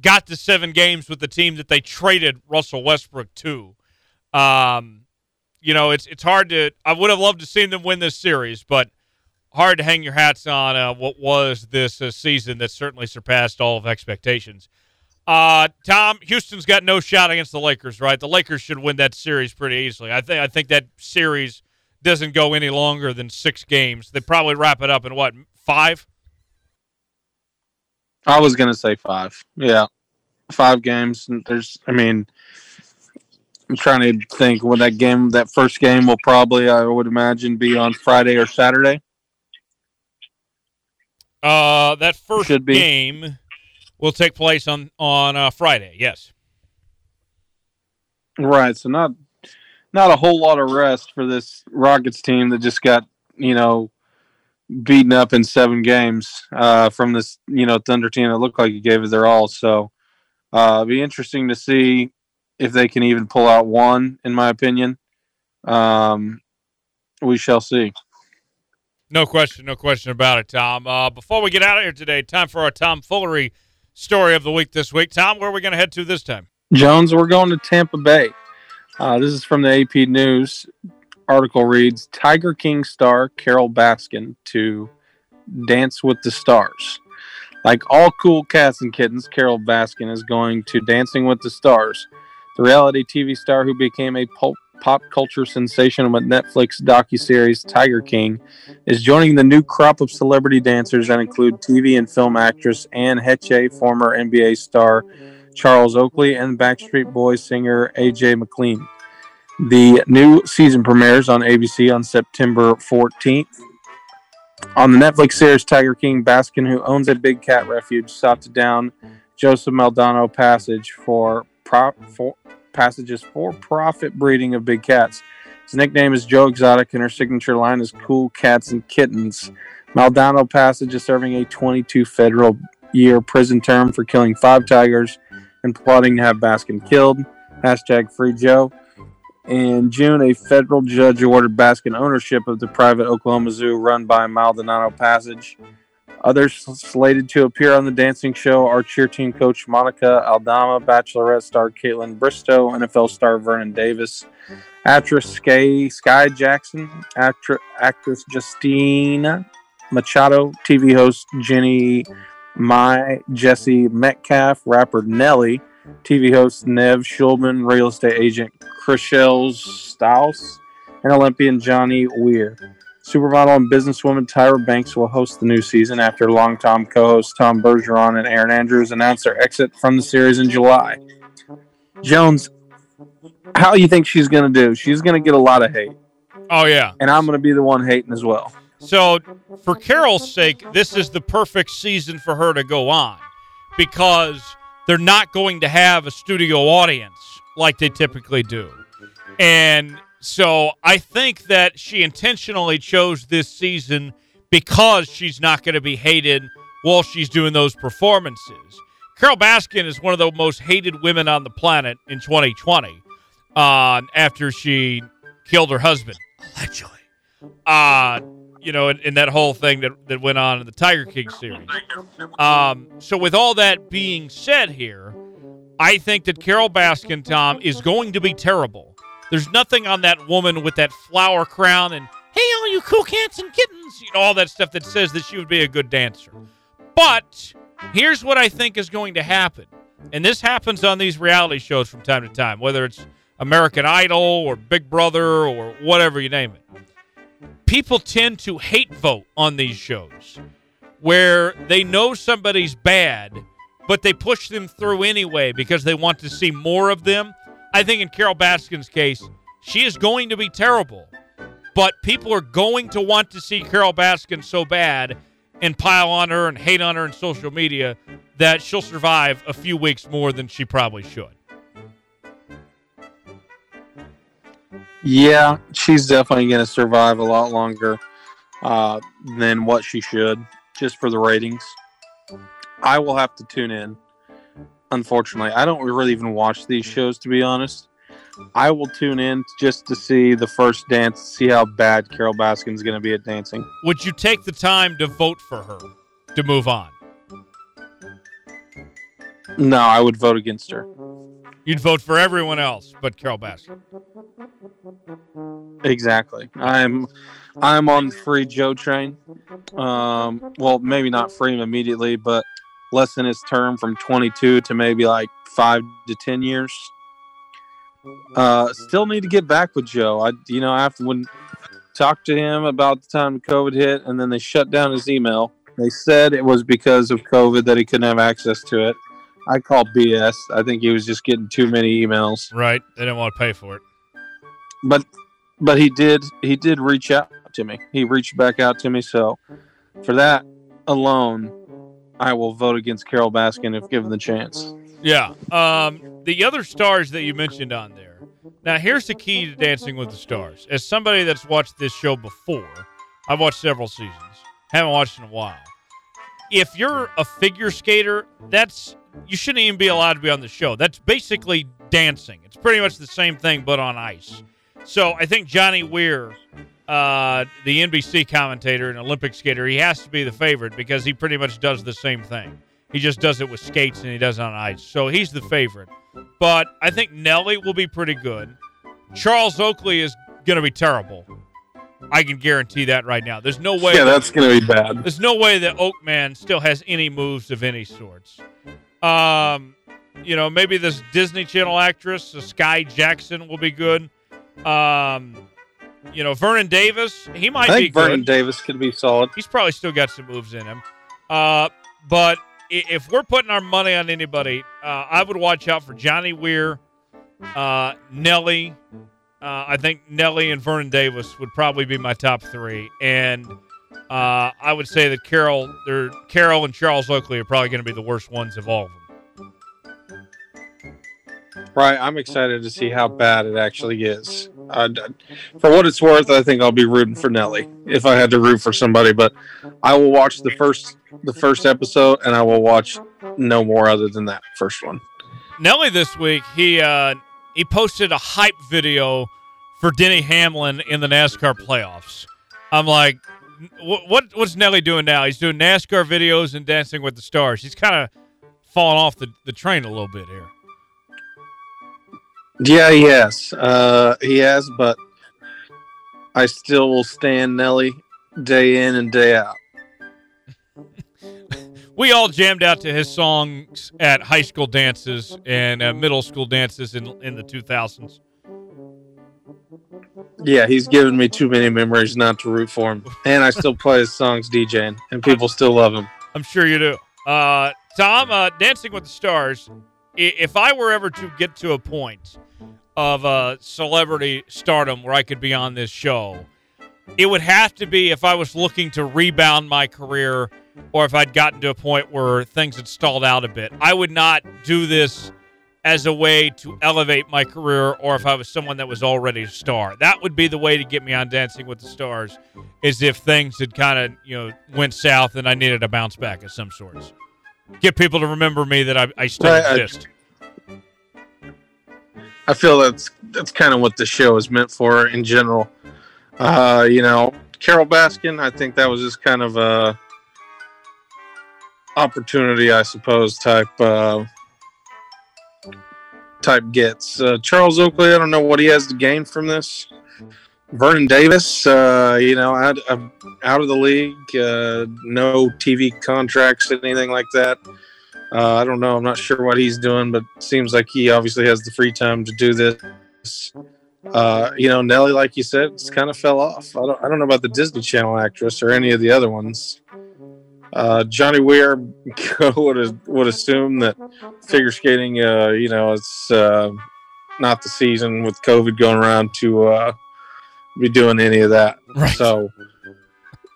got to seven games with the team that they traded Russell Westbrook to. Um, you know it's it's hard to. I would have loved to seen them win this series, but hard to hang your hats on uh, what was this uh, season that certainly surpassed all of expectations. Uh, Tom, Houston's got no shot against the Lakers, right? The Lakers should win that series pretty easily. I think I think that series doesn't go any longer than six games. They probably wrap it up in what five? I was gonna say five. Yeah, five games. There's, I mean, I'm trying to think when that game, that first game, will probably, I would imagine, be on Friday or Saturday. Uh, that first Should be. game will take place on on uh, Friday. Yes. Right. So not, not a whole lot of rest for this Rockets team that just got, you know, beaten up in seven games uh, from this, you know, Thunder team that looked like it gave it their all. So, uh, be interesting to see if they can even pull out one. In my opinion, um, we shall see. No question, no question about it, Tom. Uh, before we get out of here today, time for our Tom Foolery story of the week this week. Tom, where are we going to head to this time? Jones, we're going to Tampa Bay. Uh, this is from the AP News. Article reads Tiger King star Carole Baskin to Dance with the Stars. Like all cool cats and kittens, Carole Baskin is going to Dancing with the Stars. The reality TV star who became a pulp, pop culture sensation with Netflix docuseries Tiger King is joining the new crop of celebrity dancers that include TV and film actress Anne Heche, former NBA star Charles Oakley, and Backstreet Boys singer AJ McLean. The new season premieres on ABC on September 14th. On the Netflix series Tiger King, Baskin, who owns a big cat refuge, sought to down Joseph Maldonado Passage for, pro- for passages for profit breeding of big cats. His nickname is Joe Exotic, and her signature line is Cool Cats and Kittens. Maldonado Passage is serving a 22 federal year prison term for killing five tigers and plotting to have Baskin killed. Hashtag Free Joe. In June, a federal judge ordered Baskin ownership of the private Oklahoma Zoo run by Maldonado Passage. Others slated to appear on the dancing show are cheer team coach Monica Aldama, Bachelorette star Kaitlyn Bristowe, NFL star Vernon Davis, actress Skai, Skai Jackson, actri- actress Justina Machado, TV host Jeannie Mai, Jesse Metcalfe, rapper Nelly, TV host Nev Schulman, real estate agent Chrishell Stause, and Olympian Johnny Weir. Supermodel and businesswoman Tyra Banks will host the new season after longtime co-hosts Tom Bergeron and Erin Andrews announced their exit from the series in July. Jones, how do you think she's going to do? She's going to get a lot of hate, Oh yeah. and I'm going to be the one hating as well. So, for Carol's sake, this is the perfect season for her to go on because they're not going to have a studio audience like they typically do. And so I think that she intentionally chose this season because she's not going to be hated while she's doing those performances. Carole Baskin is one of the most hated women on the planet in 2020 uh, after she killed her husband, allegedly. Uh, you know, in, in, that whole thing that, that went on in the Tiger King series. Um, so, with all that being said here, I think that Carole Baskin, Tom, is going to be terrible. There's nothing on that woman with that flower crown and, hey, all you cool cats and kittens, you know, all that stuff that says that she would be a good dancer. But here's what I think is going to happen. And this happens on these reality shows from time to time, whether it's American Idol or Big Brother or whatever you name it. People tend to hate vote on these shows where they know somebody's bad, but they push them through anyway because they want to see more of them. I think in Carole Baskin's case, she is going to be terrible, but people are going to want to see Carole Baskin so bad and pile on her and hate on her in social media that she'll survive a few weeks more than she probably should. Yeah, she's definitely going to survive a lot longer uh, than what she should, just for the ratings. I will have to tune in. Unfortunately, I don't really even watch these shows, to be honest. I will tune in just to see the first dance, see how bad Carole Baskin's going to be at dancing. Would you take the time to vote for her to move on? No, I would vote against her. You'd vote for everyone else but Carole Baskin. Exactly. I'm I'm on the free Joe train. Um, well, maybe not free him immediately, but lessen his term from 22 to maybe like five to 10 years. Uh, still need to get back with Joe. I, you know, after when talked to him about the time COVID hit, and then they shut down his email. They said it was because of COVID that he couldn't have access to it. I call BS. I think he was just getting too many emails. Right. They didn't want to pay for it. But but he did he did reach out to me. He reached back out to me. So for that alone, I will vote against Carole Baskin if given the chance. Yeah. Um, the other stars that you mentioned on there. Now, here's the key to Dancing with the Stars. As somebody that's watched this show before, I've watched several seasons. Haven't watched in a while. If you're a figure skater, that's you shouldn't even be allowed to be on the show. That's basically dancing. It's pretty much the same thing, but on ice. So I think Johnny Weir, uh, the NBC commentator and Olympic skater, he has to be the favorite because he pretty much does the same thing. He just does it with skates and he does it on ice. So he's the favorite. But I think Nelly will be pretty good. Charles Oakley is going to be terrible. I can guarantee that right now. There's no way. Yeah, that's going to be bad. There's no way that Oakman still has any moves of any sorts. Um, you know, maybe this Disney Channel actress, Skai Jackson, will be good. Um, you know, Vernon Davis, he might I think be Vernon good. Davis could be solid. He's probably still got some moves in him. Uh, but if we're putting our money on anybody, uh, I would watch out for Johnny Weir, uh, Nelly. Uh, I think Nelly and Vernon Davis would probably be my top three, and uh, I would say that Carole, or Carole and Charles Oakley are probably going to be the worst ones of all of them. Right, I'm excited to see how bad it actually is. Uh, for what it's worth, I think I'll be rooting for Nelly if I had to root for somebody. But I will watch the first the first episode, and I will watch no more other than that first one. Nelly this week he uh, he posted a hype video for Denny Hamlin in the NASCAR playoffs. I'm like, what what's Nelly doing now? He's doing NASCAR videos and Dancing with the Stars. He's kind of falling off the, the train a little bit here. Yeah, he has. Uh, he has, but I still will stand Nelly day in and day out. we all jammed out to his songs at high school dances and uh, middle school dances in in the 2000s. Yeah, he's given me too many memories not to root for him, and I still play his songs DJing, and people still love him. I'm sure you do. Uh, Tom, uh, Dancing with the Stars. If I were ever to get to a point of uh, celebrity stardom where I could be on this show, it would have to be if I was looking to rebound my career or if I'd gotten to a point where things had stalled out a bit. I would not do this as a way to elevate my career or if I was someone that was already a star. That would be the way to get me on Dancing with the Stars is if things had kind of, you know, went south and I needed a bounce back of some sorts. Get people to remember me that I, I still Right, exist. I feel that's that's kind of what the show is meant for in general. Uh, you know, Carole Baskin, I think that was just kind of a opportunity, I suppose, type uh, type gets. Uh, Charles Oakley, I don't know what he has to gain from this. Vernon Davis, uh, you know, out, uh, out of the league, uh, no TV contracts, anything like that. Uh, I don't know. I'm not sure what he's doing, but it seems like he obviously has the free time to do this. Uh, you know, Nelly, like you said, it's kind of fell off. I don't, I don't know about the Disney Channel actress or any of the other ones. Uh, Johnny Weir would would assume that figure skating, uh, you know, it's uh, not the season with COVID going around to uh, be doing any of that. Right. So,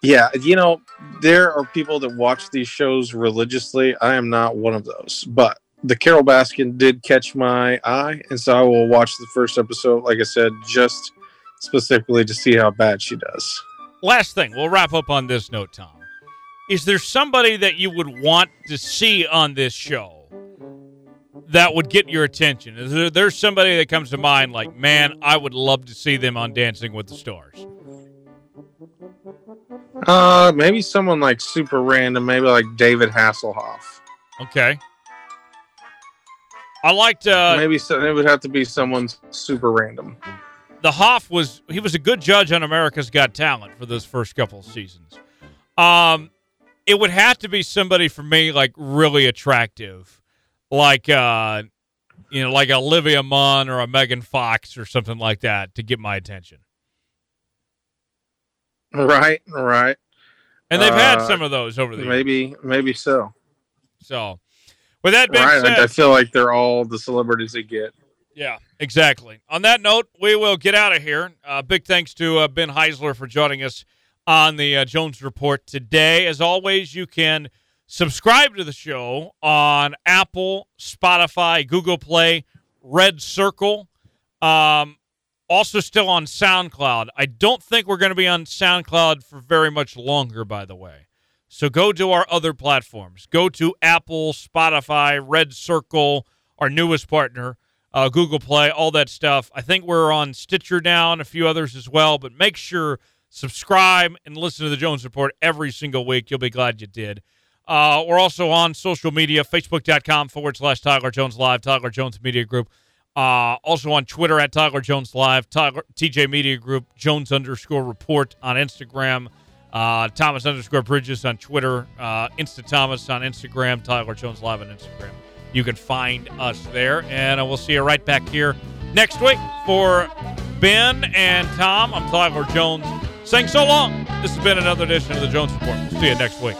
yeah, you know, there are people that watch these shows religiously. I am not one of those, but the Carole Baskin did catch my eye, and so I will watch the first episode. Like I said, just specifically to see how bad she does. Last thing, we'll wrap up on this note, Tom. Is there somebody that you would want to see on this show that would get your attention? Is there there's somebody that comes to mind like, man, I would love to see them on Dancing with the Stars? Uh, maybe someone like super random, maybe like David Hasselhoff. Okay. I liked uh, maybe so, it would have to be someone super random. the Hoff was he was a good judge on America's Got Talent for those first couple of seasons. Um, it would have to be somebody for me like really attractive, like uh, you know, like Olivia Munn or a Megan Fox or something like that to get my attention. Right, right. And they've had Uh, some of those over the years. Maybe, maybe so. So, with that being Right. said, Like, I feel like they're all the celebrities they get. Yeah, exactly. On that note, we will get out of here. Uh, big thanks to uh, Ben Heisler for joining us on the uh, Jones Report today. As always, you can subscribe to the show on Apple, Spotify, Google Play, Red Circle. Um, also, still on SoundCloud. I don't think we're going to be on SoundCloud for very much longer, by the way. So go to our other platforms. Go to Apple, Spotify, Red Circle, our newest partner uh, Google Play, all that stuff. I think we're on Stitcher now and a few others as well. But make sure subscribe and listen to the Jones Report every single week. You'll be glad you did. Uh, we're also on social media, facebook.com forward slash Tyler Jones Live, Tyler Jones Media Group. Uh, also on Twitter at Tyler Jones Live, Tyler, TJ Media Group, Jones underscore report on Instagram, uh, Thomas underscore Bridges on Twitter, uh, Insta Thomas on Instagram, Tyler Jones Live on Instagram. You can find us there, and uh, we'll see you right back here next week for Ben and Tom. I'm Tyler Jones saying so long. This has been another edition of the Jones Report. We'll see you next week.